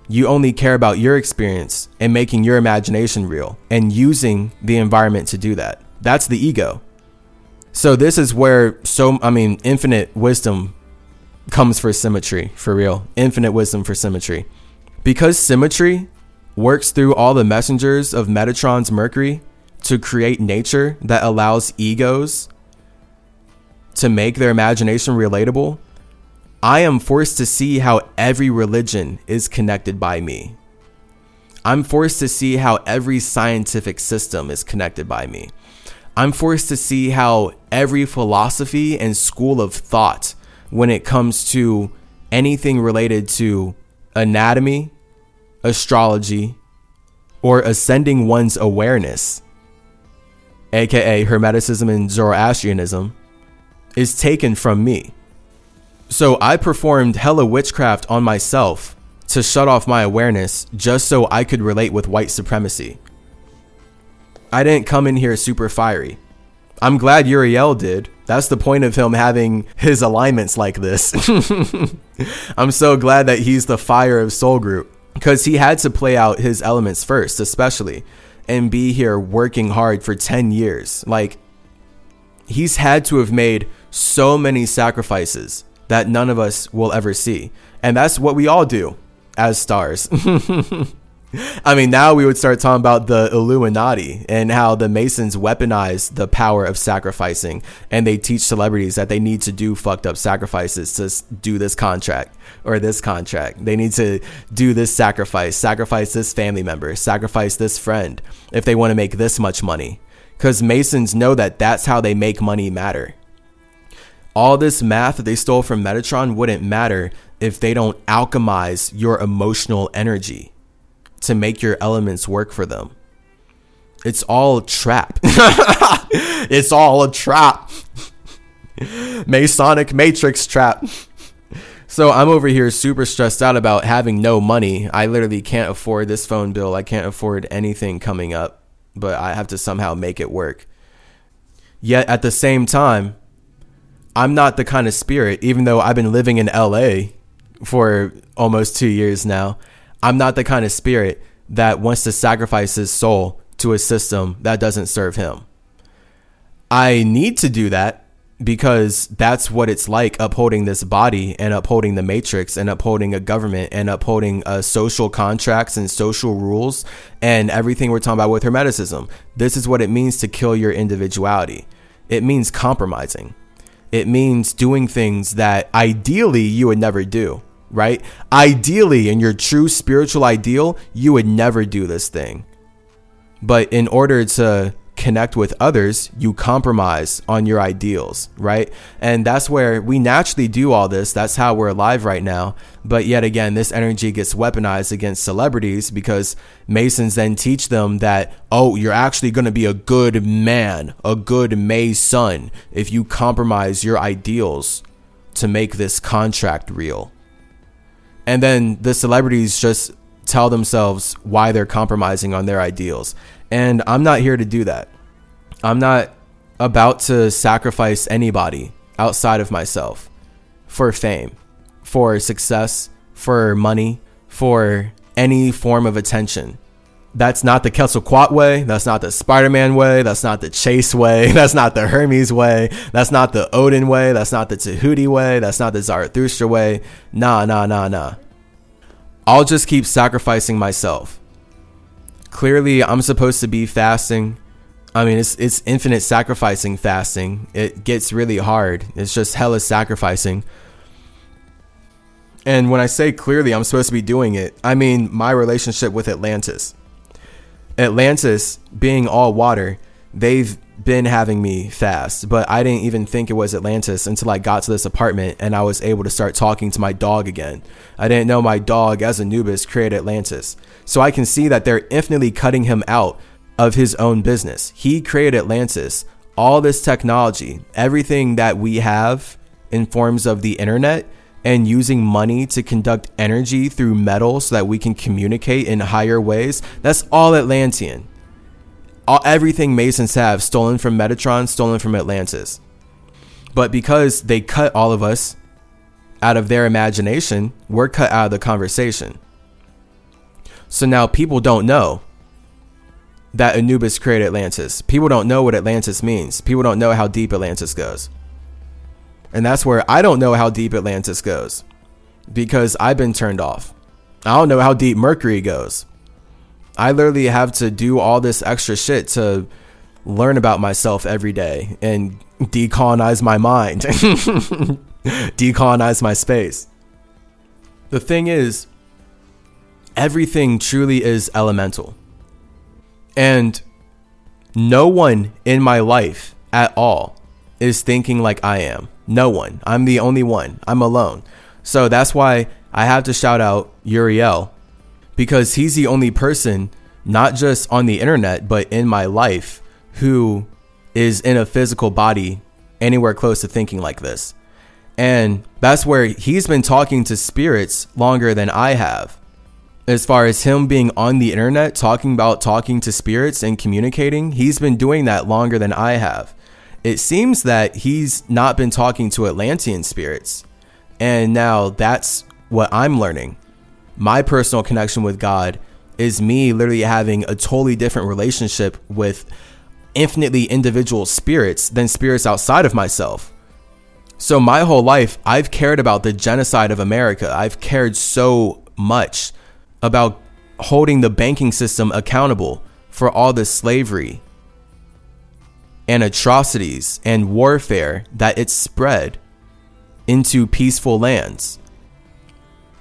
You only care about your experience and making your imagination real and using the environment to do that. That's the ego. So this is where so I mean infinite wisdom comes for symmetry for real. Infinite wisdom for symmetry. Because symmetry works through all the messengers of Metatron's Mercury to create nature that allows egos to make their imagination relatable. I am forced to see how every religion is connected by me. I'm forced to see how every scientific system is connected by me. I'm forced to see how every philosophy and school of thought, when it comes to anything related to anatomy, astrology, or ascending one's awareness, aka Hermeticism and Zoroastrianism, is taken from me. So I performed hella witchcraft on myself to shut off my awareness just so I could relate with white supremacy. I didn't come in here super fiery. I'm glad Uriel did. That's the point of him having his alignments like this. <laughs> I'm so glad that he's the fire of Soul Group because he had to play out his elements first, especially, and be here working hard for 10 years. Like, he's had to have made so many sacrifices that none of us will ever see. And that's what we all do as stars. <laughs> <laughs> I mean, now we would start talking about the Illuminati and how the Masons weaponize the power of sacrificing and they teach celebrities that they need to do fucked up sacrifices to do this contract or this contract. They need to do this sacrifice, sacrifice this family member, sacrifice this friend if they want to make this much money. Because Masons know that that's how they make money matter. All this math that they stole from Metatron wouldn't matter if they don't alchemize your emotional energy to make your elements work for them. It's all a trap. <laughs> it's all a trap. Masonic matrix trap. So I'm over here super stressed out about having no money. I literally can't afford this phone bill. I can't afford anything coming up, but I have to somehow make it work. Yet at the same time, I'm not the kind of spirit, even though I've been living in LA for almost two years now. I'm not the kind of spirit that wants to sacrifice his soul to a system that doesn't serve him. I need to do that because that's what it's like upholding this body and upholding the matrix and upholding a government and upholding uh, social contracts and social rules and everything we're talking about with hermeticism. This is what it means to kill your individuality. It means compromising. It means doing things that ideally you would never do right? Ideally, in your true spiritual ideal, you would never do this thing. But in order to connect with others, you compromise on your ideals, right? And that's where we naturally do all this. That's how we're alive right now. But yet again, this energy gets weaponized against celebrities because Masons then teach them that, oh, you're actually going to be a good man, a good Mason if you compromise your ideals to make this contract real and then the celebrities just tell themselves why they're compromising on their ideals. And I'm not here to do that. I'm not about to sacrifice anybody outside of myself for fame, for success, for money, for any form of attention. That's not the Quetzalcoatl way. That's not the Spider Man way. That's not the Chase way. <laughs> That's not the Hermes way. That's not the Odin way. That's not the Tahuti way. That's not the Zarathustra way. Nah, nah, nah, nah. I'll just keep sacrificing myself. Clearly, I'm supposed to be fasting. I mean, it's it's infinite sacrificing fasting. It gets really hard. It's just hella sacrificing. And when I say clearly I'm supposed to be doing it, I mean my relationship with Atlantis. Atlantis being all water, they've been having me fast, but I didn't even think it was Atlantis until I got to this apartment and I was able to start talking to my dog again. I didn't know my dog as Anubis created Atlantis. So I can see that they're infinitely cutting him out of his own business. He created Atlantis. All this technology, everything that we have in forms of the internet and using money to conduct energy through metal so that we can communicate in higher ways, that's all Atlantean. All, everything Masons have stolen from Metatron, stolen from Atlantis. But because they cut all of us out of their imagination, we're cut out of the conversation. So now people don't know that Anubis created Atlantis. People don't know what Atlantis means. People don't know how deep Atlantis goes. And that's where I don't know how deep Atlantis goes because I've been turned off. I don't know how deep Mercury goes. I literally have to do all this extra shit to learn about myself every day and decolonize my mind, <laughs> decolonize my space. The thing is, everything truly is elemental. And no one in my life at all is thinking like I am. No one. I'm the only one. I'm alone. So that's why I have to shout out Uriel because he's the only person, not just on the internet, but in my life, who is in a physical body anywhere close to thinking like this. And that's where he's been talking to spirits longer than I have. As far as him being on the internet, talking about talking to spirits and communicating, he's been doing that longer than I have. It seems that he's not been talking to Atlantean spirits. And now that's what I'm learning. My personal connection with God is me literally having a totally different relationship with infinitely individual spirits than spirits outside of myself. So, my whole life, I've cared about the genocide of America. I've cared so much about holding the banking system accountable for all the slavery and atrocities and warfare that it spread into peaceful lands.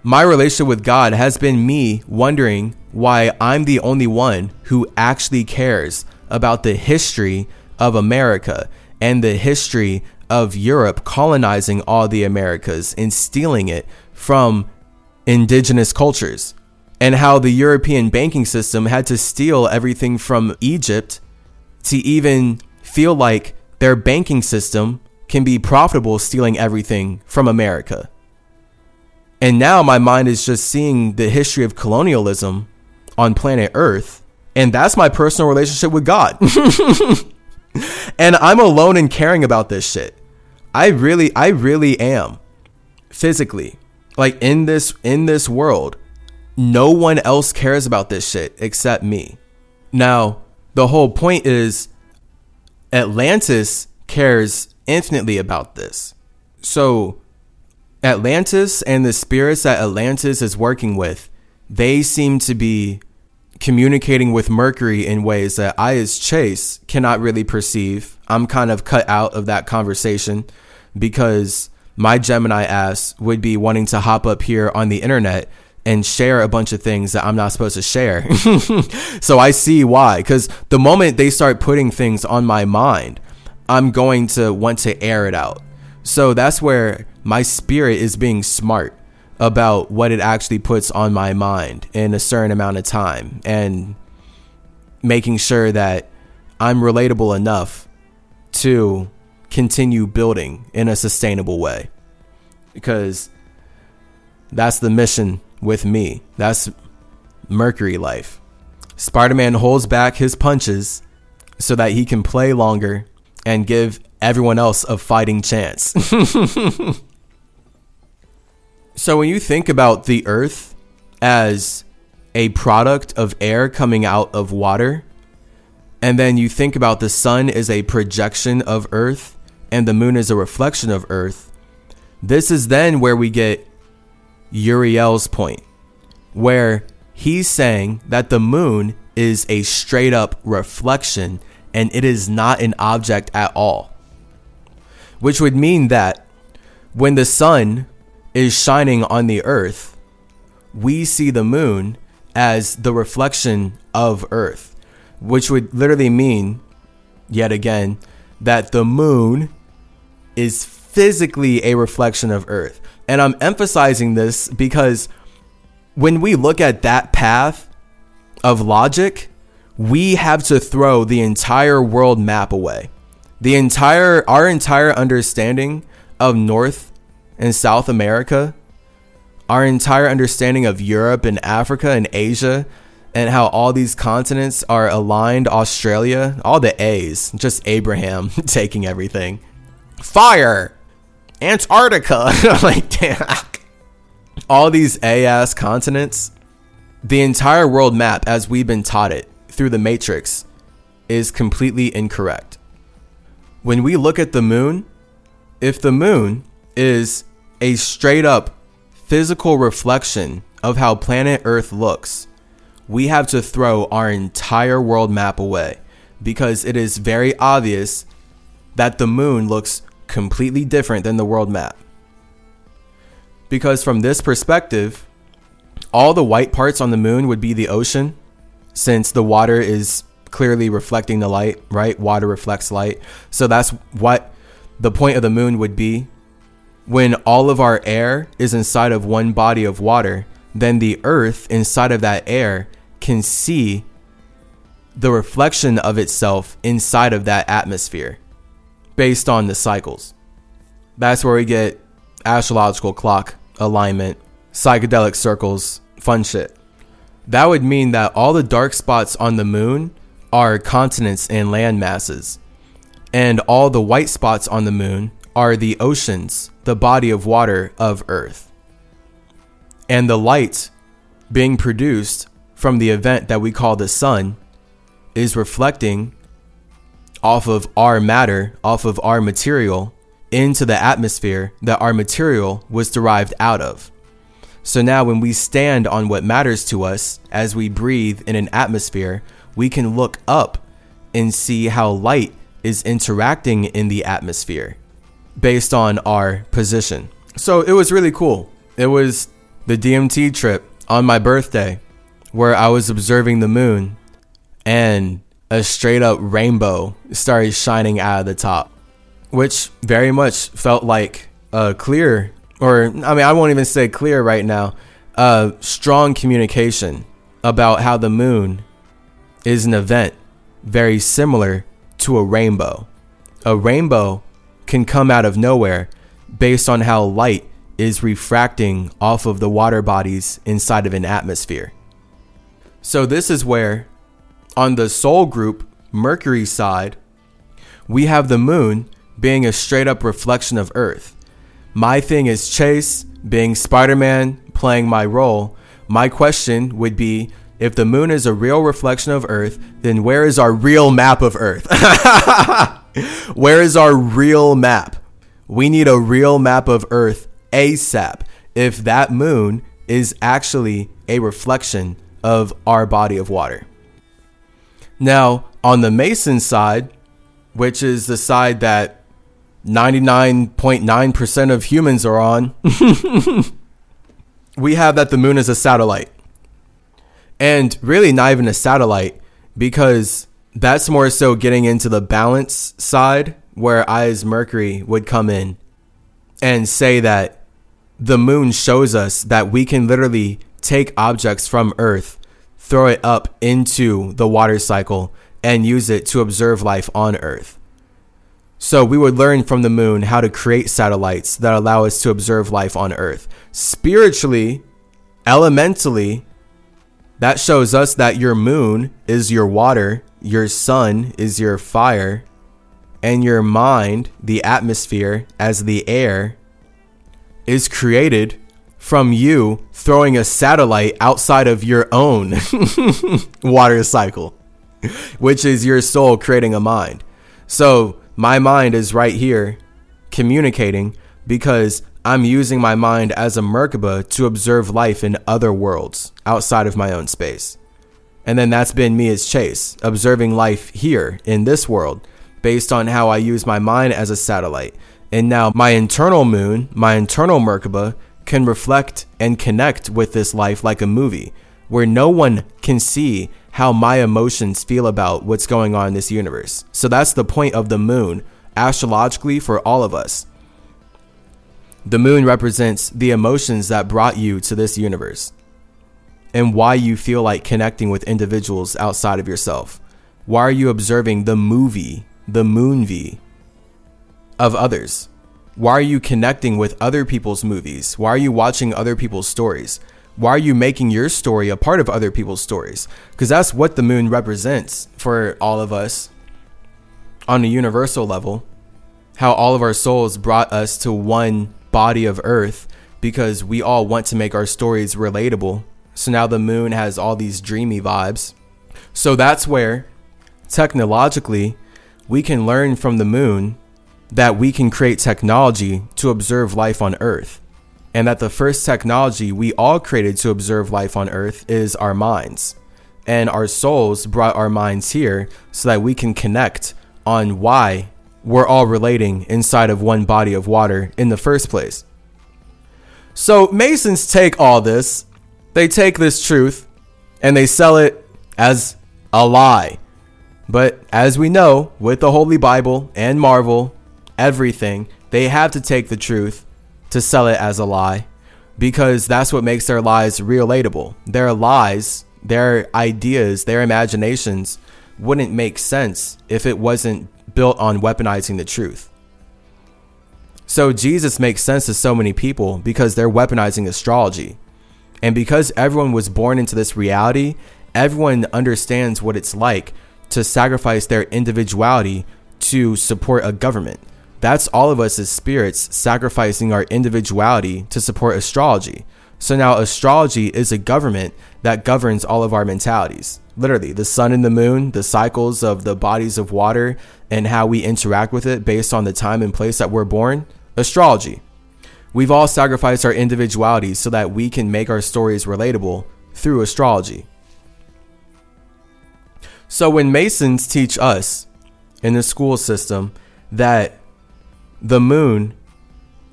My relationship with God has been me wondering why I'm the only one who actually cares about the history of America and the history of Europe colonizing all the Americas and stealing it from indigenous cultures, and how the European banking system had to steal everything from Egypt to even feel like their banking system can be profitable stealing everything from America. And now my mind is just seeing the history of colonialism on planet Earth, and that's my personal relationship with God. <laughs> and I'm alone in caring about this shit. I really I really am physically. Like in this in this world, no one else cares about this shit except me. Now, the whole point is Atlantis cares infinitely about this. So, Atlantis and the spirits that Atlantis is working with, they seem to be communicating with Mercury in ways that I, as Chase, cannot really perceive. I'm kind of cut out of that conversation because my Gemini ass would be wanting to hop up here on the internet and share a bunch of things that I'm not supposed to share. <laughs> so I see why. Because the moment they start putting things on my mind, I'm going to want to air it out. So that's where my spirit is being smart about what it actually puts on my mind in a certain amount of time and making sure that I'm relatable enough to continue building in a sustainable way. Because that's the mission with me. That's Mercury life. Spider Man holds back his punches so that he can play longer and give everyone else a fighting chance. <laughs> so, when you think about the Earth as a product of air coming out of water, and then you think about the sun as a projection of Earth and the moon is a reflection of Earth, this is then where we get Uriel's point, where he's saying that the moon is a straight up reflection and it is not an object at all. Which would mean that when the sun is shining on the earth, we see the moon as the reflection of earth, which would literally mean, yet again, that the moon is physically a reflection of earth. And I'm emphasizing this because when we look at that path of logic, we have to throw the entire world map away. The entire, our entire understanding of North and South America, our entire understanding of Europe and Africa and Asia, and how all these continents are aligned Australia, all the A's, just Abraham <laughs> taking everything. Fire! Antarctica! <laughs> like, damn. All these A ass continents, the entire world map as we've been taught it through the Matrix is completely incorrect. When we look at the moon, if the moon is a straight up physical reflection of how planet Earth looks, we have to throw our entire world map away because it is very obvious that the moon looks completely different than the world map. Because from this perspective, all the white parts on the moon would be the ocean, since the water is clearly reflecting the light, right? Water reflects light. So that's what the point of the moon would be. When all of our air is inside of one body of water, then the earth inside of that air can see the reflection of itself inside of that atmosphere based on the cycles. That's where we get astrological clock alignment, psychedelic circles, fun shit. That would mean that all the dark spots on the moon are continents and land masses. And all the white spots on the moon are the oceans, the body of water of Earth. And the light being produced from the event that we call the sun is reflecting off of our matter, off of our material, into the atmosphere that our material was derived out of. So now, when we stand on what matters to us as we breathe in an atmosphere, we can look up and see how light is interacting in the atmosphere based on our position. So it was really cool. It was the DMT trip on my birthday where I was observing the moon and a straight up rainbow started shining out of the top, which very much felt like a clear, or I mean, I won't even say clear right now, strong communication about how the moon is an event very similar to a rainbow. A rainbow can come out of nowhere based on how light is refracting off of the water bodies inside of an atmosphere. So, this is where, on the Soul Group Mercury side, we have the moon being a straight up reflection of Earth. My thing is Chase being Spider Man playing my role. My question would be if the moon is a real reflection of Earth, then where is our real map of Earth? <laughs> where is our real map? We need a real map of Earth ASAP if that moon is actually a reflection of our body of water. Now, on the Mason side, which is the side that 99.9% of humans are on, <laughs> we have that the moon is a satellite. And really, not even a satellite, because that's more so getting into the balance side where I, as Mercury, would come in and say that the moon shows us that we can literally take objects from Earth, throw it up into the water cycle, and use it to observe life on Earth. So we would learn from the moon how to create satellites that allow us to observe life on Earth. Spiritually, elementally, that shows us that your moon is your water, your sun is your fire, and your mind, the atmosphere, as the air, is created from you throwing a satellite outside of your own <laughs> water cycle, which is your soul creating a mind. So, my mind is right here communicating because I'm using my mind as a Merkaba to observe life in other worlds outside of my own space. And then that's been me as Chase, observing life here in this world based on how I use my mind as a satellite. And now my internal moon, my internal Merkaba, can reflect and connect with this life like a movie where no one can see how my emotions feel about what's going on in this universe. So that's the point of the moon astrologically for all of us. The moon represents the emotions that brought you to this universe. and why you feel like connecting with individuals outside of yourself. Why are you observing the movie, the movie of others? Why are you connecting with other people's movies? Why are you watching other people's stories? Why are you making your story a part of other people's stories? Because that's what the moon represents for all of us on a universal level. How all of our souls brought us to one body of earth because we all want to make our stories relatable. So now the moon has all these dreamy vibes. So that's where technologically we can learn from the moon that we can create technology to observe life on earth. And that the first technology we all created to observe life on earth is our minds. And our souls brought our minds here so that we can connect on why we're all relating inside of one body of water in the first place. So Masons take all this, they take this truth, and they sell it as a lie. But as we know, with the Holy Bible and Marvel, everything, they have to take the truth to sell it as a lie because that's what makes their lies relatable. Their lies, their ideas, their imaginations wouldn't make sense if it wasn't built on weaponizing the truth. So Jesus makes sense to so many people because they're weaponizing astrology. And because everyone was born into this reality, everyone understands what it's like to sacrifice their individuality to support a government. That's all of us as spirits sacrificing our individuality to support astrology. So now astrology is a government that governs all of our mentalities. Literally, the sun and the moon, the cycles of the bodies of water, and how we interact with it based on the time and place that we're born. Astrology. We've all sacrificed our individualities so that we can make our stories relatable through astrology. So when Masons teach us in the school system that the moon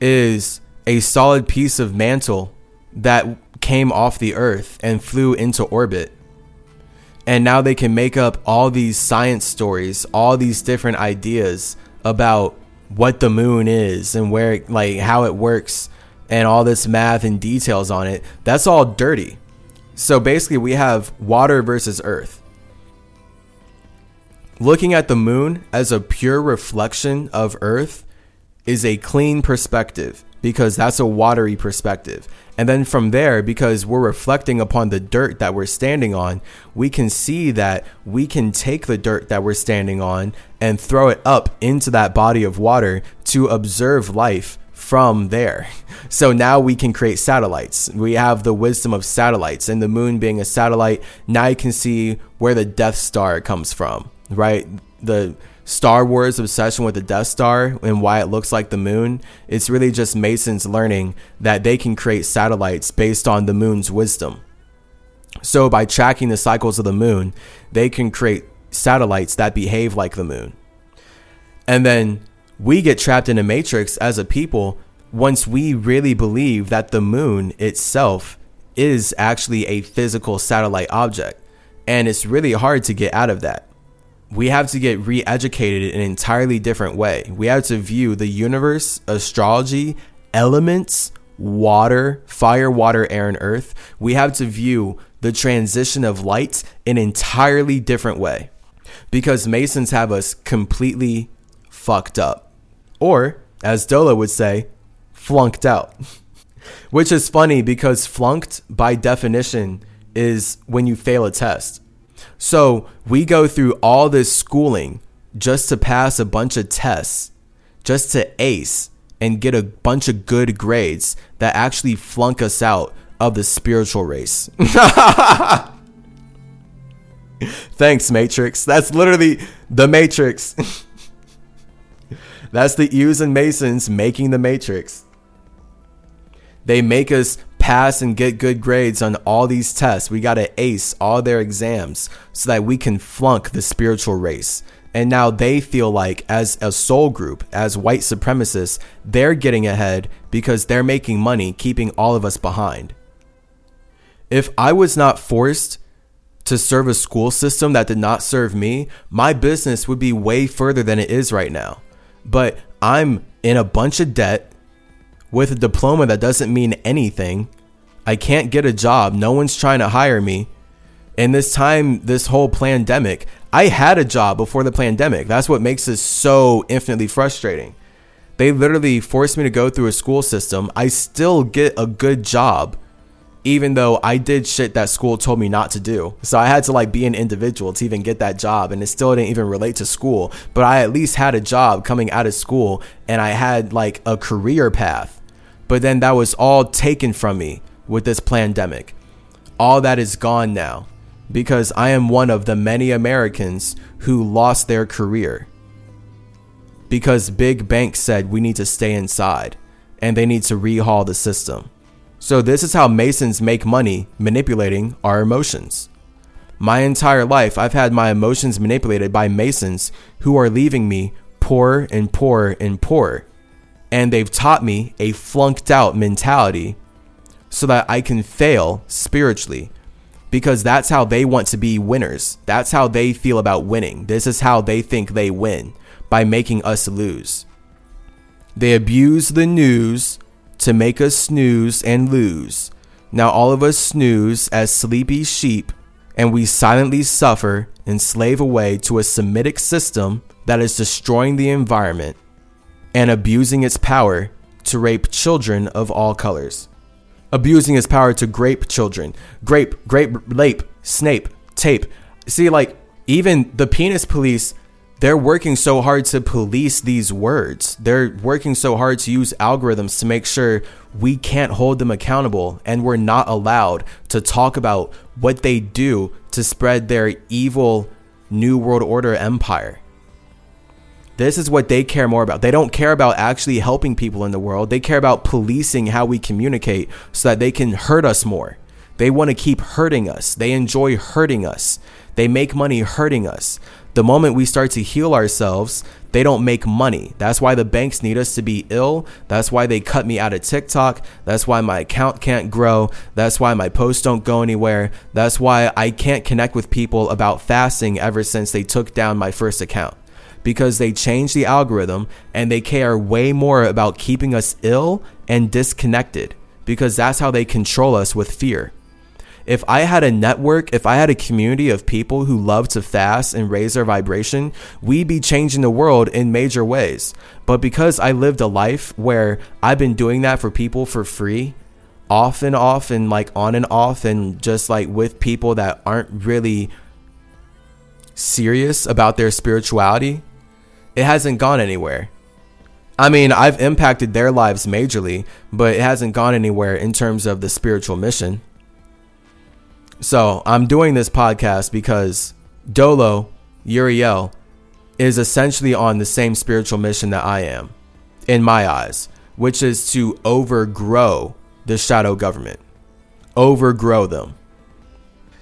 is a solid piece of mantle that came off the earth and flew into orbit. And now they can make up all these science stories, all these different ideas about what the moon is and where it, like how it works and all this math and details on it. That's all dirty. So basically we have water versus earth. Looking at the moon as a pure reflection of earth is a clean perspective because that's a watery perspective. And then from there, because we're reflecting upon the dirt that we're standing on, we can see that we can take the dirt that we're standing on and throw it up into that body of water to observe life from there. <laughs> So now we can create satellites. We have the wisdom of satellites and the moon being a satellite. Now you can see where the Death Star comes from, right? The Star Wars obsession with the Death Star and why it looks like the moon, it's really just Masons learning that they can create satellites based on the moon's wisdom. So, by tracking the cycles of the moon, they can create satellites that behave like the moon. And then we get trapped in a matrix as a people once we really believe that the moon itself is actually a physical satellite object. And it's really hard to get out of that we have to get re educated in an entirely different way. We have to view the universe, astrology, elements, water, fire, water, air, and earth. We have to view the transition of light in an entirely different way because Masons have us completely fucked up. Or, as Doelow would say, flunked out. <laughs> Which is funny because flunked, by definition, is when you fail a test. So we go through all this schooling just to pass a bunch of tests, just to ace and get a bunch of good grades that actually flunk us out of the spiritual race. <laughs> Thanks, Matrix. That's literally the Matrix. <laughs> That's the Jews and Masons making the Matrix. They make us pass and get good grades on all these tests. We got to ace all their exams so that we can flunk the spiritual race. And now they feel like, as a soul group, as white supremacists, they're getting ahead because they're making money, keeping all of us behind. If I was not forced to serve a school system that did not serve me, my business would be way further than it is right now. But I'm in a bunch of debt with a diploma that doesn't mean anything. I can't get a job. No one's trying to hire me. In this time, this whole pandemic, I had a job before the pandemic. That's what makes this so infinitely frustrating. They literally forced me to go through a school system. I still get a good job even though I did shit that school told me not to do. So I had to like be an individual to even get that job and it still didn't even relate to school, but I at least had a job coming out of school and I had like a career path. But then that was all taken from me with this pandemic. All that is gone now because I am one of the many Americans who lost their career. Because big banks said we need to stay inside and they need to rehaul the system. So, this is how Masons make money manipulating our emotions. My entire life, I've had my emotions manipulated by Masons who are leaving me poorer and poorer and poorer. And they've taught me a flunked out mentality so that I can fail spiritually because that's how they want to be winners. That's how they feel about winning. This is how they think they win by making us lose. They abuse the news to make us snooze and lose. Now all of us snooze as sleepy sheep, and we silently suffer and slave away to a Semitic system that is destroying the environment and abusing its power to rape children of all colors. Abusing its power to grape children. Grape, grape, lape, snape, tape. See, like, even the penis police they're working so hard to police these words. They're working so hard to use algorithms to make sure we can't hold them accountable and we're not allowed to talk about what they do to spread their evil New World Order empire. This is what they care more about. They don't care about actually helping people in the world. They care about policing how we communicate so that they can hurt us more. They want to keep hurting us. They enjoy hurting us. They make money hurting us. The moment we start to heal ourselves, they don't make money. That's why the banks need us to be ill. That's why they cut me out of TikTok. That's why my account can't grow. That's why my posts don't go anywhere. That's why I can't connect with people about fasting ever since they took down my first account. Because they changed the algorithm and they care way more about keeping us ill and disconnected. Because that's how they control us with fear if I had a network, if I had a community of people who love to fast and raise their vibration, we'd be changing the world in major ways. But because I lived a life where I've been doing that for people for free, off and off and like on and off and just like with people that aren't really serious about their spirituality, it hasn't gone anywhere. I mean, I've impacted their lives majorly, but it hasn't gone anywhere in terms of the spiritual mission. So I'm doing this podcast because Doelow Uriel is essentially on the same spiritual mission that I am, in my eyes, which is to overgrow the shadow government, overgrow them.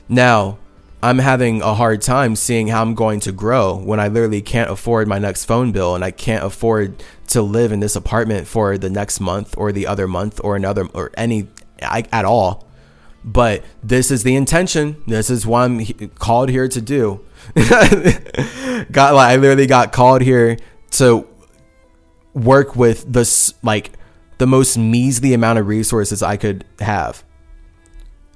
Now, I'm having a hard time seeing how I'm going to grow when I literally can't afford my next phone bill and I can't afford to live in this apartment for the next month or the other month or another or any I, at all but this is the intention. This is what I'm called here to do. <laughs> got like I literally got called here to work with this like the most measly amount of resources I could have.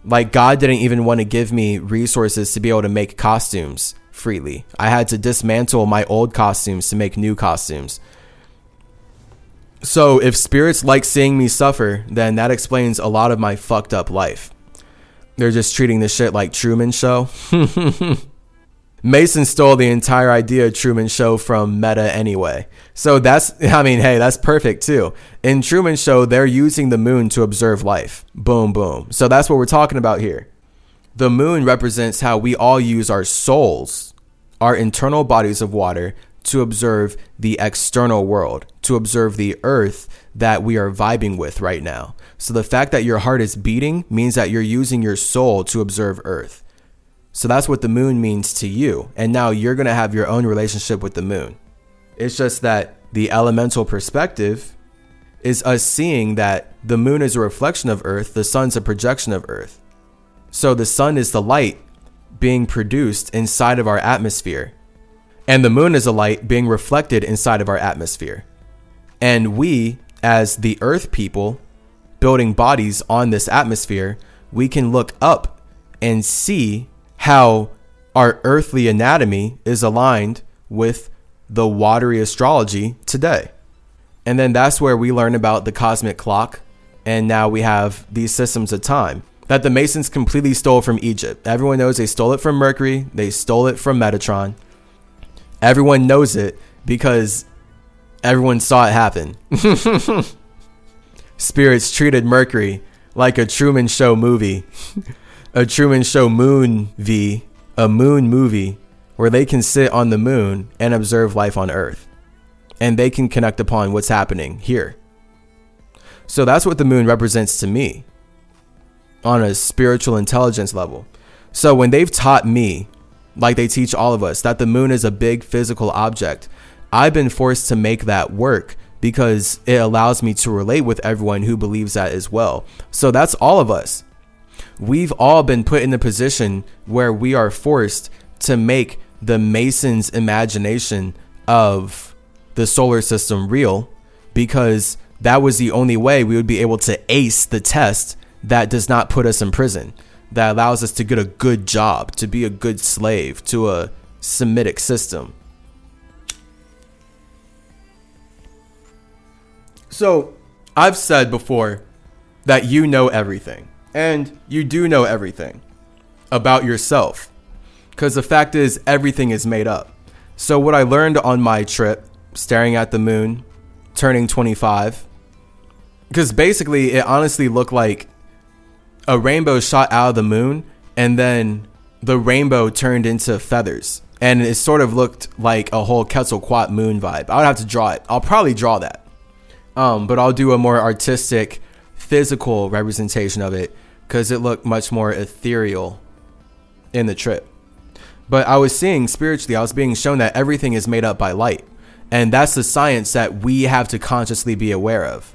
Like God didn't even want to give me resources to be able to make costumes freely. I had to dismantle my old costumes to make new costumes. So if spirits like seeing me suffer, then that explains a lot of my fucked up life. They're just treating this shit like Truman Show. <laughs> Mason stole the entire idea of Truman Show from Meta anyway. So that's, <laughs> I mean, hey, that's perfect too. In Truman Show, they're using the moon to observe life. Boom, boom. So that's what we're talking about here. The moon represents how we all use our souls, our internal bodies of water, to observe the external world, to observe the earth that we are vibing with right now. So the fact that your heart is beating means that you're using your soul to observe earth. So that's what the moon means to you. And now you're going to have your own relationship with the moon. It's just that the elemental perspective is us seeing that the moon is a reflection of earth, the sun's a projection of earth. So the sun is the light being produced inside of our atmosphere and the moon is a light being reflected inside of our atmosphere. And we, as the earth people, building bodies on this atmosphere, we can look up and see how our earthly anatomy is aligned with the watery astrology today. And then that's where we learn about the cosmic clock. And now we have these systems of time that the Masons completely stole from Egypt. Everyone knows they stole it from Mercury, they stole it from Metatron. Everyone knows it because everyone saw it happen. <laughs> Spirits treated Mercury like a Truman Show movie, <laughs> a Truman Show moon V, a moon movie where they can sit on the moon and observe life on Earth. And they can connect upon what's happening here. So that's what the moon represents to me on a spiritual intelligence level. So when they've taught me, like they teach all of us, that the moon is a big physical object, I've been forced to make that work because it allows me to relate with everyone who believes that as well. So that's all of us. We've all been put in a position where we are forced to make the Mason's imagination of the solar system real because that was the only way we would be able to ace the test that does not put us in prison, that allows us to get a good job, to be a good slave to a Semitic system. So, I've said before that you know everything, and you do know everything about yourself. Because the fact is, everything is made up. So, what I learned on my trip, staring at the moon, turning 25, because basically it honestly looked like a rainbow shot out of the moon, and then the rainbow turned into feathers. And it sort of looked like a whole Quetzalcoatl moon vibe. I would have to draw it. I'll probably draw that. Um, but I'll do a more artistic, physical representation of it because it looked much more ethereal in the trip. But I was seeing spiritually, I was being shown that everything is made up by light. And that's the science that we have to consciously be aware of.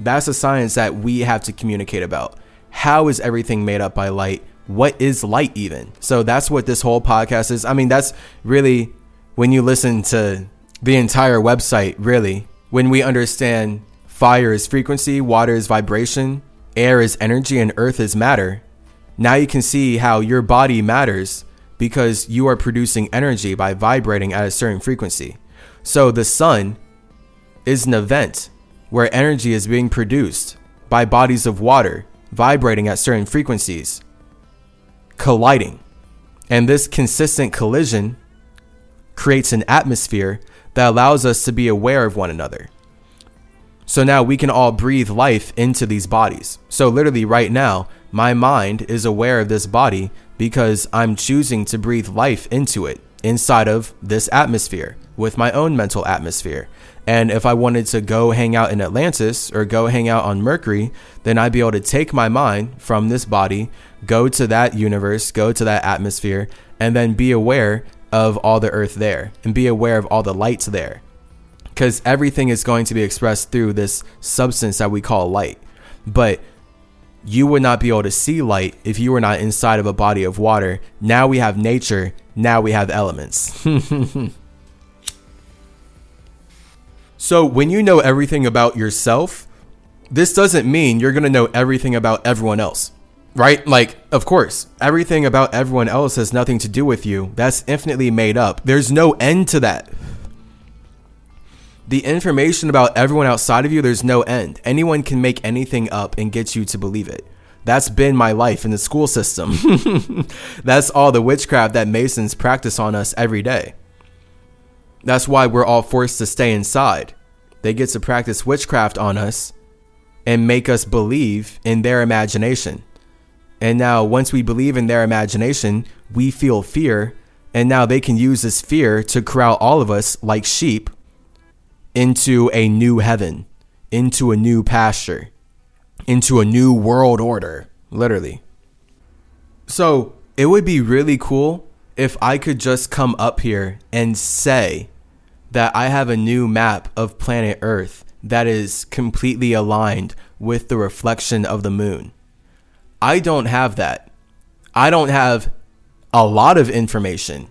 That's the science that we have to communicate about. How is everything made up by light? What is light even? So that's what this whole podcast is. I mean, that's really when you listen to the entire website, really, when we understand fire is frequency, water is vibration, air is energy, and earth is matter, now you can see how your body matters because you are producing energy by vibrating at a certain frequency. So the sun is an event where energy is being produced by bodies of water vibrating at certain frequencies, colliding. And this consistent collision creates an atmosphere that allows us to be aware of one another. So now we can all breathe life into these bodies. So, literally, right now, my mind is aware of this body because I'm choosing to breathe life into it inside of this atmosphere with my own mental atmosphere. And if I wanted to go hang out in Atlantis or go hang out on Mercury, then I'd be able to take my mind from this body, go to that universe, go to that atmosphere, and then be aware of all the earth there and be aware of all the lights there. Because everything is going to be expressed through this substance that we call light. But you would not be able to see light if you were not inside of a body of water. Now we have nature, now we have elements. <laughs> so when you know everything about yourself, this doesn't mean you're going to know everything about everyone else right? Like, of course, everything about everyone else has nothing to do with you. That's infinitely made up. There's no end to that. The information about everyone outside of you, there's no end. Anyone can make anything up and get you to believe it. That's been my life in the school system. <laughs> That's all the witchcraft that Masons practice on us every day. That's why we're all forced to stay inside. They get to practice witchcraft on us and make us believe in their imagination. And now, once we believe in their imagination, we feel fear. And now they can use this fear to corral all of us like sheep into a new heaven, into a new pasture, into a new world order, literally. So it would be really cool if I could just come up here and say that I have a new map of planet Earth that is completely aligned with the reflection of the moon. I don't have that. I don't have a lot of information.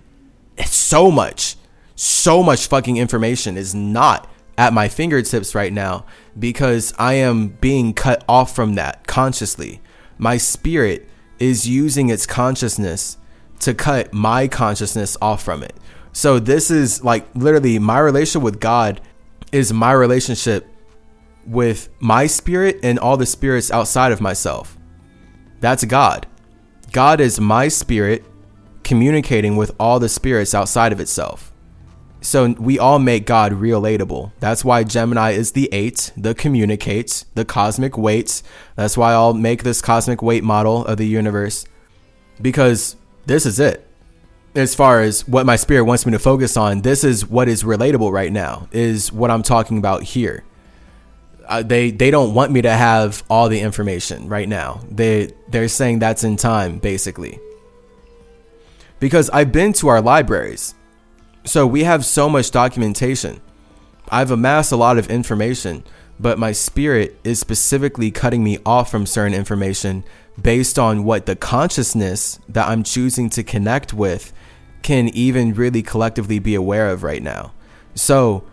So much, so much fucking information is not at my fingertips right now because I am being cut off from that consciously. My spirit is using its consciousness to cut my consciousness off from it. So this is like literally my relationship with God is my relationship with my spirit and all the spirits outside of myself. That's God. God is my spirit communicating with all the spirits outside of itself. So we all make God relatable. That's why Gemini is the eight, the communicates, the cosmic weights. That's why I'll make this cosmic weight model of the universe because this is it. As far as what my spirit wants me to focus on, this is what is relatable right now, is what I'm talking about here. Uh, they they don't want me to have all the information right now. They they're saying that's in time basically. Because I've been to our libraries so we have so much documentation. I've amassed a lot of information, but my spirit is specifically cutting me off from certain information based on what the consciousness that I'm choosing to connect with can even really collectively be aware of right now. So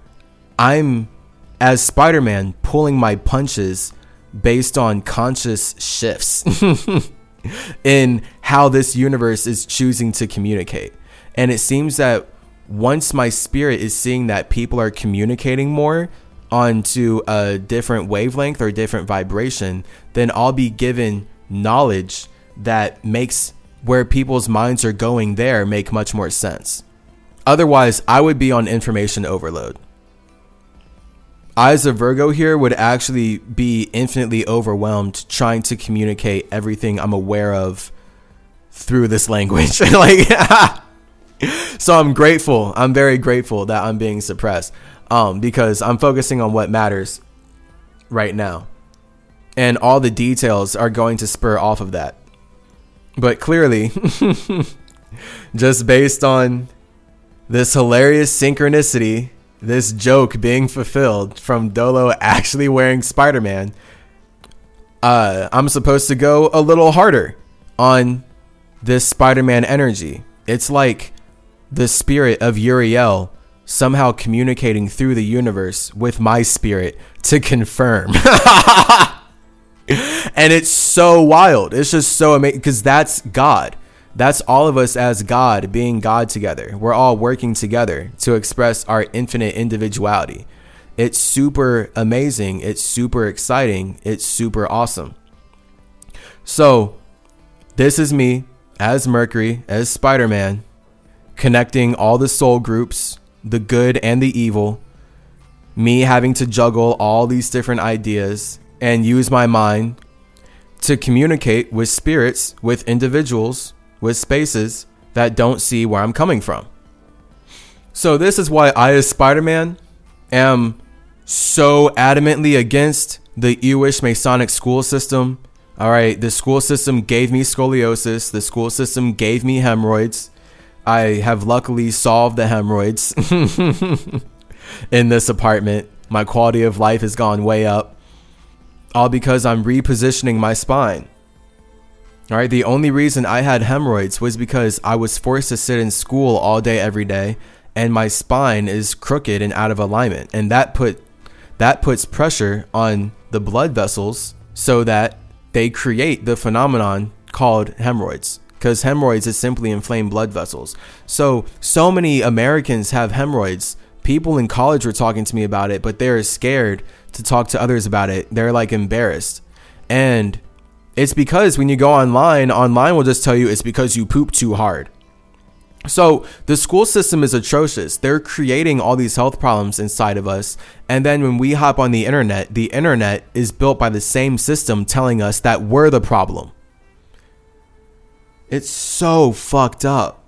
I'm, as Spider Man, pulling my punches based on conscious shifts <laughs> in how this universe is choosing to communicate. And it seems that once my spirit is seeing that people are communicating more onto a different wavelength or different vibration, then I'll be given knowledge that makes where people's minds are going there make much more sense. Otherwise, I would be on information overload. I, as a Virgo here, would actually be infinitely overwhelmed trying to communicate everything I'm aware of through this language. <laughs> like, <laughs> <laughs> so I'm grateful. I'm very grateful that I'm being suppressed um, because I'm focusing on what matters right now. And all the details are going to spur off of that. But clearly, <laughs> just based on this hilarious synchronicity, this joke being fulfilled from Doelow actually wearing Spider Man, uh, I'm supposed to go a little harder on this Spider Man energy. It's like the spirit of Uriel somehow communicating through the universe with my spirit to confirm. <laughs> and it's so wild. It's just so amazing because that's God. That's all of us as God being God together. We're all working together to express our infinite individuality. It's super amazing. It's super exciting. It's super awesome. So, this is me as Mercury, as Spider Man, connecting all the soul groups, the good and the evil, me having to juggle all these different ideas and use my mind to communicate with spirits, with individuals, with spaces that don't see where I'm coming from. So, this is why I, as Spider Man, am so adamantly against the Jewish Masonic school system. All right, the school system gave me scoliosis, the school system gave me hemorrhoids. I have luckily solved the hemorrhoids <laughs> in this apartment. My quality of life has gone way up, all because I'm repositioning my spine. All right, the only reason I had hemorrhoids was because I was forced to sit in school all day every day and my spine is crooked and out of alignment and that put that puts pressure on the blood vessels so that they create the phenomenon called hemorrhoids because hemorrhoids is simply inflamed blood vessels. So, so many Americans have hemorrhoids. People in college were talking to me about it, but they're scared to talk to others about it. They're like embarrassed. And it's because when you go online, online will just tell you it's because you poop too hard. So the school system is atrocious. They're creating all these health problems inside of us. And then when we hop on the internet, the internet is built by the same system telling us that we're the problem. It's so fucked up.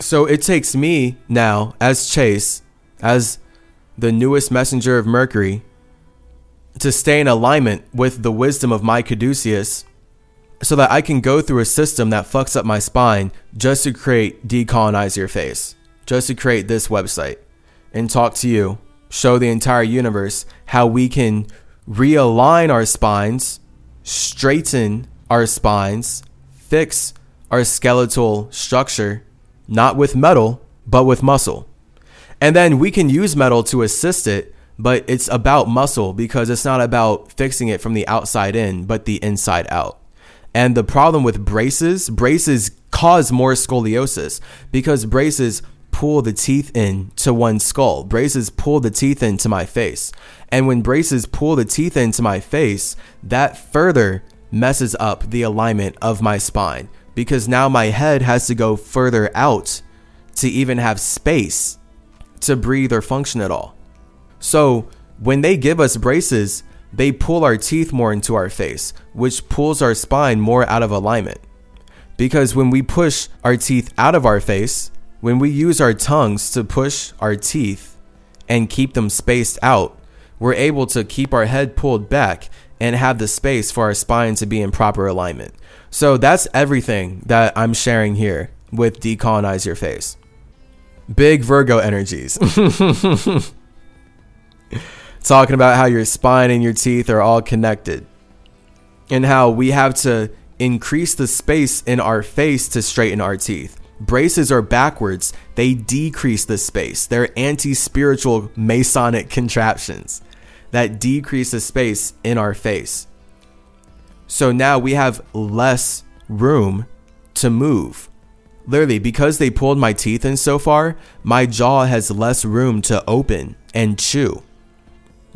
So it takes me now, as Chase, as the newest messenger of Mercury, to stay in alignment with the wisdom of my caduceus so that I can go through a system that fucks up my spine just to create decolonize your face, just to create this website and talk to you, show the entire universe how we can realign our spines, straighten our spines, fix our skeletal structure, not with metal, but with muscle. And then we can use metal to assist it, but it's about muscle because it's not about fixing it from the outside in, but the inside out. And the problem with braces, braces cause more scoliosis because braces pull the teeth in to one skull. Braces pull the teeth into my face. And when braces pull the teeth into my face, that further messes up the alignment of my spine because now my head has to go further out to even have space to breathe or function at all. So when they give us braces, they pull our teeth more into our face, which pulls our spine more out of alignment. Because when we push our teeth out of our face, when we use our tongues to push our teeth and keep them spaced out, we're able to keep our head pulled back and have the space for our spine to be in proper alignment. So that's everything that I'm sharing here with Decolonize Your Face. Big Virgo energies. <laughs> Talking about how your spine and your teeth are all connected. And how we have to increase the space in our face to straighten our teeth. Braces are backwards, they decrease the space. They're anti spiritual Masonic contraptions that decreases space in our face. So now we have less room to move. Literally, because they pulled my teeth in so far, my jaw has less room to open and chew.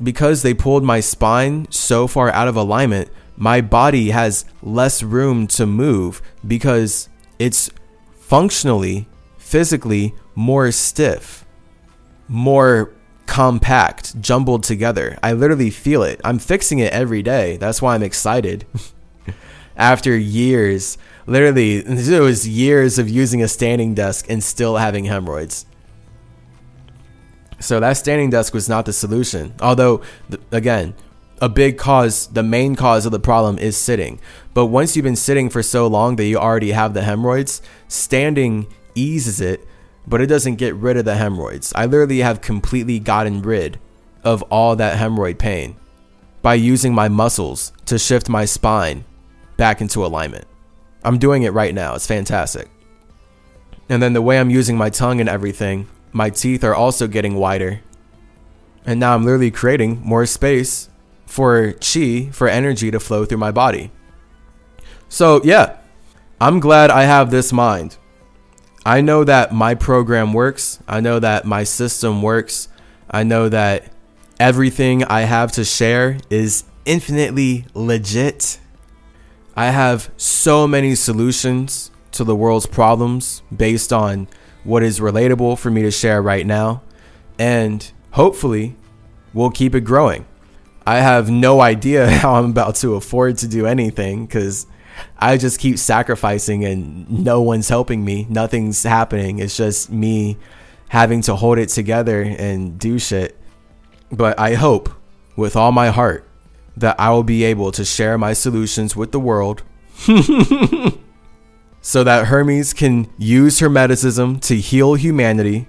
Because they pulled my spine so far out of alignment, my body has less room to move because it's functionally, physically more stiff, more compact, jumbled together. I literally feel it. I'm fixing it every day. That's why I'm excited. <laughs> After years literally it was years of using a standing desk and still having hemorrhoids so that standing desk was not the solution although again a big cause the main cause of the problem is sitting but once you've been sitting for so long that you already have the hemorrhoids standing eases it but it doesn't get rid of the hemorrhoids i literally have completely gotten rid of all that hemorrhoid pain by using my muscles to shift my spine back into alignment I'm doing it right now. It's fantastic. And then the way I'm using my tongue and everything, my teeth are also getting wider. And now I'm literally creating more space for chi, for energy to flow through my body. So, yeah, I'm glad I have this mind. I know that my program works. I know that my system works. I know that everything I have to share is infinitely legit I have so many solutions to the world's problems based on what is relatable for me to share right now. And hopefully, we'll keep it growing. I have no idea <laughs> how I'm about to afford to do anything because I just keep sacrificing and no one's helping me. Nothing's happening. It's just me having to hold it together and do shit. But I hope with all my heart that I will be able to share my solutions with the world <laughs> so that Hermes can use Hermeticism to heal humanity.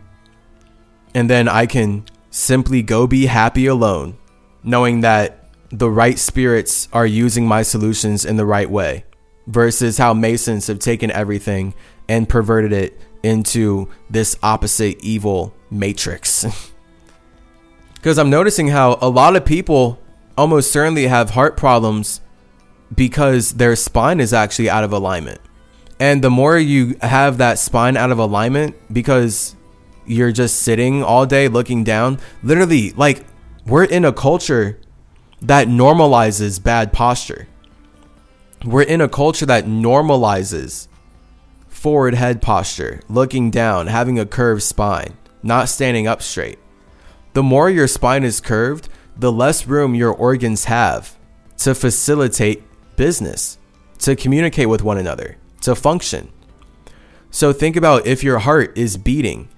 And then I can simply go be happy alone, knowing that the right spirits are using my solutions in the right way, versus how Masons have taken everything and perverted it into this opposite evil matrix. <laughs> Because I'm noticing how a lot of people almost certainly have heart problems because their spine is actually out of alignment. And the more you have that spine out of alignment because you're just sitting all day looking down, literally, like, we're in a culture that normalizes bad posture. We're in a culture that normalizes forward head posture, looking down, having a curved spine, not standing up straight. The more your spine is curved, the less room your organs have to facilitate business, to communicate with one another, to function. So think about if your heart is beating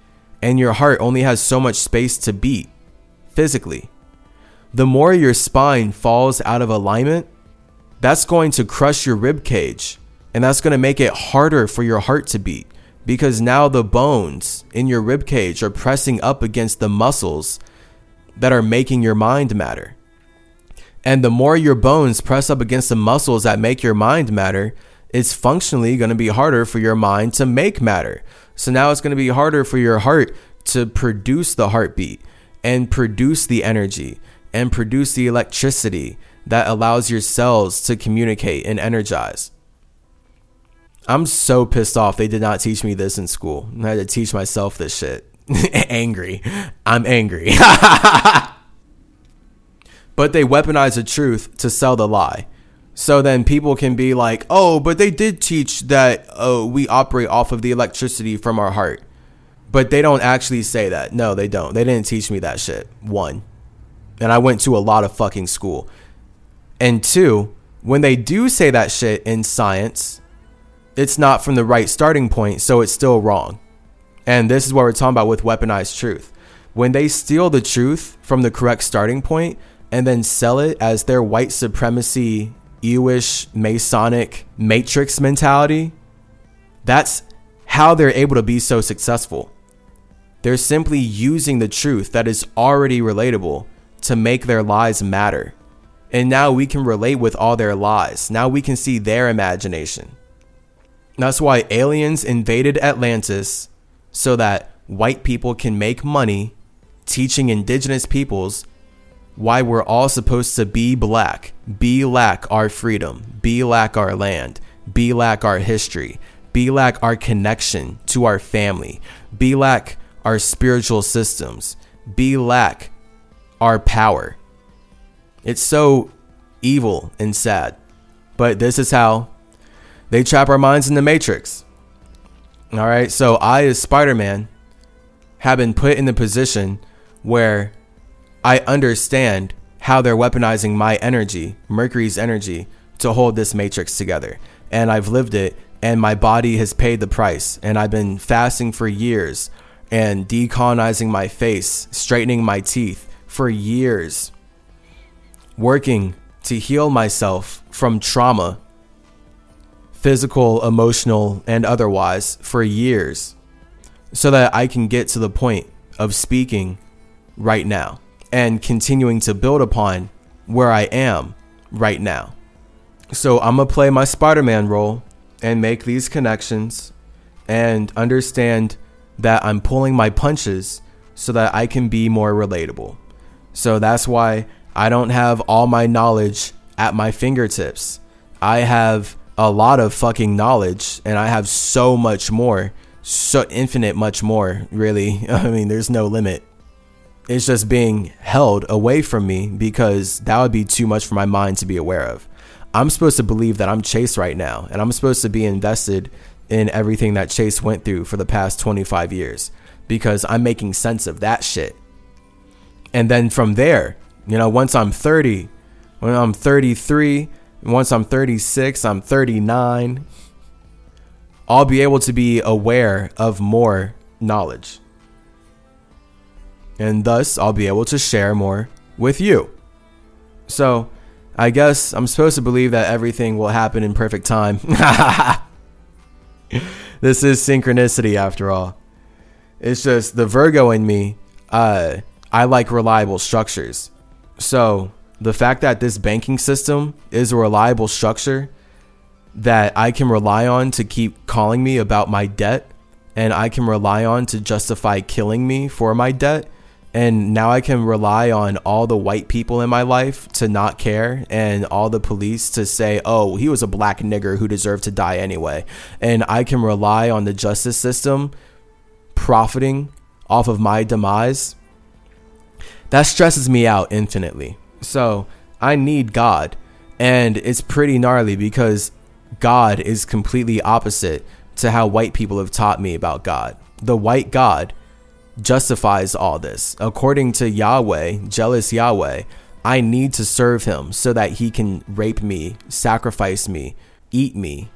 and your heart only has so much space to beat physically. The more your spine falls out of alignment, that's going to crush your rib cage and that's going to make it harder for your heart to beat because now the bones in your rib cage are pressing up against the muscles that are making your mind matter. And the more your bones press up against the muscles that make your mind matter, it's functionally going to be harder for your mind to make matter. So now it's going to be harder for your heart to produce the heartbeat and produce the energy and produce the electricity that allows your cells to communicate and energize. I'm so pissed off they did not teach me this in school. I had to teach myself this shit. <laughs> angry. I'm angry. <laughs> but they weaponize the truth to sell the lie. So then people can be like, oh, but they did teach that oh, we operate off of the electricity from our heart. But they don't actually say that. No, they don't. They didn't teach me that shit. One. And I went to a lot of fucking school. And two, when they do say that shit in science, it's not from the right starting point, so it's still wrong. And this is what we're talking about with weaponized truth. When they steal the truth from the correct starting point and then sell it as their white supremacy, Jewish, Masonic matrix mentality, that's how they're able to be so successful. They're simply using the truth that is already relatable to make their lies matter. And now we can relate with all their lies. Now we can see their imagination. That's why aliens invaded Atlantis so that white people can make money teaching indigenous peoples why we're all supposed to be black, be lack our freedom, be lack our land, be lack our history, be lack our connection to our family, be lack our spiritual systems, be lack our power. It's so evil and sad. But this is how they trap our minds in the matrix. All right. So I, as Spider Man, have been put in the position where I understand how they're weaponizing my energy, Mercury's energy, to hold this matrix together. And I've lived it, and my body has paid the price. And I've been fasting for years and decolonizing my face, straightening my teeth for years, working to heal myself from trauma, physical, emotional, and otherwise, for years, so that I can get to the point of speaking right now and continuing to build upon where I am right now. So I'm going to play my Spider Man role and make these connections and understand that I'm pulling my punches so that I can be more relatable. So that's why I don't have all my knowledge at my fingertips. I have a lot of fucking knowledge and I have so much more, so infinite much more, really. <laughs> I mean, there's no limit. It's just being held away from me because that would be too much for my mind to be aware of. I'm supposed to believe that I'm Chase right now and I'm supposed to be invested in everything that Chase went through for the past 25 years because I'm making sense of that shit. And then from there, you know, once I'm 30, when I'm 33, once I'm 36, I'm 39, I'll be able to be aware of more knowledge. And thus, I'll be able to share more with you. So, I guess I'm supposed to believe that everything will happen in perfect time. <laughs> this is synchronicity after all. It's just the Virgo in me, uh, I like reliable structures. So the fact that this banking system is a reliable structure that I can rely on to keep calling me about my debt and I can rely on to justify killing me for my debt. And now I can rely on all the white people in my life to not care and all the police to say, oh, he was a black nigger who deserved to die anyway. And I can rely on the justice system profiting off of my demise. That stresses me out infinitely. So I need God. And it's pretty gnarly because God is completely opposite to how white people have taught me about God. The white God justifies all this. According to Yahweh, jealous Yahweh, I need to serve him so that he can rape me, sacrifice me, eat me,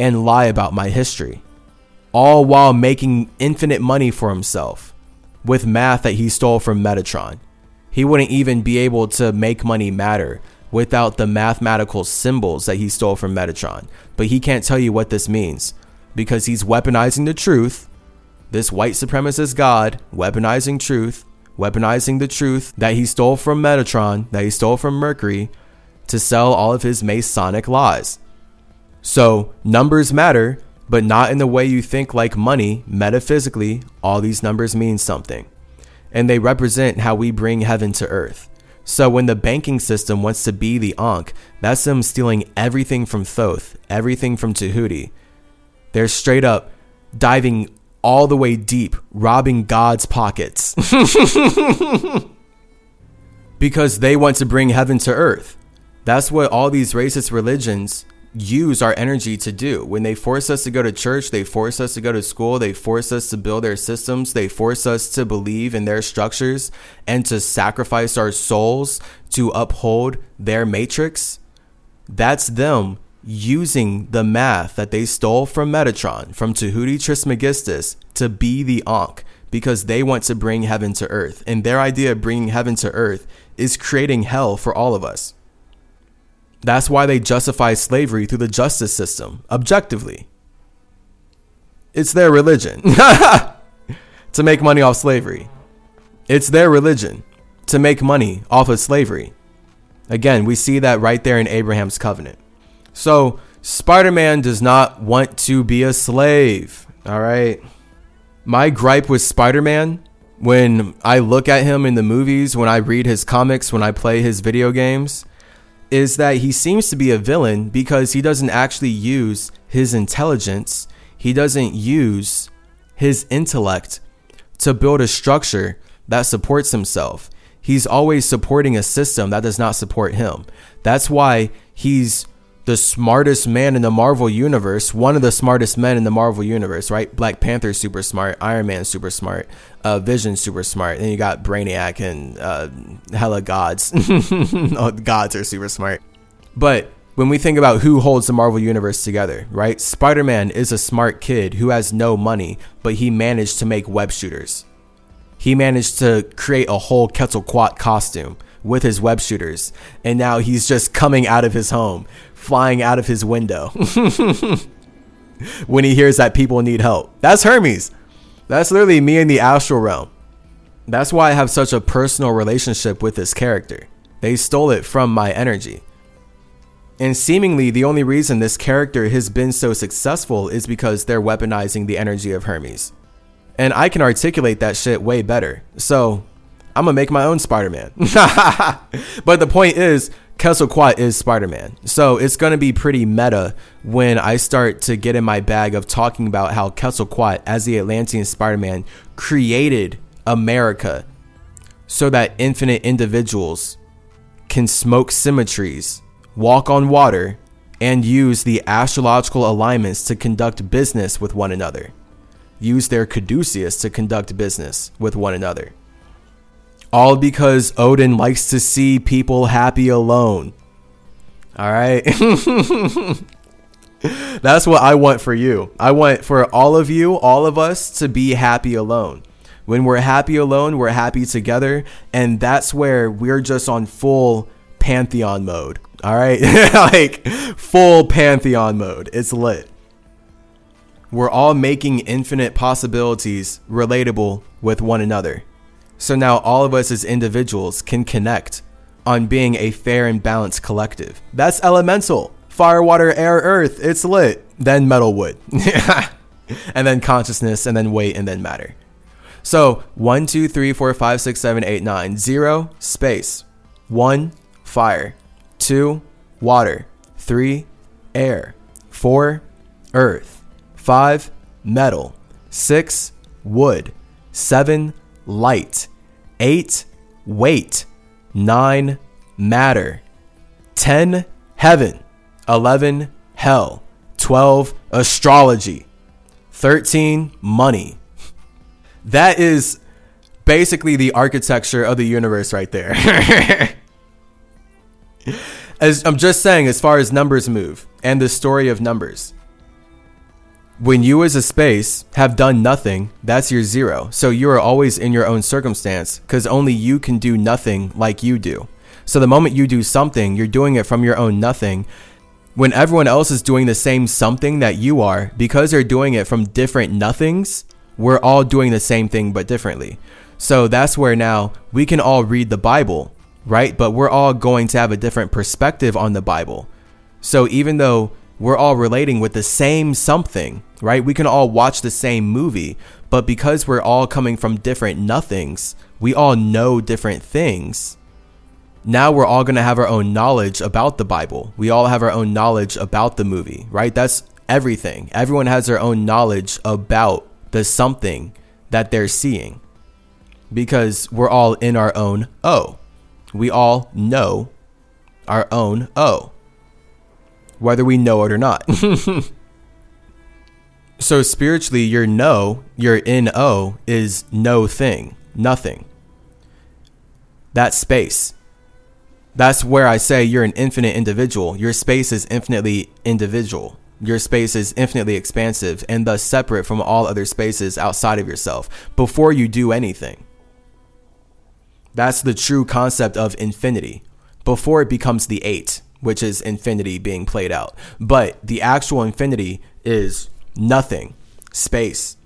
and lie about my history. All while making infinite money for himself with math that he stole from Metatron. He wouldn't even be able to make money matter without the mathematical symbols that he stole from Metatron. But he can't tell you what this means because he's weaponizing the truth this white supremacist god weaponizing truth, weaponizing the truth that he stole from Metatron, that he stole from Mercury, to sell all of his Masonic lies. So, numbers matter, but not in the way you think like money. Metaphysically, all these numbers mean something. And they represent how we bring heaven to earth. So when the banking system wants to be the Ankh, that's them stealing everything from Thoth, everything from Tahuti. They're straight up diving all the way deep, robbing God's pockets. <laughs> because they want to bring heaven to earth. That's what all these racist religions use our energy to do. When they force us to go to church, they force us to go to school, they force us to build their systems, they force us to believe in their structures and to sacrifice our souls to uphold their matrix. That's them using the math that they stole from Metatron, from Tahuti Trismegistus, to be the Ankh because they want to bring heaven to earth. And their idea of bringing heaven to earth is creating hell for all of us. That's why they justify slavery through the justice system, objectively. It's their religion <laughs> to make money off slavery. It's their religion to make money off of slavery. Again, we see that right there in Abraham's covenant. So, Spider Man does not want to be a slave. All right. My gripe with Spider Man, when I look at him in the movies, when I read his comics, when I play his video games, is that he seems to be a villain because he doesn't actually use his intelligence, he doesn't use his intellect to build a structure that supports himself. He's always supporting a system that does not support him. That's why he's the smartest man in the Marvel universe, one of the smartest men in the Marvel universe, right? Black Panther super smart, Iron Man super smart, uh, Vision super smart. Then you got Brainiac and uh, hella gods. <laughs> oh, gods are super smart. But when we think about who holds the Marvel universe together, right? Spider Man is a smart kid who has no money, but he managed to make web shooters. He managed to create a whole Quetzalcoatl costume with his web shooters, and now he's just coming out of his home flying out of his window <laughs> when he hears that people need help. That's Hermes. That's literally me in the astral realm. That's why I have such a personal relationship with this character. They stole it from my energy. And seemingly, the only reason this character has been so successful is because they're weaponizing the energy of Hermes. And I can articulate that shit way better. So, I'm gonna make my own Spider Man. <laughs> but the point is, Quetzalcoatl is Spider Man. So it's to be pretty meta when I start to get in my bag of talking about how Quetzalcoatl, as the Atlantean Spider Man, created America so that infinite individuals can smoke symmetries, walk on water, and use the astrological alignments to conduct business with one another. Use their caduceus to conduct business with one another. All because Odin likes to see people happy alone. All right. <laughs> That's what I want for you. I want for all of you, all of us to be happy alone. When we're happy alone, we're happy together. And that's where we're just on full pantheon mode. All right. <laughs> like full pantheon mode. It's lit. We're all making infinite possibilities relatable with one another. So now all of us as individuals can connect on being a fair and balanced collective. That's elemental. Fire, water, air, earth. It's lit. Then metal, wood. <laughs> and then consciousness, and then weight, and then matter. So one, two, three, four, five, six, seven, eight, nine. Zero, space. One, fire. Two, water. Three, air. Four, earth. Five, metal. Six, wood. Seven, light. 8 weight, 9 matter, 10 heaven, 11 hell, 12 astrology, 13 money. That is basically the architecture of the universe right there. <laughs> as I'm just saying as far as numbers move and the story of numbers when you as a space have done nothing, that's your zero. So you are always in your own circumstance because only you can do nothing like you do. So the moment you do something, you're doing it from your own nothing. When everyone else is doing the same something that you are, because they're doing it from different nothings, we're all doing the same thing but differently. So that's where now we can all read the Bible, right? But we're all going to have a different perspective on the Bible. So even though we're all relating with the same something, right? We can all watch the same movie, but because we're all coming from different nothings, we all know different things. Now we're all going to have our own knowledge about the Bible. We all have our own knowledge about the movie, right? That's everything. Everyone has their own knowledge about the something that they're seeing because we're all in our own O. We all know our own O, whether we know it or not. <laughs> so spiritually, your no, your in O is no thing, nothing. That space. That's where I say you're an infinite individual. Your space is infinitely individual. Your space is infinitely expansive and thus separate from all other spaces outside of yourself before you do anything. That's the true concept of infinity before it becomes the eight, which is infinity being played out. But the actual infinity is nothing, space,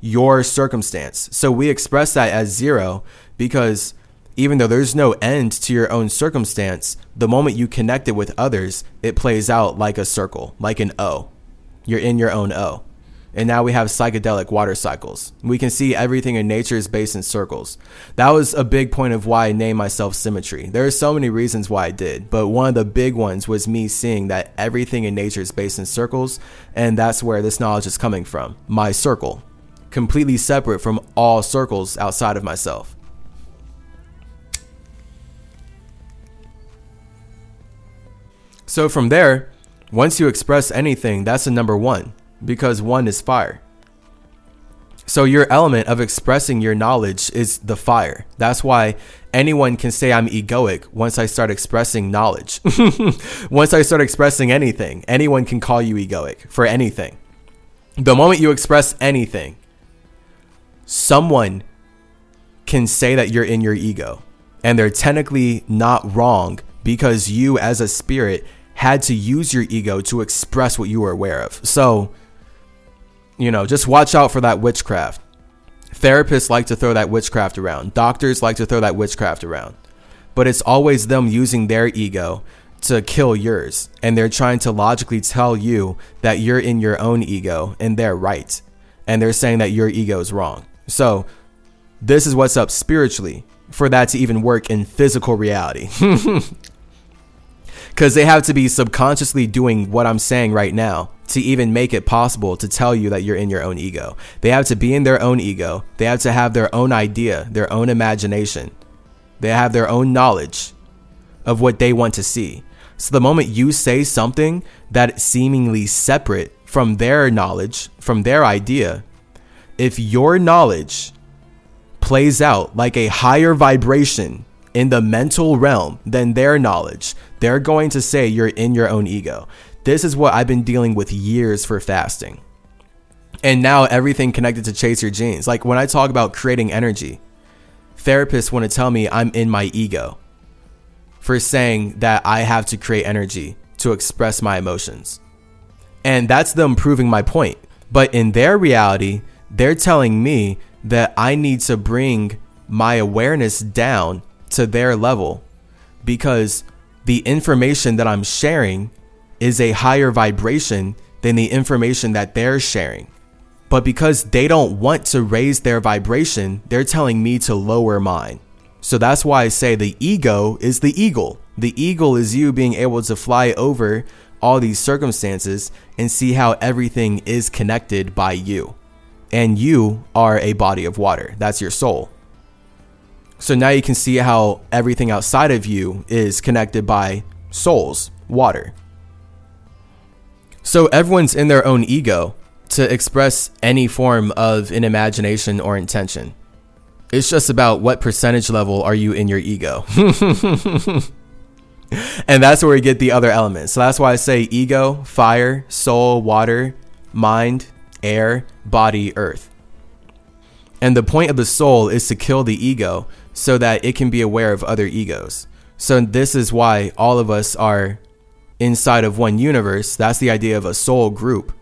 your circumstance. So we express that as zero because even though there's no end to your own circumstance, the moment you connect it with others, it plays out like a circle, like an O. You're in your own O. And now we have psychedelic water cycles. We can see everything in nature is based in circles. That was a big point of why I named myself Symmetry. There are so many reasons why I did, but one of the big ones was me seeing that everything in nature is based in circles, and that's where this knowledge is coming from. My circle, completely separate from all circles outside of myself. So from there, once you express anything, that's a number one because one is fire. So your element of expressing your knowledge is the fire. That's why anyone can say I'm egoic once I start expressing knowledge. <laughs> once I start expressing anything, anyone can call you egoic for anything. The moment you express anything, someone can say that you're in your ego. And they're technically not wrong because you, as a spirit, had to use your ego to express what you were aware of. So, you know, just watch out for that witchcraft. Therapists like to throw that witchcraft around. Doctors like to throw that witchcraft around. But it's always them using their ego to kill yours. And they're trying to logically tell you that you're in your own ego and they're right. And they're saying that your ego is wrong. So, this is what's up spiritually for that to even work in physical reality. <laughs> Because they have to be subconsciously doing what I'm saying right now to even make it possible to tell you that you're in your own ego. They have to be in their own ego. They have to have their own idea, their own imagination. They have their own knowledge of what they want to see. So the moment you say something that seemingly separate from their knowledge, from their idea, if your knowledge plays out like a higher vibration in the mental realm than their knowledge, they're going to say you're in your own ego. This is what I've been dealing with years for fasting. And now everything connected to chase your genes. Like when I talk about creating energy, therapists want to tell me I'm in my ego for saying that I have to create energy to express my emotions. And that's them proving my point. But in their reality, they're telling me that I need to bring my awareness down to their level because the information that I'm sharing is a higher vibration than the information that they're sharing. But because they don't want to raise their vibration, they're telling me to lower mine. So that's why I say the ego is the eagle. The eagle is you being able to fly over all these circumstances and see how everything is connected by you. And you are a body of water. That's your soul. So now you can see how everything outside of you is connected by souls, water. So everyone's in their own ego to express any form of an imagination or intention. It's just about what percentage level are you in your ego. <laughs> and that's where we get the other elements. So that's why I say ego, fire, soul, water, mind, air, body, earth. And the point of the soul is to kill the ego so that it can be aware of other egos. So this is why all of us are inside of one universe. That's the idea of a soul group.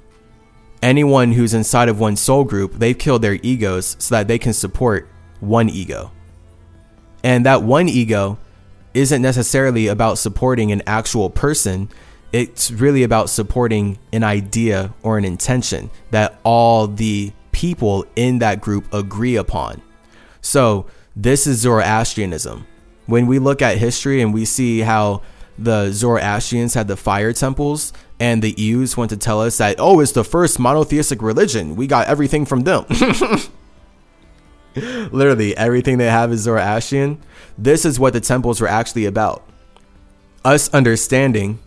Anyone who's inside of one soul group, they've killed their egos so that they can support one ego. And that one ego isn't necessarily about supporting an actual person. it's really about supporting an idea or an intention that all the people in that group agree upon. So, this is Zoroastrianism. When we look at history and we see how the Zoroastrians had the fire temples and the Jews want to tell us that, oh, it's the first monotheistic religion. We got everything from them. <laughs> Literally, everything they have is Zoroastrian. This is what the temples were actually about. Us understanding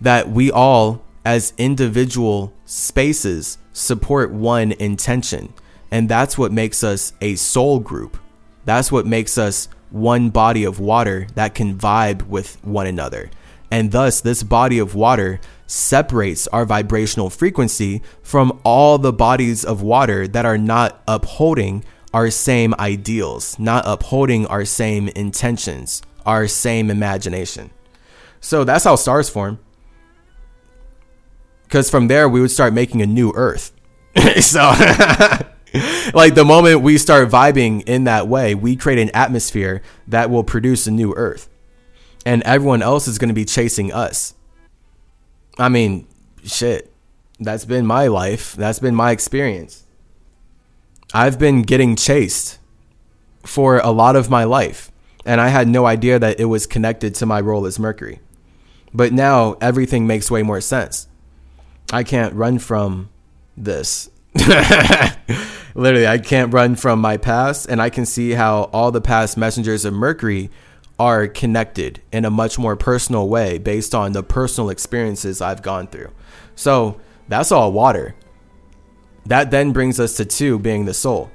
that we all, as individual spaces, support one intention. And that's what makes us a soul group. That's what makes us one body of water that can vibe with one another. And thus, this body of water separates our vibrational frequency from all the bodies of water that are not upholding our same ideals, not upholding our same intentions, our same imagination. So that's how stars form. Because from there, we would start making a new Earth. <laughs> so, <laughs> <laughs> like the moment we start vibing in that way, we create an atmosphere that will produce a new Earth. And everyone else is going to be chasing us. I mean, shit. That's been my life. That's been my experience. I've been getting chased for a lot of my life, and I had no idea that it was connected to my role as Mercury. But now everything makes way more sense. I can't run from this. <laughs> Literally, I can't run from my past, and I can see how all the past messengers of Mercury are connected in a much more personal way based on the personal experiences I've gone through. So that's all water. That then brings us to two being the soul.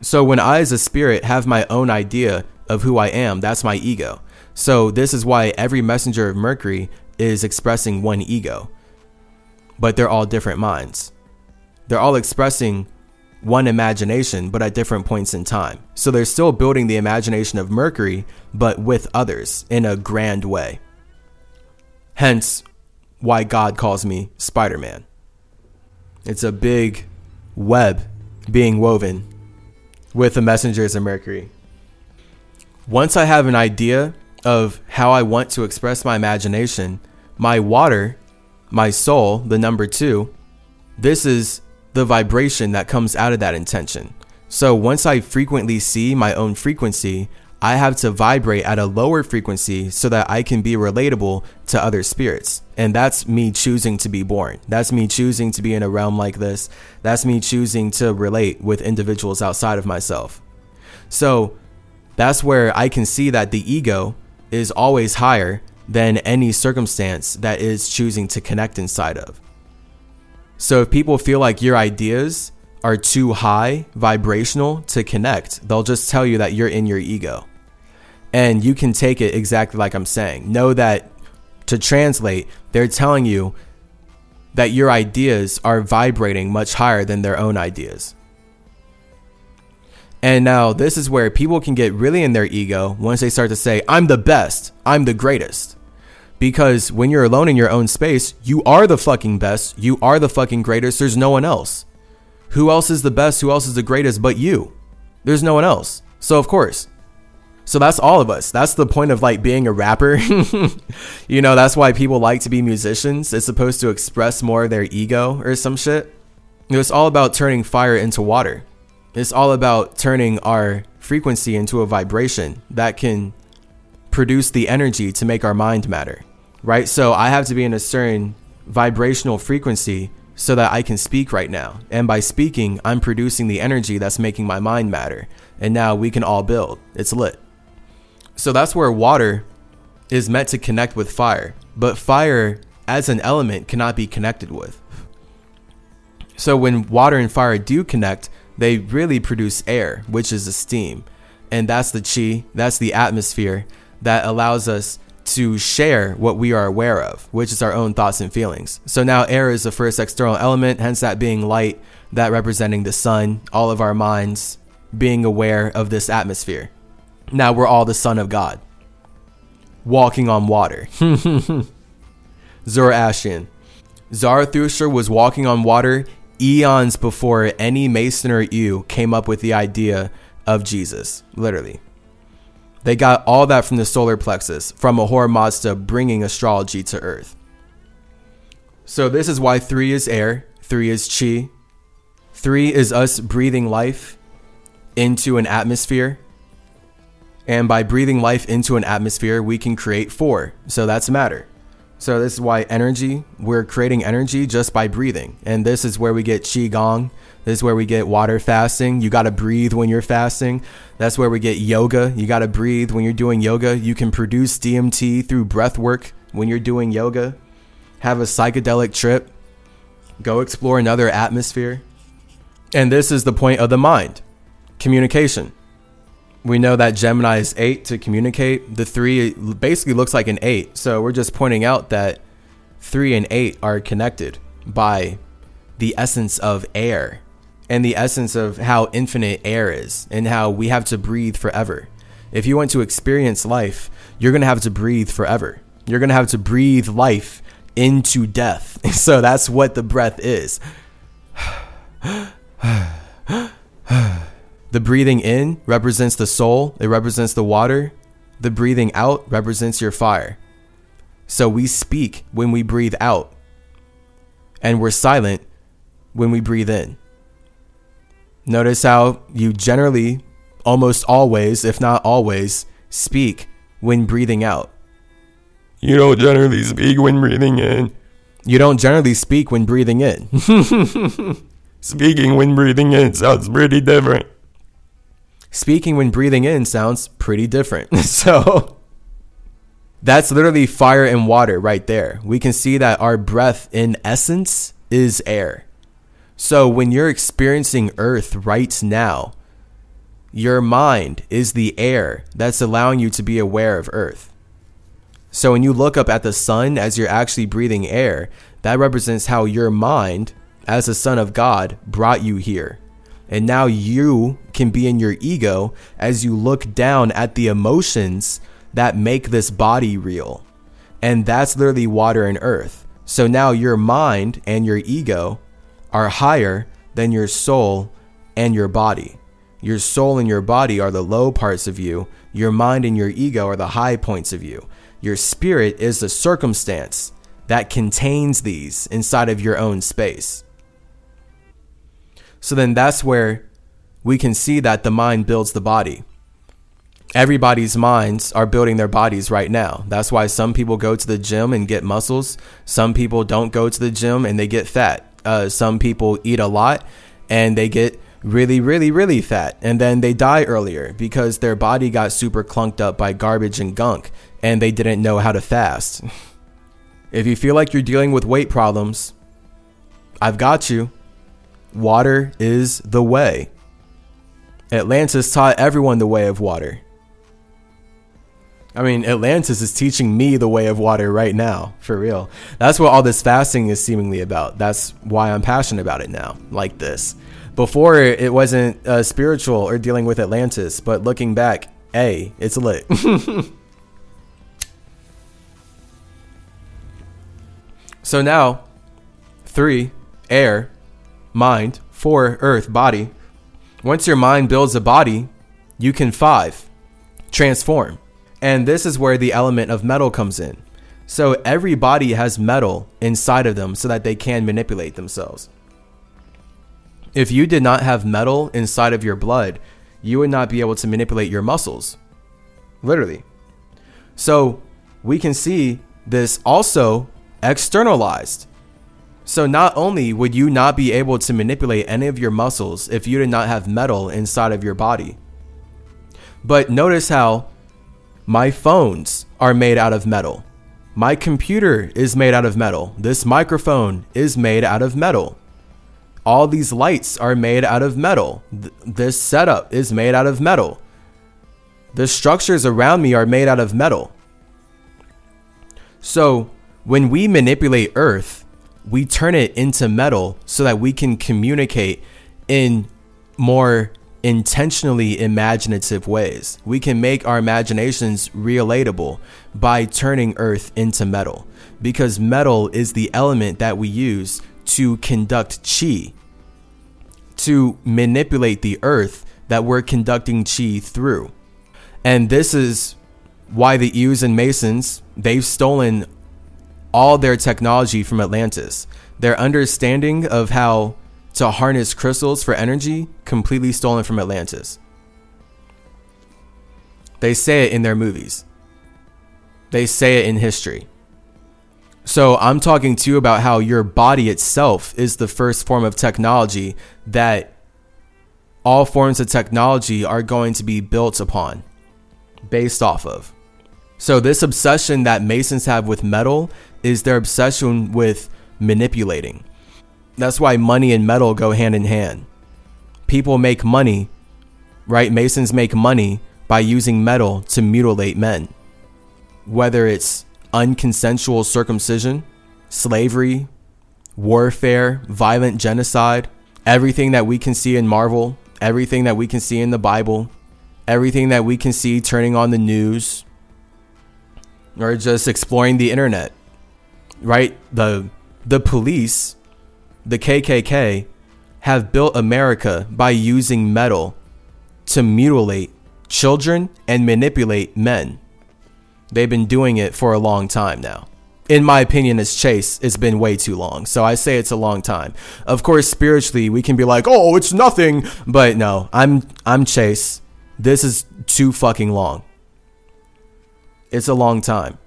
So when I, as a spirit, have my own idea of who I am, that's my ego. So this is why every messenger of Mercury is expressing one ego, but they're all different minds. They're all expressing one imagination, but at different points in time. So they're still building the imagination of Mercury, but with others in a grand way. Hence, why God calls me Spider Man. It's a big web being woven with the messengers of Mercury. Once I have an idea of how I want to express my imagination, my water, my soul, the number two, this is the vibration that comes out of that intention. So once I frequently see my own frequency, I have to vibrate at a lower frequency so that I can be relatable to other spirits. And that's me choosing to be born. That's me choosing to be in a realm like this. That's me choosing to relate with individuals outside of myself. So that's where I can see that the ego is always higher than any circumstance that is choosing to connect inside of. So if people feel like your ideas are too high vibrational to connect, they'll just tell you that you're in your ego and you can take it exactly like I'm saying. Know that to translate, they're telling you that your ideas are vibrating much higher than their own ideas. And now, this is where people can get really in their ego once they start to say, I'm the best, I'm the greatest. Because when you're alone in your own space, you are the fucking best, you are the fucking greatest, there's no one else. Who else is the best, who else is the greatest but you? There's no one else. So, of course, so that's all of us. That's the point of like being a rapper. <laughs> you know, that's why people like to be musicians. It's supposed to express more of their ego or some shit. It's all about turning fire into water. It's all about turning our frequency into a vibration that can produce the energy to make our mind matter. Right? So I have to be in a certain vibrational frequency so that I can speak right now. And by speaking, I'm producing the energy that's making my mind matter. And now we can all build. It's lit. So that's where water is meant to connect with fire, but fire as an element cannot be connected with. So when water and fire do connect, they really produce air, which is the steam. And that's the chi, that's the atmosphere that allows us to share what we are aware of, which is our own thoughts and feelings. So now air is the first external element, hence that being light, that representing the sun, all of our minds being aware of this atmosphere. Now we're all the Son of God. Walking on water. <laughs> Zoroastrian. Zarathustra was walking on water eons before any Mason or Jew came up with the idea of Jesus. Literally. They got all that from the solar plexus, from Ahura Mazda bringing astrology to Earth. So this is why three is air, three is chi, three is us breathing life into an atmosphere. And by breathing life into an atmosphere, we can create four. So that's matter. So this is why energy, we're creating energy just by breathing. And this is where we get qigong. This is where we get water fasting. You got to breathe when you're fasting. That's where we get yoga. You got to breathe when you're doing yoga. You can produce DMT through breath work when you're doing yoga have a psychedelic trip, go explore another atmosphere. And this is the point of the mind communication. We know that Gemini is eight to communicate. The three basically looks like an eight. So we're just pointing out that three and eight are connected by the essence of air and the essence of how infinite air is and how we have to breathe forever. If you want to experience life, you're going to have to breathe forever. You're going to have to breathe life into death. <laughs> So that's what the breath is. <sighs> the breathing in represents the soul, it represents the water. The breathing out represents your fire. So we speak when we breathe out, and we're silent when we breathe in. Notice how you generally, almost always, if not always, speak when breathing out. You don't generally speak when breathing in. You don't generally speak when breathing in. <laughs> Speaking when breathing in sounds pretty different. Speaking when breathing in sounds pretty different. <laughs> so that's literally fire and water right there. We can see that our breath in essence is air. So when you're experiencing earth right now, your mind is the air that's allowing you to be aware of earth. So when you look up at the sun as you're actually breathing air, that represents how your mind, as a son of God, brought you here. And now you can be in your ego as you look down at the emotions that make this body real. And that's literally water and earth. So now your mind and your ego are higher than your soul and your body. Your soul and your body are the low parts of you. Your mind and your ego are the high points of you. Your spirit is the circumstance that contains these inside of your own space. So then that's where we can see that the mind builds the body. Everybody's minds are building their bodies right now. That's why some people go to the gym and get muscles. Some people don't go to the gym and they get fat. Uh, some people eat a lot and they get really, really, really fat. And then they die earlier because their body got super clunked up by garbage and gunk and they didn't know how to fast. <laughs> If you feel like you're dealing with weight problems, I've got you. Water is the way. Atlantis taught everyone the way of water. I mean, Atlantis is teaching me the way of water right now, for real. That's what all this fasting is seemingly about. That's why I'm passionate about it now, like this. Before, it wasn't uh, spiritual or dealing with Atlantis, but looking back, hey, it's lit. <laughs> So now, three, air, mind, four, earth, body. Once your mind builds a body, you can five, transform. And this is where the element of metal comes in. So every body has metal inside of them so that they can manipulate themselves. If you did not have metal inside of your blood, you would not be able to manipulate your muscles. Literally. So we can see this also externalized. So not only would you not be able to manipulate any of your muscles if you did not have metal inside of your body, but notice how my phones are made out of metal. My computer is made out of metal. This microphone is made out of metal. All these lights are made out of metal. Th- this setup is made out of metal. The structures around me are made out of metal. So, when we manipulate earth, we turn it into metal so that we can communicate in more intentionally imaginative ways. We can make our imaginations relatable by turning earth into metal because metal is the element that we use to conduct chi, to manipulate the earth that we're conducting chi through. And this is why the Jews and Masons, they've stolen all their technology from Atlantis. Their understanding of how to harness crystals for energy completely stolen from Atlantis. They say it in their movies. They say it in history. So I'm talking to you about how your body itself is the first form of technology that all forms of technology are going to be built upon, based off of. So this obsession that Masons have with metal is their obsession with manipulating. That's why money and metal go hand in hand. People make money, right? Masons make money by using metal to mutilate men. Whether it's unconsensual circumcision, slavery, warfare, violent genocide, everything that we can see in Marvel, everything that we can see in the Bible, everything that we can see turning on the news, or just exploring the internet. Right? The the police, the KKK have built America by using metal to mutilate children and manipulate men. They've been doing it for a long time now. In my opinion, as Chase, it's been way too long. So I say it's a long time. Of course, spiritually, we can be like, "Oh, it's nothing," but no, I'm I'm Chase. This is too fucking long. It's a long time.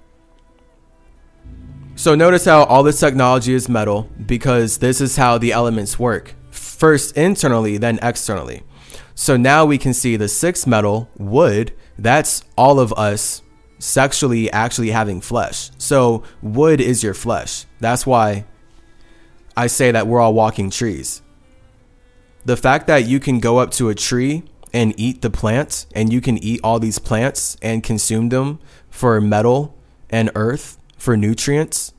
So notice how all this technology is metal because this is how the elements work. First internally, then externally. So now we can see the sixth metal, wood, that's all of us sexually actually having flesh. So wood is your flesh. That's why I say that we're all walking trees. The fact that you can go up to a tree and eat the plant and you can eat all these plants and consume them for metal and earth, for nutrients,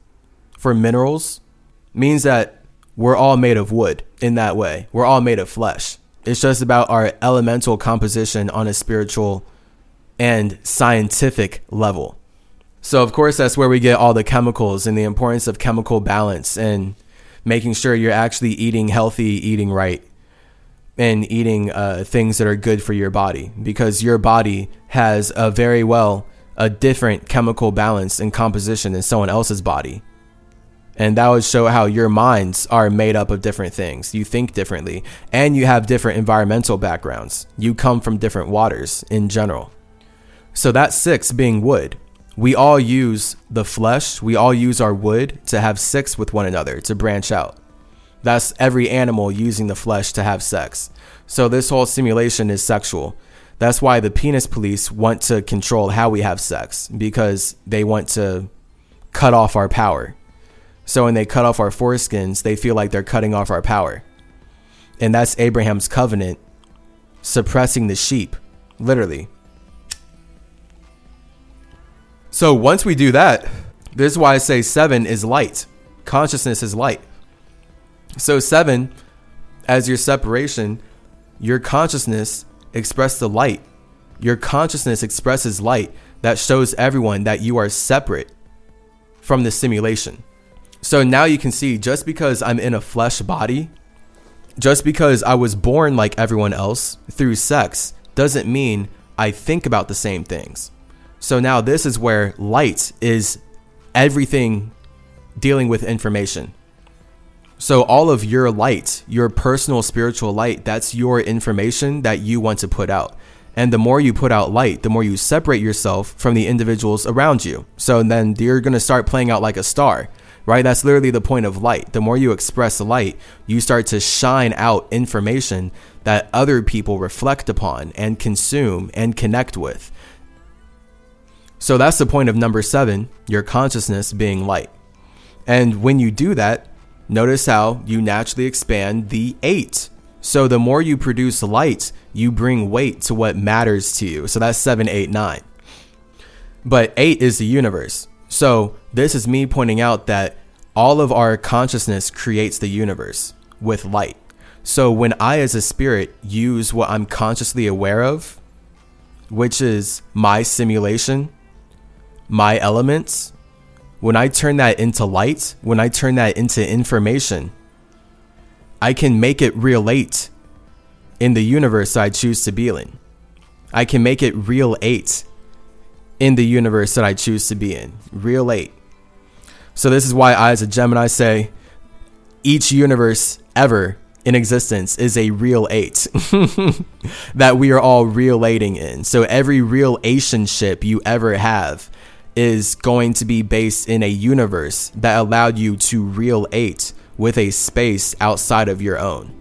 for minerals, means that we're all made of wood in that way. We're all made of flesh. It's just about our elemental composition on a spiritual and scientific level. So, of course, that's where we get all the chemicals and the importance of chemical balance and making sure you're actually eating healthy, eating right, and eating uh, things that are good for your body because your body has a very well a different chemical balance and composition than someone else's body. And that would show how your minds are made up of different things. You think differently, and you have different environmental backgrounds. You come from different waters in general. So that's six being wood. We all use the flesh, we all use our wood to have sex with one another, to branch out. That's every animal using the flesh to have sex. So this whole simulation is sexual. That's why the penis police want to control how we have sex because they want to cut off our power. So when they cut off our foreskins, they feel like they're cutting off our power. And that's Abraham's covenant suppressing the sheep, literally. So once we do that, this is why I say seven is light. Consciousness is light. So seven, as your separation, your consciousness expresses the light. Your consciousness expresses light that shows everyone that you are separate from the simulation. So now you can see just because I'm in a flesh body, just because I was born like everyone else through sex, doesn't mean I think about the same things. So now this is where light is everything dealing with information. So all of your light, your personal spiritual light, that's your information that you want to put out. And the more you put out light, the more you separate yourself from the individuals around you. So then you're going to start playing out like a star, right? That's literally the point of light. The more you express light, you start to shine out information that other people reflect upon and consume and connect with. So that's the point of number seven, your consciousness being light. And when you do that, notice how you naturally expand the eight. So the more you produce light, you bring weight to what matters to you. So that's seven, eight, nine. But eight is the universe. So this is me pointing out that all of our consciousness creates the universe with light. So when I, as a spirit, use what I'm consciously aware of, which is my simulation, my elements, when I turn that into light, when I turn that into information, I can make it relate in the universe I choose to be in. I can make it real 8 in the universe that I choose to be in. Real 8. So this is why I as a Gemini say each universe ever in existence is a real 8 <laughs> that we are all relating in. So every relationship you ever have is going to be based in a universe that allowed you to relate with a space outside of your own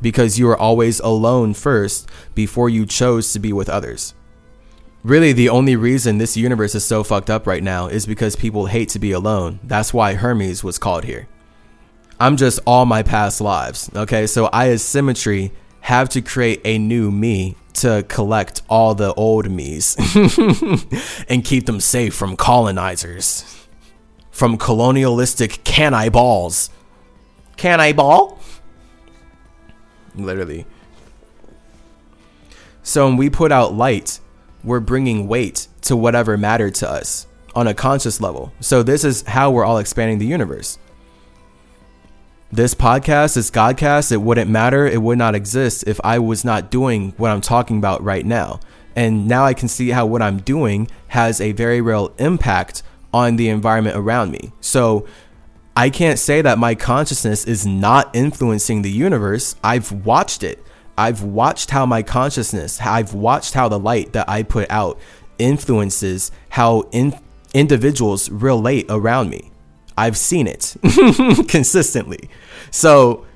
because you were always alone first before you chose to be with others. Really, the only reason this universe is so fucked up right now is because people hate to be alone. That's why Hermes was called here. I'm just all my past lives. Okay, so I, as symmetry, have to create a new me to collect all the old me's <laughs> and keep them safe from colonizers, from colonialistic can I balls. Can I ball? Literally. So when we put out light, we're bringing weight to whatever mattered to us on a conscious level. So this is how we're all expanding the universe. This podcast, this Godcast, it wouldn't matter. It would not exist if I was not doing what I'm talking about right now. And now I can see how what I'm doing has a very real impact on the environment around me. So I can't say that my consciousness is not influencing the universe. I've watched it. I've watched how my consciousness, I've watched how the light that I put out influences how in, individuals relate around me. I've seen it <laughs> consistently. So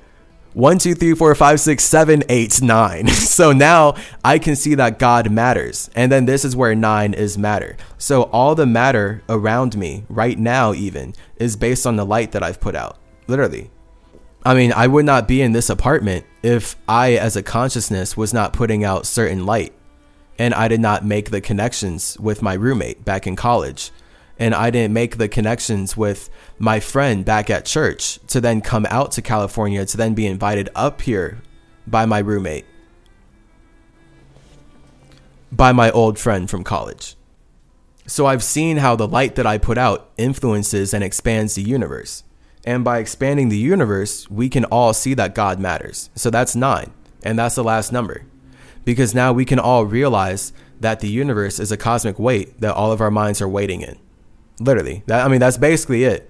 one, two, three, four, five, six, seven, eight, nine. <laughs> So now I can see that God matters. And then this is where nine is matter. So all the matter around me right now, even, is based on the light that I've put out. Literally. I mean, I would not be in this apartment if I, as a consciousness, was not putting out certain light. And I did not make the connections with my roommate back in college and I didn't make the connections with my friend back at church to then come out to California to then be invited up here by my roommate, by my old friend from college. So I've seen how the light that I put out influences and expands the universe. And by expanding the universe, we can all see that God matters. So that's nine. And that's the last number. Because now we can all realize that the universe is a cosmic weight that all of our minds are waiting in. Literally. That, I mean, that's basically it.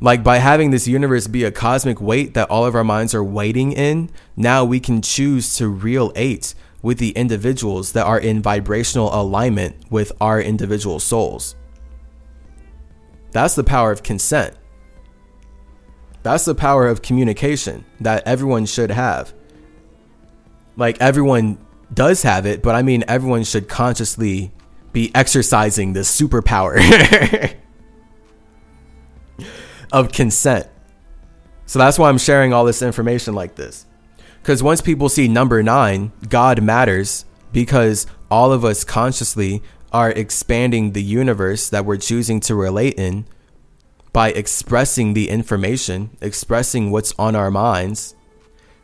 Like by having this universe be a cosmic weight that all of our minds are waiting in, now we can choose to relate with the individuals that are in vibrational alignment with our individual souls. That's the power of consent. That's the power of communication that everyone should have. Like everyone does have it, but I mean, everyone should consciously be exercising the superpower <laughs> of consent. So that's why I'm sharing all this information like this. Because once people see number nine, God matters because all of us consciously are expanding the universe that we're choosing to relate in by expressing the information, expressing what's on our minds.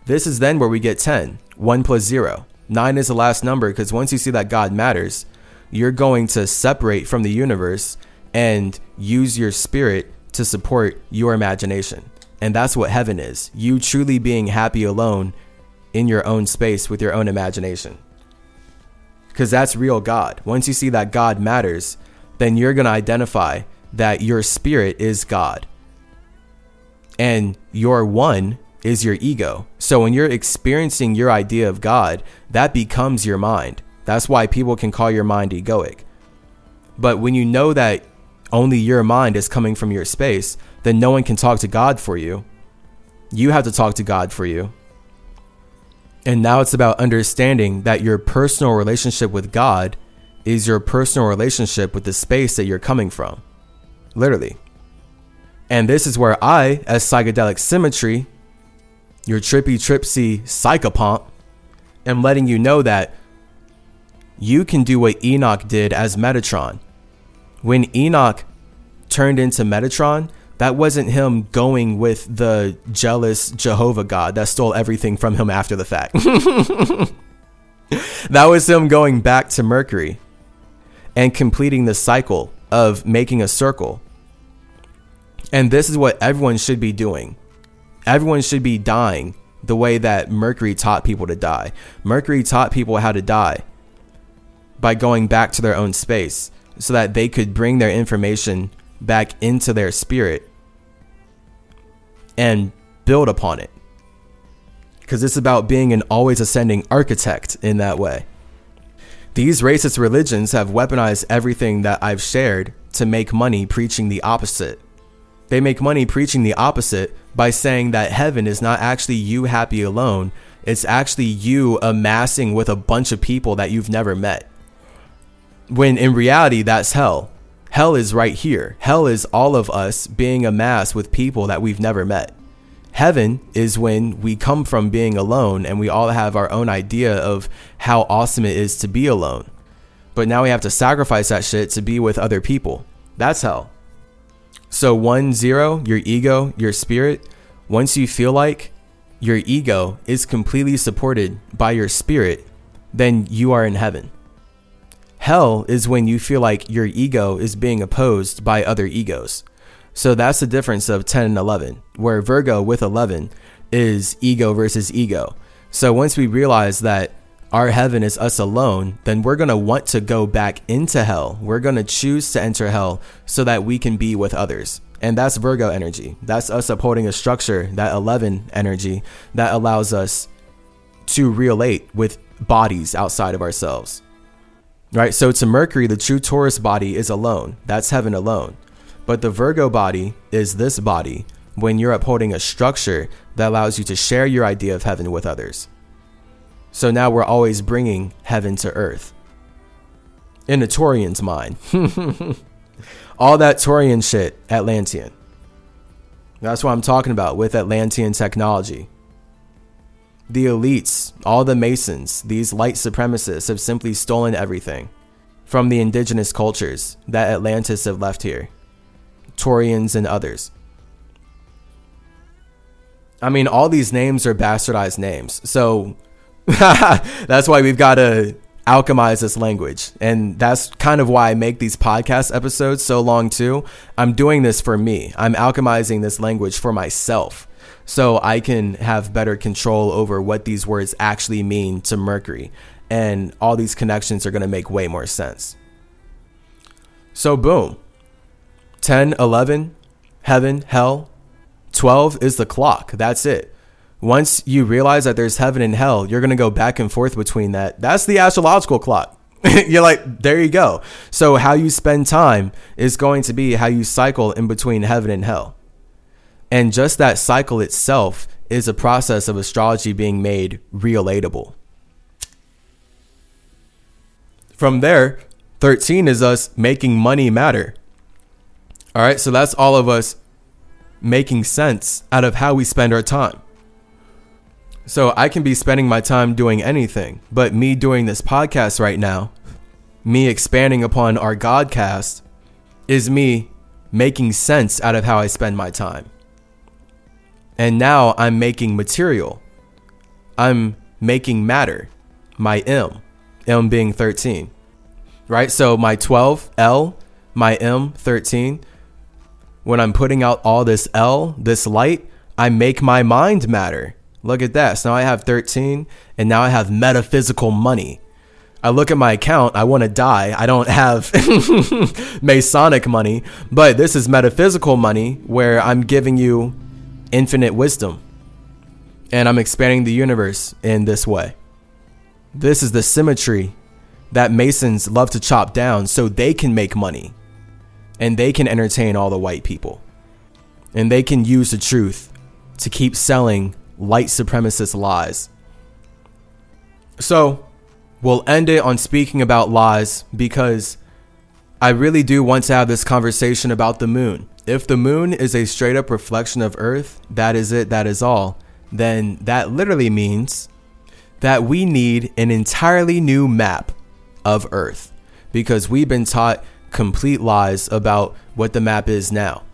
This is then where we get 10, 1 plus 0. 9 is the last number because once you see that God matters, you're going to separate from the universe and use your spirit to support your imagination. And that's what heaven is you truly being happy alone in your own space with your own imagination. Because that's real God. Once you see that God matters, then you're going to identify that your spirit is God. And your one is your ego. So when you're experiencing your idea of God, that becomes your mind. That's why people can call your mind egoic. But when you know that only your mind is coming from your space, then no one can talk to God for you. You have to talk to God for you. And now it's about understanding that your personal relationship with God is your personal relationship with the space that you're coming from. Literally. And this is where I, as psychedelic symmetry, your trippy tripsy psychopomp, am letting you know that you can do what Enoch did as Metatron. When Enoch turned into Metatron, that wasn't him going with the jealous Jehovah God that stole everything from him after the fact. <laughs> that was him going back to Mercury and completing the cycle of making a circle. And this is what everyone should be doing. Everyone should be dying the way that Mercury taught people to die. Mercury taught people how to die by going back to their own space so that they could bring their information back into their spirit and build upon it. Because it's about being an always ascending architect in that way. These racist religions have weaponized everything that I've shared to make money preaching the opposite. They make money preaching the opposite by saying that heaven is not actually you happy alone, it's actually you amassing with a bunch of people that you've never met. When in reality, that's hell. Hell is right here. Hell is all of us being amassed with people that we've never met. Heaven is when we come from being alone and we all have our own idea of how awesome it is to be alone. But now we have to sacrifice that shit to be with other people. That's hell. So, one, zero, your ego, your spirit, once you feel like your ego is completely supported by your spirit, then you are in heaven. Hell is when you feel like your ego is being opposed by other egos. So that's the difference of 10 and 11, where Virgo with 11 is ego versus ego. So once we realize that our heaven is us alone, then we're going to want to go back into hell. We're going to choose to enter hell so that we can be with others. And that's Virgo energy. That's us upholding a structure, that 11 energy that allows us to relate with bodies outside of ourselves. Right? So to Mercury, the true Taurus body is alone. That's heaven alone. But the Virgo body is this body when you're upholding a structure that allows you to share your idea of heaven with others. So now we're always bringing heaven to earth. In the Taurian's mind. <laughs> All that Taurian shit, Atlantean. That's what I'm talking about with Atlantean technology. The elites, all the Masons, these light supremacists have simply stolen everything from the indigenous cultures that Atlantis have left here. Taurians and others. I mean, all these names are bastardized names. So <laughs> that's why we've got to alchemize this language. And that's kind of why I make these podcast episodes so long, too. I'm doing this for me, I'm alchemizing this language for myself. So I can have better control over what these words actually mean to Mercury. And all these connections are going to make way more sense. So, boom 10, 11, heaven, hell. 12 is the clock. That's it once you realize that there's heaven and hell, you're going to go back and forth between that. That's the astrological clock. <laughs> you're like, there you go. So, how you spend time is going to be how you cycle in between heaven and hell. And just that cycle itself is a process of astrology being made relatable. From there, 13 is us making money matter. All right, so that's all of us making sense out of how we spend our time. So I can be spending my time doing anything, but me doing this podcast right now, me expanding upon our Godcast, is me making sense out of how I spend my time. And now I'm making material. I'm making matter. My M, M being 13. Right? So my 12, L, my M, 13. When I'm putting out all this L, this light, I make my mind matter. Look at that. So now I have 13 and now I have metaphysical money. I look at my account, I want to die. I don't have <laughs> Masonic money, but this is metaphysical money where I'm giving you infinite wisdom and I'm expanding the universe in this way. This is the symmetry that Masons love to chop down so they can make money and they can entertain all the white people and they can use the truth to keep selling light supremacist lies. So, we'll end it on speaking about lies because I really do want to have this conversation about the moon. If the moon is a straight up reflection of Earth, that is it, that is all, then that literally means that we need an entirely new map of Earth because we've been taught complete lies about what the map is now.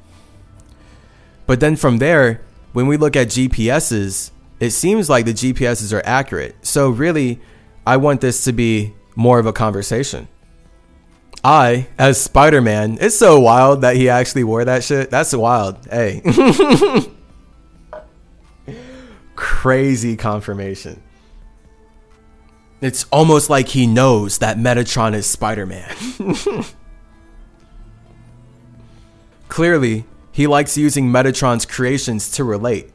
But then from there, when we look at GPSs, it seems like the GPSs are accurate. So really, I want this to be more of a conversation. I, as Spider Man, it's so wild that he actually wore that shit. That's wild. Hey. <laughs> Crazy confirmation. It's almost like he knows that Metatron is Spider Man. <laughs> Clearly, he likes using Metatron's creations to relate.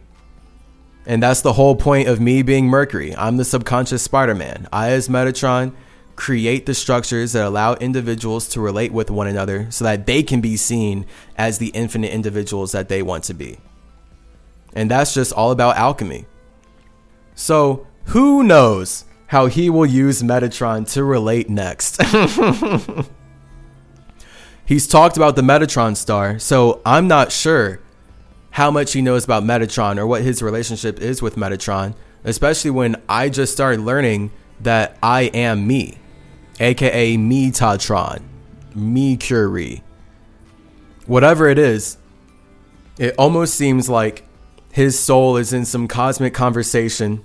And that's the whole point of me being Mercury. I'm the subconscious Spider Man. I, as Metatron, create the structures that allow individuals to relate with one another so that they can be seen as the infinite individuals that they want to be. And that's just all about alchemy. So, who knows how he will use Metatron to relate next? <laughs> He's talked about the Metatron star, so I'm not sure how much he knows about Metatron or what his relationship is with Metatron, especially when I just started learning that I am me, aka Me, Metatron, me Curie. Whatever it is, it almost seems like his soul is in some cosmic conversation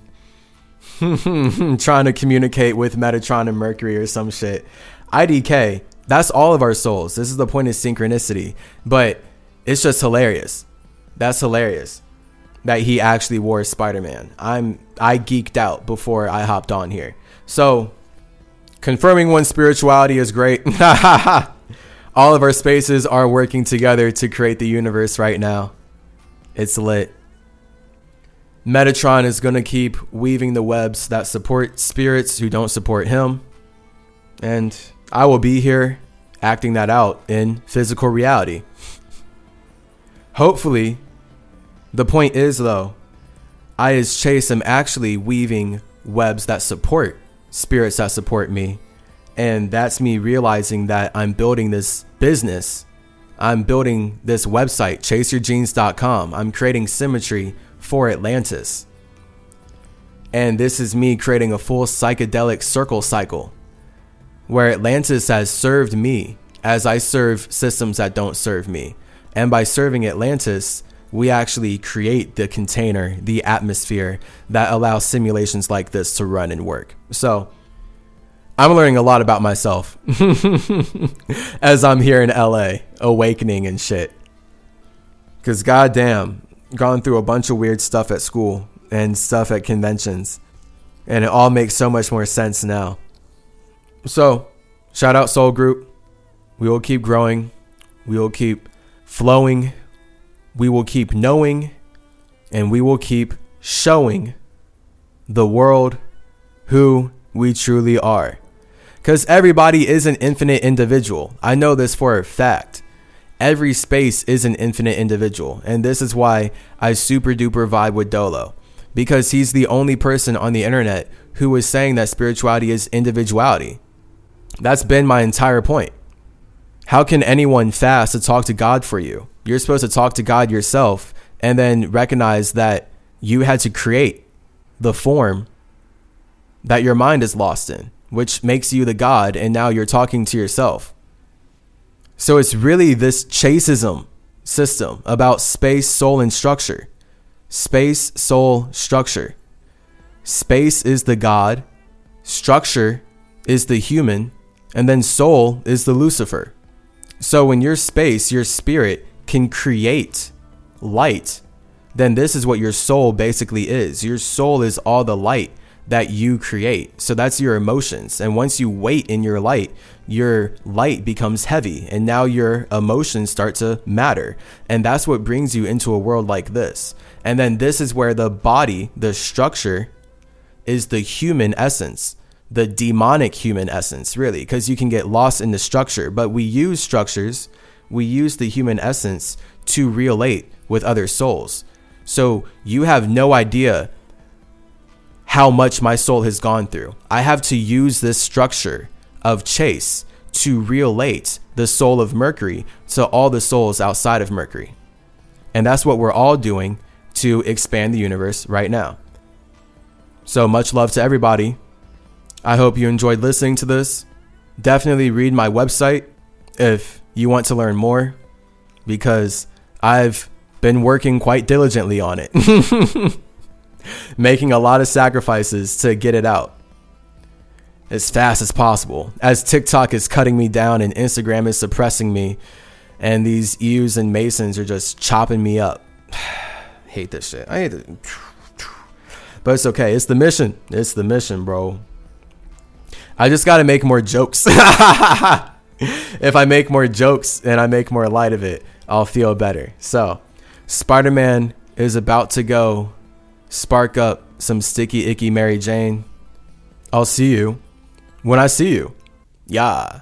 <laughs> trying to communicate with Metatron and Mercury or some shit. IDK, that's all of our souls. This is the point of synchronicity. But it's just hilarious. That's hilarious that he actually wore Spider-Man. I'm I geeked out before I hopped on here. So confirming one spirituality is great. <laughs> all of our spaces are working together to create the universe right now. It's lit. Metatron is going to keep weaving the webs that support spirits who don't support him. And I will be here acting that out in physical reality. Hopefully, the point is though, I as Chase am actually weaving webs that support spirits that support me. And that's me realizing that I'm building this business. I'm building this website, chaseyourgenes.com. I'm creating symmetry for Atlantis. And this is me creating a full psychedelic circle cycle where Atlantis has served me as I serve systems that don't serve me. And by serving Atlantis, we actually create the container, the atmosphere that allows simulations like this to run and work. So I'm learning a lot about myself <laughs> as I'm here in LA, awakening and shit. Because goddamn, gone through a bunch of weird stuff at school and stuff at conventions. And it all makes so much more sense now. So, shout out Soul Group. We will keep growing. We will keep flowing. We will keep knowing. And we will keep showing the world who we truly are. Because everybody is an infinite individual. I know this for a fact. Every space is an infinite individual. And this is why I super duper vibe with Doelow. Because he's the only person on the internet who is saying that spirituality is individuality. That's been my entire point. How can anyone fast to talk to God for you? You're supposed to talk to God yourself and then recognize that you had to create the form that your mind is lost in, which makes you the God, and now you're talking to yourself. So it's really this chaseism system about space, soul, and structure. Space, soul, structure. Space is the God, structure is the human, and then soul is the Lucifer. So when your space, your spirit can create light, then this is what your soul basically is. Your soul is all the light that you create. So that's your emotions. And once you wait in your light, your light becomes heavy and now your emotions start to matter. And that's what brings you into a world like this. And then this is where the body, the structure, is the human essence the demonic human essence, really, because you can get lost in the structure. But we use structures, we use the human essence to relate with other souls. So you have no idea how much my soul has gone through. I have to use this structure of chase to relate the soul of Mercury to all the souls outside of Mercury. And that's what we're all doing to expand the universe right now. So much love to everybody. I hope you enjoyed listening to this. Definitely read my website if you want to learn more because I've been working quite diligently on it, <laughs> making a lot of sacrifices to get it out as fast as possible. As TikTok is cutting me down and Instagram is suppressing me, and these Jews and Masons are just chopping me up. <sighs> hate this shit. I hate it. <sighs> But it's okay. It's the mission. It's the mission, bro. I just got to make more jokes. <laughs> <laughs> if I make more jokes and I make more light of it, I'll feel better. So, Spider Man is about to go spark up some sticky, icky Mary Jane. I'll see you when I see you. Yeah.